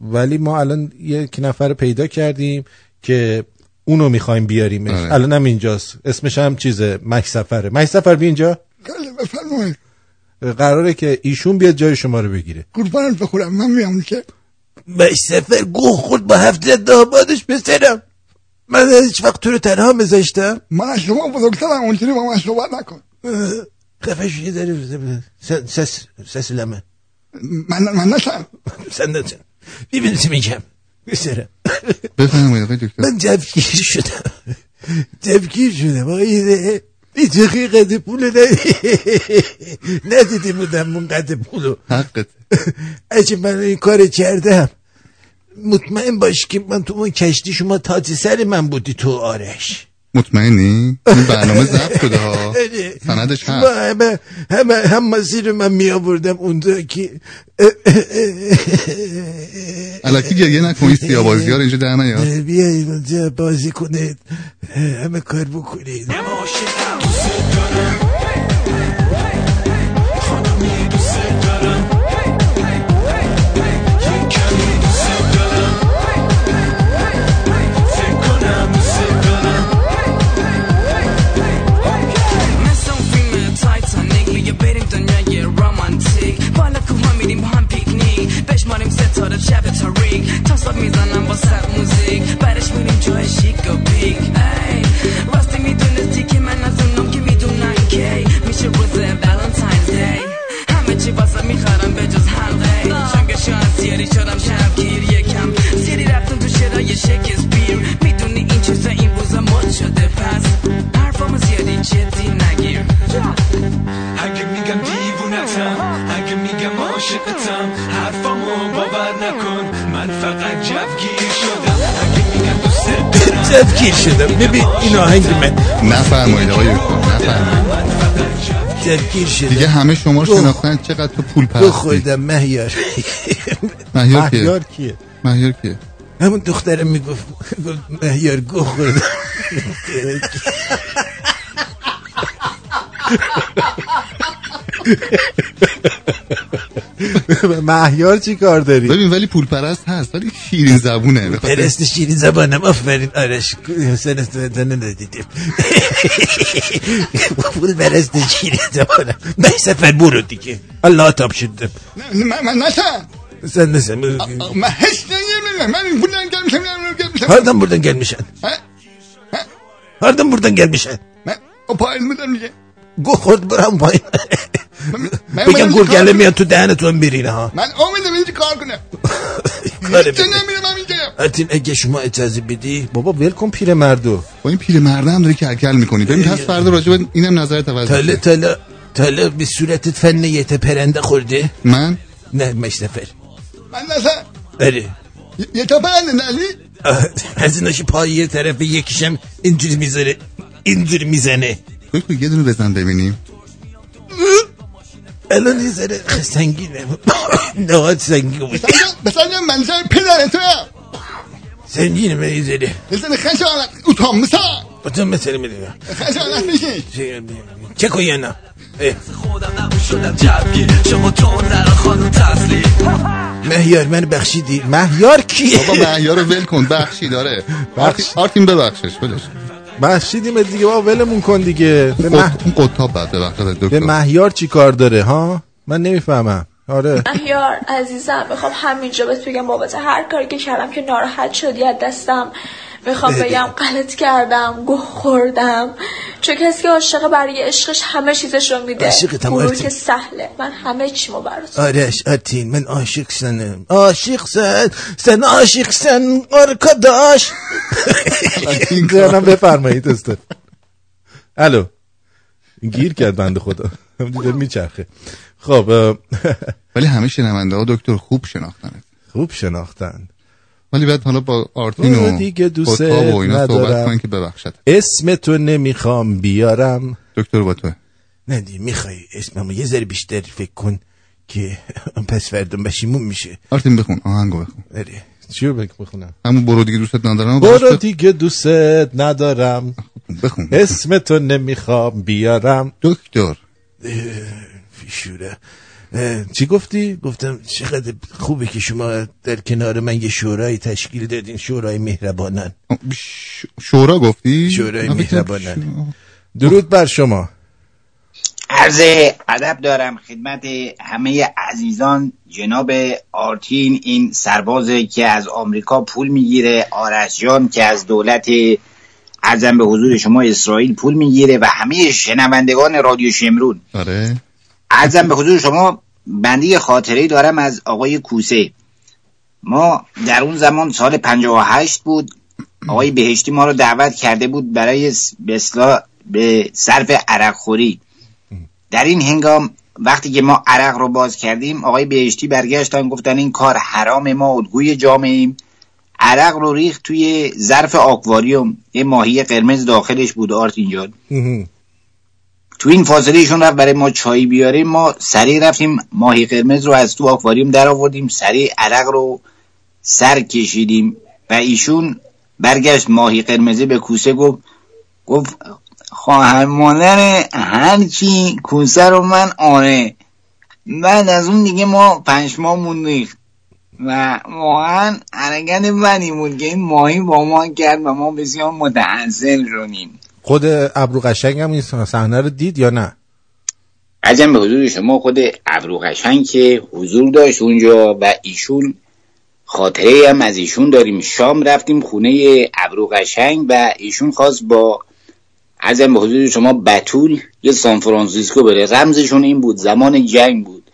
ولی ما الان یک نفر پیدا کردیم که اونو می‌خوایم بیاریمش آره. الان هم اینجاست. اسمش هم چیزه؟ مک سفره. مک سفر بی اینجا. بله بفرمایید. قراره که ایشون بیاد جای شما رو بگیره. قربانت بخورم. من میام که مک سفر گو خود با هفته دامادش بسرم من هیچ وقت تو رو تنها میذاشتم. من از شما بزرگترم. اونجوری با من صحبت نکن. یه داره سس سس لمه من من نشم. سن نزن ببین چی میگم؟ بسرم بفرمایید آقای دکتر. من جوگیر شدم. جوگیر شدم. آقای این دقیقت پول ندی؟ ندیدی بودم اون قد پولو؟ حقت. اگه من این کار کردم مطمئن باش که من تو اون کشتی شما تاتی سر من بودی تو آرش. مطمئنی؟ این برنامه ضبط شده ها. سندش شما هست همه همه هم مسیر من می آوردم اونجا که الکی گریه نکن این سیابازی ها رو اینجا در نیار. بیایید اونجا بازی کنید. همه کار بکنید. بشماریم ستاره شب تاریک. تاساب می‌زنم با سر موزیک. برش میریم جای شیک و پیک. ای راستی می‌دونستی که من از اونم که می‌دونن کی. میشه روز valentine's day. همه چی واسه می‌خرم به جز حلقه شنگ شاید سیری شدم شبگیر یکم. سیری رفتم تو شرای شکسپیر می‌دونی این چیزا این روزا مد شده پس. حرفامو زیادی جدی نگیر. اگه میگم دیوونتم اگه میگم عاشقتم حرفامو باور نکن. من فقط جوگیر شدم. اگه میگم دوست دارم جدگیر شدم. ببین این آهنگ من. نفرمایید آقای نفرمایید. شدم. دیگه همه شما رو شناختن. چقدر تو پول پرستی؟ خودم مهیار. مهیار کیه؟ مهیار کیه؟ مهیار کیه؟ همون دخترم می‌گفت گفت مهیار گو خورد مهیار چی کار داری؟ ببین ولی پول پرست هست ولی شیرین زبونه. پرست شیرین زبانم آفرین. آرش حسن استودتانه ندیدیم. پول پرست شیرین زبانم به سفر برو دیگه. الله تاب شدم من من نشم sen de sen من هیچ نمی‌دونم. من buradan gelmişim gelmişim Hardan buradan gelmişsin? Hardan buradan gelmişsin? o payını mı demeyecek Go خورد برم پایین. من بگم گرگله میاد تو دهنتون برینه ها. من امیدم اینجا کار کنم کار هیچ جا بده. نمیرم همینجا اتین اگه شما اجازه بدی بابا ول کن پیر مردو. با این پیر مرده هم داری کلکل می‌کنی. ببین پس فردا راجع اینم نظرت عوض تاله. تاله تاله به صورتت فنیت پرنده خورده. من؟ نه مشتفر من نشم بله. یه تا برنده نلی هزیناشی پای یه طرف یکیشم اینجوری می‌ذاره اینجوری می‌زنه. یه دونه بزن ببینیم. الان یه ذره سنگینه نهاد سنگین بود. مثلا منظر پدر تو. سنگینه من یه ذره. مثلا. خشالت utanmışsa بطن مثل می‌دونم خجالت میشی. چه کنی نه؟ خودم نبود شدم جوگیر شما تون در خانم تسلیم. مهیار من بخشیدی. مهیار کیه بابا مهیار رو ول کن. بخشی داره. بخش. آرتین ببخشش ولش بخشیدیم دیگه بابا ولمون کن دیگه. به, مه... اون قطاب بعد ببخشد به دکتر. مهیار چی کار داره ها؟ من نمی‌فهمم. آره. مهیار عزیزم می‌خوام همینجا بهت بگم بابت هر کاری که کردم که ناراحت شدی از دستم می‌خوام بگم غلط کردم گوه خوردم. چون کسی که عاشق برای عشقش همه چیزش رو میده. آرتین. که سهله. من همه چیمو برات آرش آتین من عاشق سنم. عاشق سن سن عاشق سن. arkadaş دارم بفرمایید استاد. الو. گیر کرد بنده خدا. دیده میچرخه. خب ولی همه شنونده ها دکتر خوب شناختن خوب شناختن. ولی بعد حالا با آرتین و دیگه دوست و اینا صحبت. کنین که ببخشد. اسم تو نمی‌خوام بیارم. دکتر با تو نه دی می‌خوای اسممو یه ذره بیشتر فکر کن که پس فردم بشیمون میشه. آرتین بخون آهنگو بخون. آره. چی رو بک- بخونم؟ همون برو دیگه دوستت ندارم. برو دیگه دوست ندارم. بخون اسم تو نمی‌خوام بیارم. دکتر. فیشوره چی گفتی؟ گفتم چقدر خوبه که شما در کنار من یه شورای تشکیل دادین شورای مهربانن شورا گفتی؟ شورای مهربانن درود بر شما. عرض ادب دارم خدمت همه عزیزان جناب آرتین این سربازه که از آمریکا پول می‌گیره آرش جان که از دولت ارزم به حضور شما اسرائیل پول می‌گیره و همه شنوندگان رادیو شمرون. آره. ارزم به حضور شما بندی خاطره دارم از آقای کوسه. ما در اون زمان سال 58 بود. آقای بهشتی ما رو دعوت کرده بود برای س- به صرف عرق خوری. در این هنگام وقتی که ما عرق رو باز کردیم آقای بهشتی برگشتن گفتن این کار حرام ما الگوی جامعیم. عرق رو ریخت توی ظرف آکواریوم. یه ماهی قرمز داخلش بود آرت اینجا. تو این فاصله ایشون رفت برای ما چای بیاره ما سریع رفتیم ماهی قرمز رو از تو آکواریوم در آوردیم سریع عرق رو سر کشیدیم و ایشون برگشت ماهی قرمزه به کوسه گفت گفت خواهر مادر هرچی کوسه رو من آره بعد از اون دیگه ما پنج ماه موندیم و واقعا حرکت بدی بود که این ماهی با ما کرد و ما بسیار متحصل شدیم. خود ابرو قشنگ هم این صحنه رو دید یا نه؟ عجم به حضور شما خود ابرو قشنگ که حضور داشت اونجا و ایشون خاطره هم از ایشون داریم. شام رفتیم خونه ابرو قشنگ و ایشون خواست با ارزم به حضور شما بتول یه سان فرانسیسکو بره. رمزشون این بود زمان جنگ بود.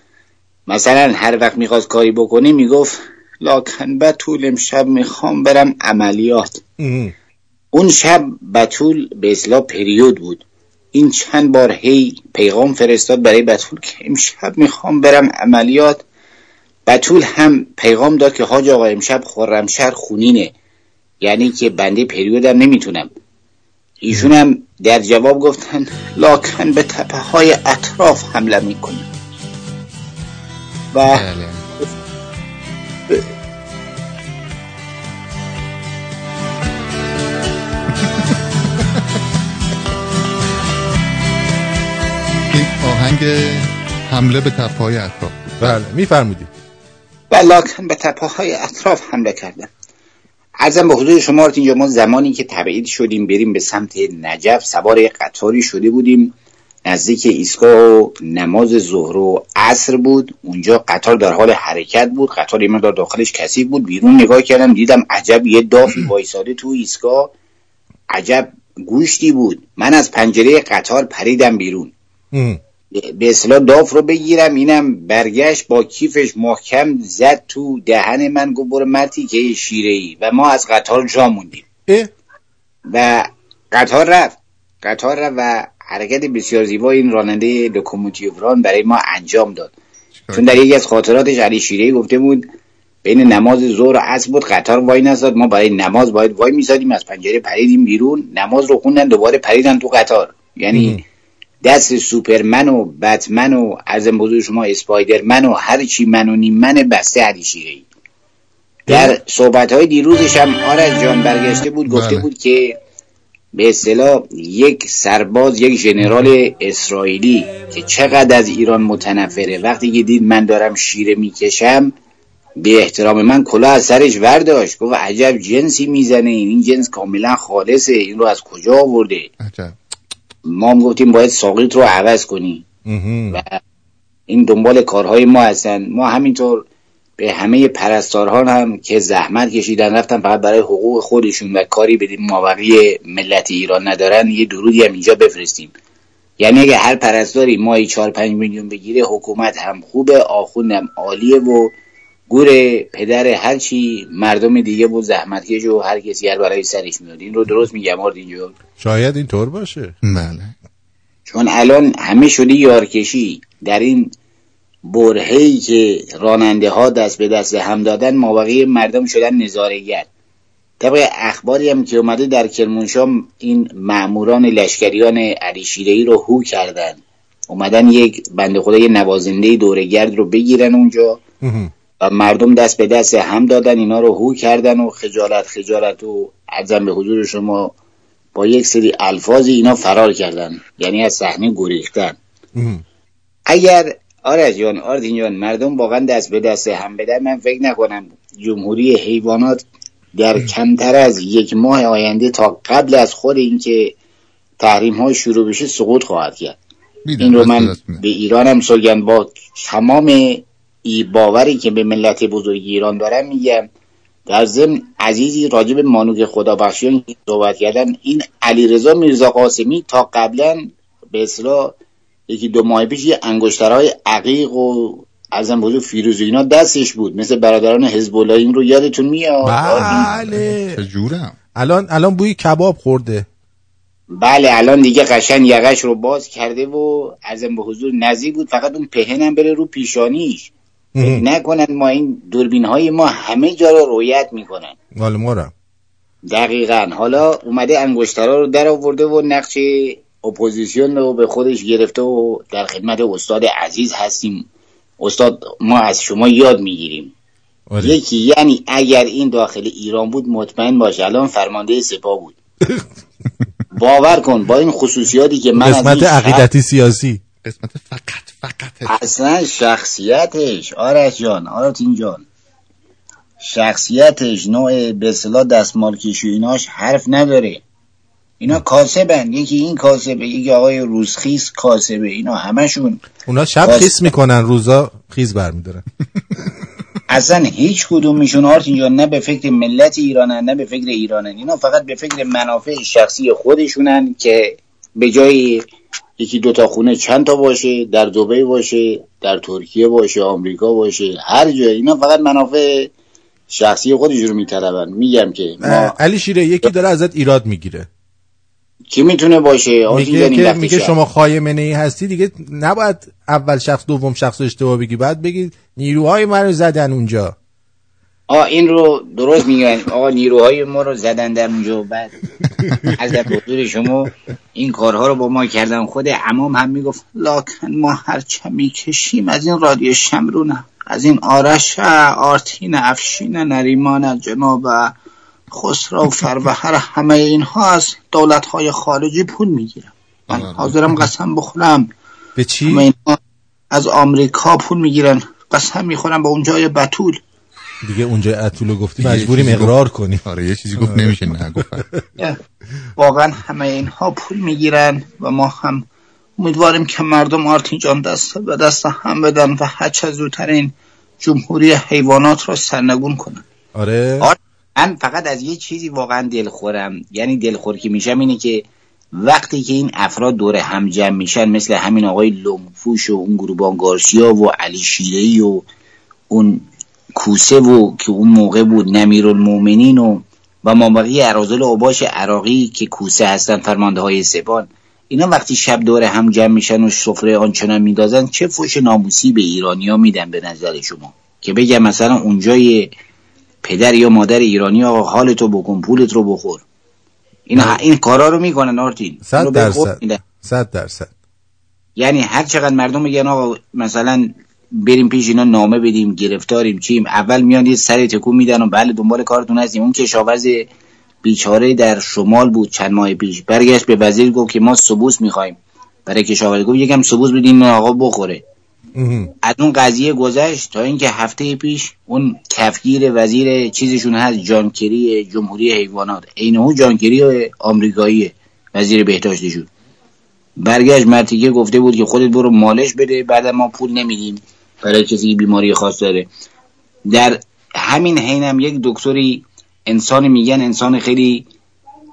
مثلا هر وقت می‌خواست کاری بکنه می‌گفت لاکن بتول امشب می‌خوام برم عملیات. اون شب بتول به اصلاح پریود بود. این چند بار هی پیغام فرستاد برای بتول که امشب می‌خوام برم عملیات. بتول هم پیغام داد که حاج آقا امشب خرمشهر خونینه. یعنی که بنده پریودم نمی‌تونم. ایشون هم در جواب گفتن لاکن به تپه های اطراف حمله می‌کنه و آهنگ حمله به تپه‌های اطراف. بله میفرمودید. و لاکن به تپه های اطراف حمله کردن. ارزم به حضور شما اینجا ما زمانی که تبعید شدیم بریم به سمت نجف سوار قطاری شده بودیم. نزدیک ایستگاه نماز ظهر و عصر بود. اونجا قطار در حال حرکت بود. قطار یه مقدار داخلش کثیف بود. بیرون نگاه کردم دیدم عجب یه دافی وایساده تو ایستگاه. عجب گوشتی بود. من از پنجره قطار پریدم بیرون. به اصطلاح داف رو بگیرم اینم برگشت با کیفش محکم زد تو دهن من گفت برو مرتیکه شیره ای و ما از قطار جا موندیم. و قطار رفت. قطار رفت و حرکت بسیار زیبا این راننده لوکوموتیو ران برای ما انجام داد. چون در یکی از خاطراتش علی شیره گفته بود بین نماز ظهر و عصر بود قطار وای نزد ما برای نماز باید وای می‌زدیم از پنجره پریدیم بیرون نماز رو خوندن دوباره پریدن تو قطار. یعنی دست سوپرمن و بتمن و ارزم بزرگ شما اسپایدرمن و هر چی من و نیم من بسته علی شیره ای در صحبت های دیروزش هم آرز جان برگشته بود گفته بود که به اصطلاح یک سرباز یک ژنرال اسرائیلی که چقدر از ایران متنفره. وقتی که دید من دارم شیره می‌کشم به احترام من کلاه از سرش ورداشت گفت عجب جنسی می‌زنه این جنس کاملا خالصه. این رو از کجا آورده؟ ما هم گفتیم باید ساقیت رو عوض کنی. و این دنبال کارهای ما هستن. ما همینطور به همه پرستارها هم که زحمت کشیدن رفتن فقط برای حقوق خودشون و کاری به مابقی ملت ایران ندارن یه درودی هم اینجا بفرستیم. یعنی اگه هر پرستاری ماهی چهار پنج میلیون بگیره حکومت هم خوبه آخوندم عالیه و گور پدر هرچی مردم دیگه بود زحمتکش و هر کسی هر برای سرش میاد این رو درست میگم آردین جون شاید اینطور باشه. بله. چون الان همه شده یارکشی. در این برهی که راننده ها دست به دست هم دادن مابقی مردم شدن نظارگر طبق اخباری هم که اومده در کرمانشاه این ماموران لشکریان علی شیره‌ای رو هو کردن. اومدن یک بنده خدای نوازنده دورگرد رو بگیرن اونجا. و مردم دست به دست هم دادن اینا رو هو کردن و خجالت خجالت و ارزم به حضور شما. با یک سری الفاظی اینا فرار کردن یعنی از صحنه گریختن. اگر آرز جان آردین جان مردم واقعا دست به دست هم بدن من فکر نکنم جمهوری حیوانات در کمتر از یک ماه آینده تا قبل از خود اینکه تحریم های شروع بشه سقوط خواهد کرد. این رو من به ایران هم سوگند با تمام ای باوری که به ملت بزرگ ایران دارم میگم در ضمن عزیزی راجب مانوک خدا بخشیان صحبت کردن این علیرضا میرزا قاسمی تا قبلا به اصلاح یکی دو ماه پیش یه انگشترهای عقیق و ازم بزرگ فیروز و اینا دستش بود مثل برادران حزب الله این رو یادتون میاد؟ بله. جورم؟ الان الان بوی کباب خورده. بله الان دیگه قشن یقش رو باز کرده و ازم به حضور نزدیک بود فقط اون پهنم بره رو پیشانیش. فکر نکنن ما این دوربین های ما همه جا رو رویت می‌کنن. مال ما دقیقا. حالا اومده انگشترا رو در آورده و نقش اپوزیسیون رو به خودش گرفته و در خدمت استاد عزیز هستیم. استاد ما از شما یاد می‌گیریم. یکی یعنی اگر این داخل ایران بود مطمئن باش الان فرمانده سپاه بود. باور کن با این خصوصیاتی که من قسمت عقیدتی سیاسی. قسمت فقط فقط. اصلا شخصیتش. آرش جان آرتین جان. شخصیتش نوع به اصطلاح دستمال کشی ایناش حرف نداره. اینا کاسبن. یکی این کاسبه یکی آقای روزخیز کاسبه. اینا همشون اونا شب باز- خیس می‌کنن روزا خیز برمیدارن. اصلا هیچ کدومشون آرتین جان نه به فکر ملت ایرانن نه به فکر ایرانن. اینا فقط به فکر منافع شخصی خودشونن که به جای یکی دوتا خونه چند تا باشه در دبی باشه در ترکیه باشه آمریکا باشه هر جای. اینا فقط منافع شخصی خودشون رو میطلبن. میگم که ما علی شیره یکی داره ازت ایراد می‌گیره. کی می‌تونه باشه؟ میگه که میگه شما خایمنه ای هستی دیگه نباید اول شخص دوم شخص رو اشتباه بگی بعد بگی نیروهای منو زدن اونجا. آ این رو درست میگن. آقا نیروهای ما رو زدن در اونجا. بعد از در حضور شما این کارها رو با ما کردن. خود امام هم می‌گفت لاکن ما هرچه می‌کشیم از این رادیو شمرونه از این آرش آرتین افشین نریمان جناب خسرو فروهر همه اینها از دولت های خارجی پول می‌گیرن. من حاضرم قسم بخورم. به چی؟ از آمریکا پول می‌گیرن. قسم می‌خورم به اون جای بتول. دیگه اونجا اتولو گفتی مجبوریم. اقرار کنیم. آره یه چیزی گفت نمیشه نگفت واقعا همه اینها پول می‌گیرن و ما هم امیدواریم که مردم آرتین جان دست به دست هم بدن و هر چه زودتر این جمهوری حیوانات را سرنگون کنن. آره. آر- من فقط از یه چیزی واقعا دلخورم. یعنی دلخور که میشم اینه که وقتی که این افراد دور هم جمع میشن مثل همین آقای لنگفوش و اون گروبان گارسیا و علی شیرهی و اون کوسه و که اون موقع بود نمیر المومنین و و مابقی ارازل اوباش عراقی که کوسه هستن فرمانده های سپان اینا وقتی شب دور هم جمع میشن و سفره آنچنان میدازن چه فوش ناموسی به ایرانیا میدن به نظر شما؟ که بگم مثلا اونجای پدر یا مادر ایرانی آقا حالتو بکن پولت رو بخور. اینا این کارا رو می‌کنن آرتین. صد درصد. صد درصد. یعنی هر چقدر مردم میگن آقا مثلا بریم پیش اینا نامه بدیم گرفتاریم چیم. اول میان یه سر تکون میدن و بله دنبال کارتون هستیم. اون کشاورز بیچاره در شمال بود چند ماه پیش. برگشت به وزیر گفت که ما سبوس می‌خوایم. برای کشاورز گفت یکم سبوس بدین آقا بخوره. از اون قضیه گذشت تا اینکه هفته پیش اون کفگیر وزیر چیزشون هست جانکری جمهوری حیوانات. عین اون جانکری آمریکایی وزیر بهداشتشون. برگشت مرتیکه گفته بود که خودت برو مالش بده بعد ما پول نمیدیم برای کسی که بیماری خاص داره. در همین حینم یک دکتری انسان میگن انسان خیلی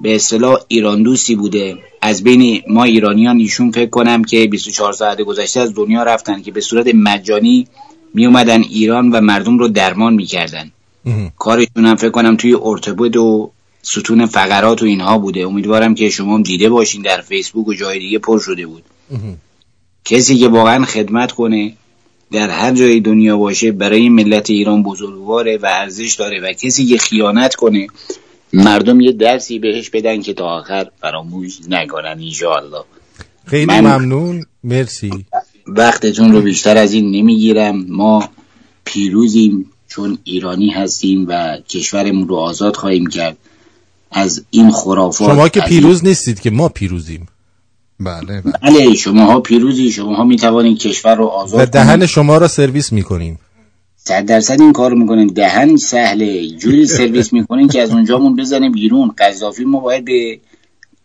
به اصطلاح ایران دوستی بوده. از بین ما ایرانیان ایشون فکر کنم که 24 ساعت گذشته از دنیا رفتن که به صورت مجانی می اومدن ایران و مردم رو درمان می‌کردن. کارشون هم فکر کنم توی ارتوپد و ستون فقرات و اینها بوده. امیدوارم که شما هم دیده باشین در فیسبوک و جای دیگه پر شده بود. کسی که واقعا خدمت کنه در هر جای دنیا باشه برای ملت ایران بزرگواره و ارزش داره و کسی که خیانت کنه مردم یه درسی بهش بدن که تا آخر فراموش نکنن انشاءالله. خیلی من- ممنون. مرسی. وقتتون رو بیشتر از این نمی‌گیرم. ما پیروزیم چون ایرانی هستیم و کشورمون رو آزاد خواهیم کرد. از این خرافات شما که پیروز نیستید که ما پیروزیم. بله این... بله شماها پیروزی شماها می‌توانید کشور رو آزاد و دهن کنید. شما را سرویس می‌کنیم. صد درصد این کار می‌کنین. دهن سهله. جوری سرویس می‌کنین که از اونجامون بزنه بیرون. قذافی ما باید به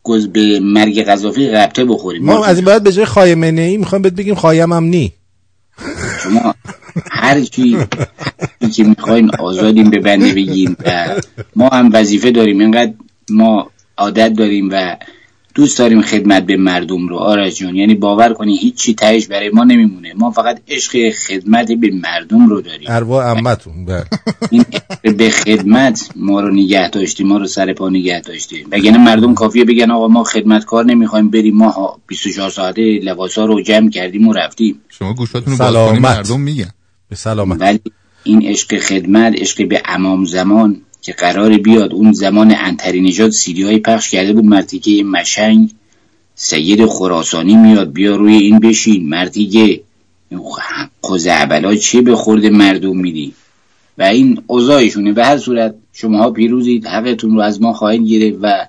گز به مرگ قذافی ربطه بخوریم. ما از این بعد به جای خایمنه ای می‌خوایم بهت بگیم خایم هم نی. شما هر چی که می‌خواین آزادیم به بنده بگیم و ما هم وظیفه داریم. اینقدر ما عادت داریم و دوست داریم خدمت به مردم رو. آرش جون یعنی باور کنی هیچ چی تهش برای ما نمیمونه. ما فقط عشق خدمت به مردم رو داریم. ارواح عمتون بله. این به خدمت ما رو نگه داشتی ما رو سر پا نگه داشتی. وگرنه مردم کافیه بگن آقا ما خدمتکار نمی‌خوایم بریم ما ها 24 ساعته لباسا رو جمع کردیم و رفتیم. شما گوشاتون رو باز کنید مردم میگن. به سلامت. ولی این عشق خدمت عشق به امام زمان که قرار بیاد اون زمان انتری نژاد سیدی های پخش کرده بود. مرتیکه مشنگ سید خراسانی میاد بیا روی این بشین. مرتیکه قزعبلا چیه به خورد مردم میدی؟ و این اوضاعشونه. به هر صورت شماها پیروزید حقتون رو از ما خواهید گرفت و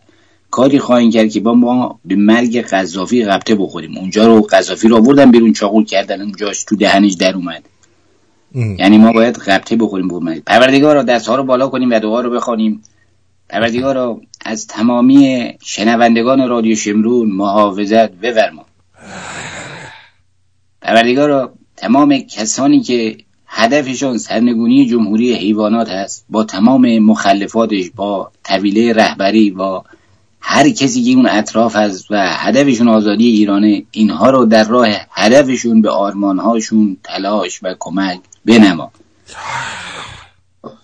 کاری خواهید کرد که با ما به مرگ قذافی ربطه بخوریم. اونجا رو قذافی رو آوردن بیرون چاقول کردن. اونجاش تو دهنش در اومد. یعنی ما باید قبطه بخوریم مرگ پروردگار رو دست ها رو بالا کنیم و دعا رو بخوانیم. پروردگار رو از تمامی شنوندگان رادیو شمرون محافظت بفرما. پروردگار رو تمام کسانی که هدفشان سرنگونی جمهوری حیوانات هست با تمام مخلفاتش با طویله رهبری با هر کسی که اون اطراف هست و هدفشون آزادی ایرانه اینها رو در راه هدفشون به آرمانهاشون تلاش و کمک بنما.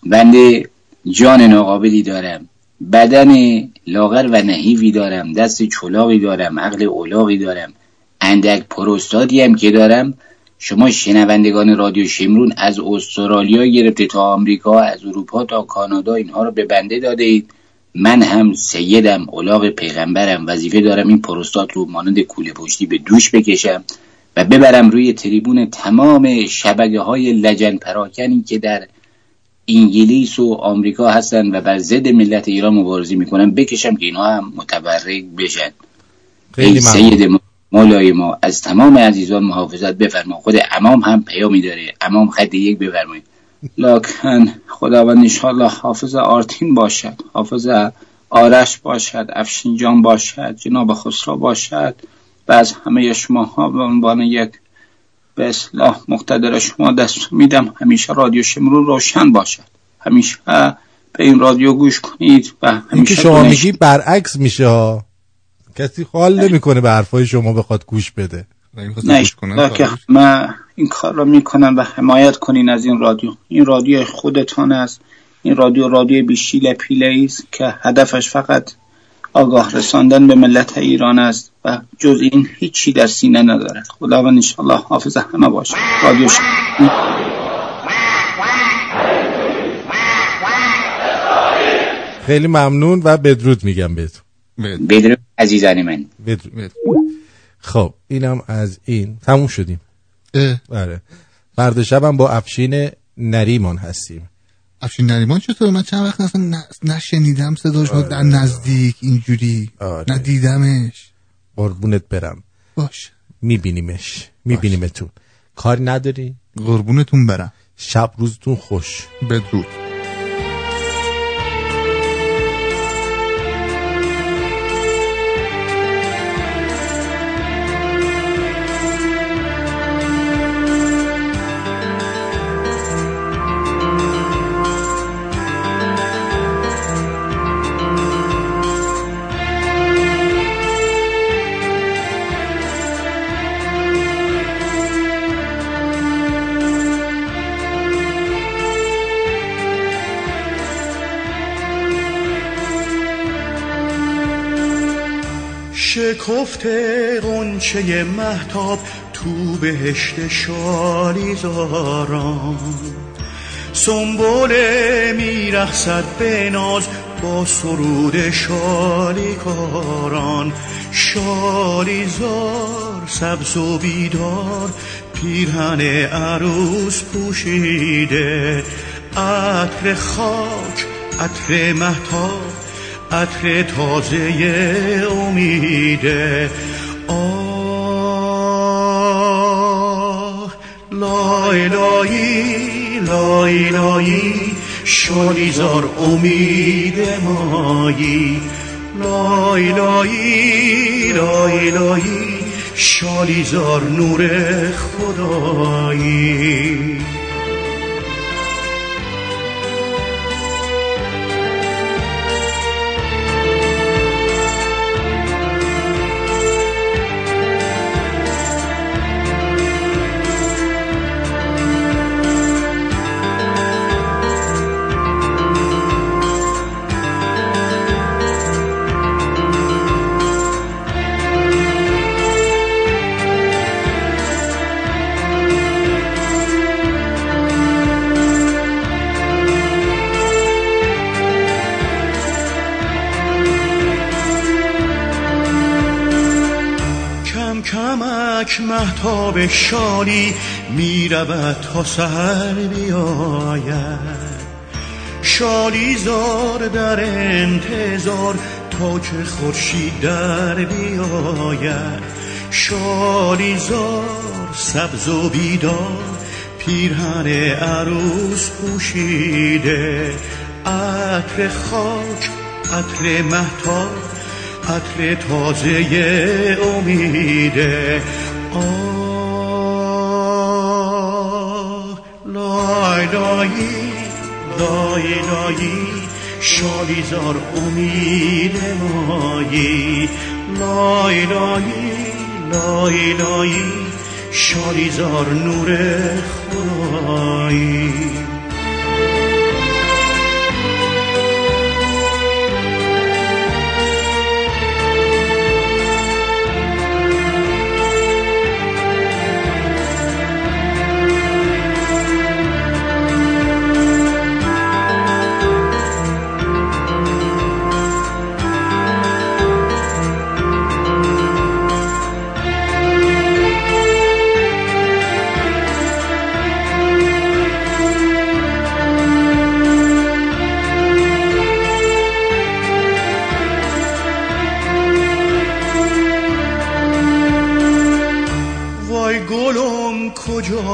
بنده جان ناقابلی دارم. بدن لاغر و نحیفی دارم. دست چلاقی دارم. عقل اولاغی دارم. اندک پروستادی هم که دارم. شما شنوندگان رادیو شمرون از استرالیا گرفته تا آمریکا از اروپا تا کانادا اینها رو به بنده داده اید. من هم سیدم اولاغ پیغمبرم. وظیفه دارم این پروستات رو مانند کوله پشتی به دوش بکشم. و ببرم روی تریبون تمام شبکه های لجن پراکنی که در انگلیس و آمریکا هستن و بر ضد ملت ایران مبارزه می‌کنن بکشم که اینها هم متبرک بشن. خیلی. سید مولای ما از تمام عزیزان محافظت بفرما. خود امام هم پیامی داره. امام خط یک بفرمایید. لکن خداوند انشالله حافظ آرتین باشد حافظ آرش باشد افشینجان باشد جناب خسرو باشد. و از همه شما ها به عنوان یک به اصلاح مقتدر شما دست میدم. همیشه رادیو شمرون روشن باشد. همیشه به این رادیو گوش کنید و که همیشه شما میگی برعکس میشه ها. کسی حال نمی‌کنه به حرفای شما بخواد گوش بده. نه که همه این کار رو می‌کنن و حمایت کنین از این رادیو. این رادیو خودتان است. این رادیو رادیو بیشیل پیله است که هدفش فقط آگاه رساندن به ملت ایران است. و جز این هیچی در سینه ندارد خداوند انشالله حافظ همه باشه. رادیو. خیلی ممنون و بدرود میگم بهتون. بدرود. عزیزان من. بدرود. خب اینم از این. تموم شدیم. بله فردا شبم با افشین نریمان هستیم. افشین نریمان چطور؟ من چند وقت اصلا نشنیدم صداش در نزدیک اینجوری. ندیدمش قربونت برم. باش. میبینیمش. میبینیمتون. کار نداری؟ قربونتون برم. شب روزتون خوش. بدرود. شکفته قنچه محتاب تو بهشت شالیزاران سنبوله میرخصد به ناز با سرود شالیکاران. شالیزار سبز و بیدار پیرهن عروس پوشیده. عطر خاک عطر محتاب عطر تازه امیده. آه لای لایی لای لایی شالیزار امید مایی. لای لایی لای لایی شالیزار نور خدایی. محتاب شالی می رود تا سهر بیاید. شالی زار در انتظار تا که خورشید در بیاید. شالی زار سبز و بیدار پیرهن عروس پوشیده. عطر خاک عطر محتاب عطر تازه امیده. آه لا لایلایی لایلایی شالیزار امید مایی. لایلایی لایلایی شالیزار نور خدایی.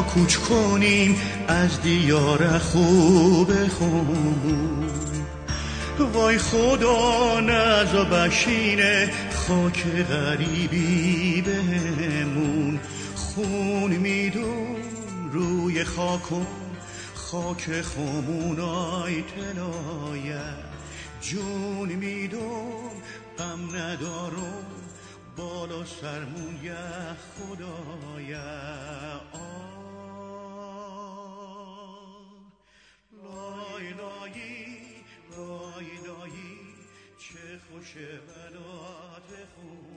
کوچ کنیم از دیار خوب خون. وای خدا نزا بشینه خاک غریبی بهمون. خون میدون روی خاکم خاک خمونای تلایه جون میدون غم ندارم بالا سرمون یه خدایا وای لایی وای چه خوش بنات خوب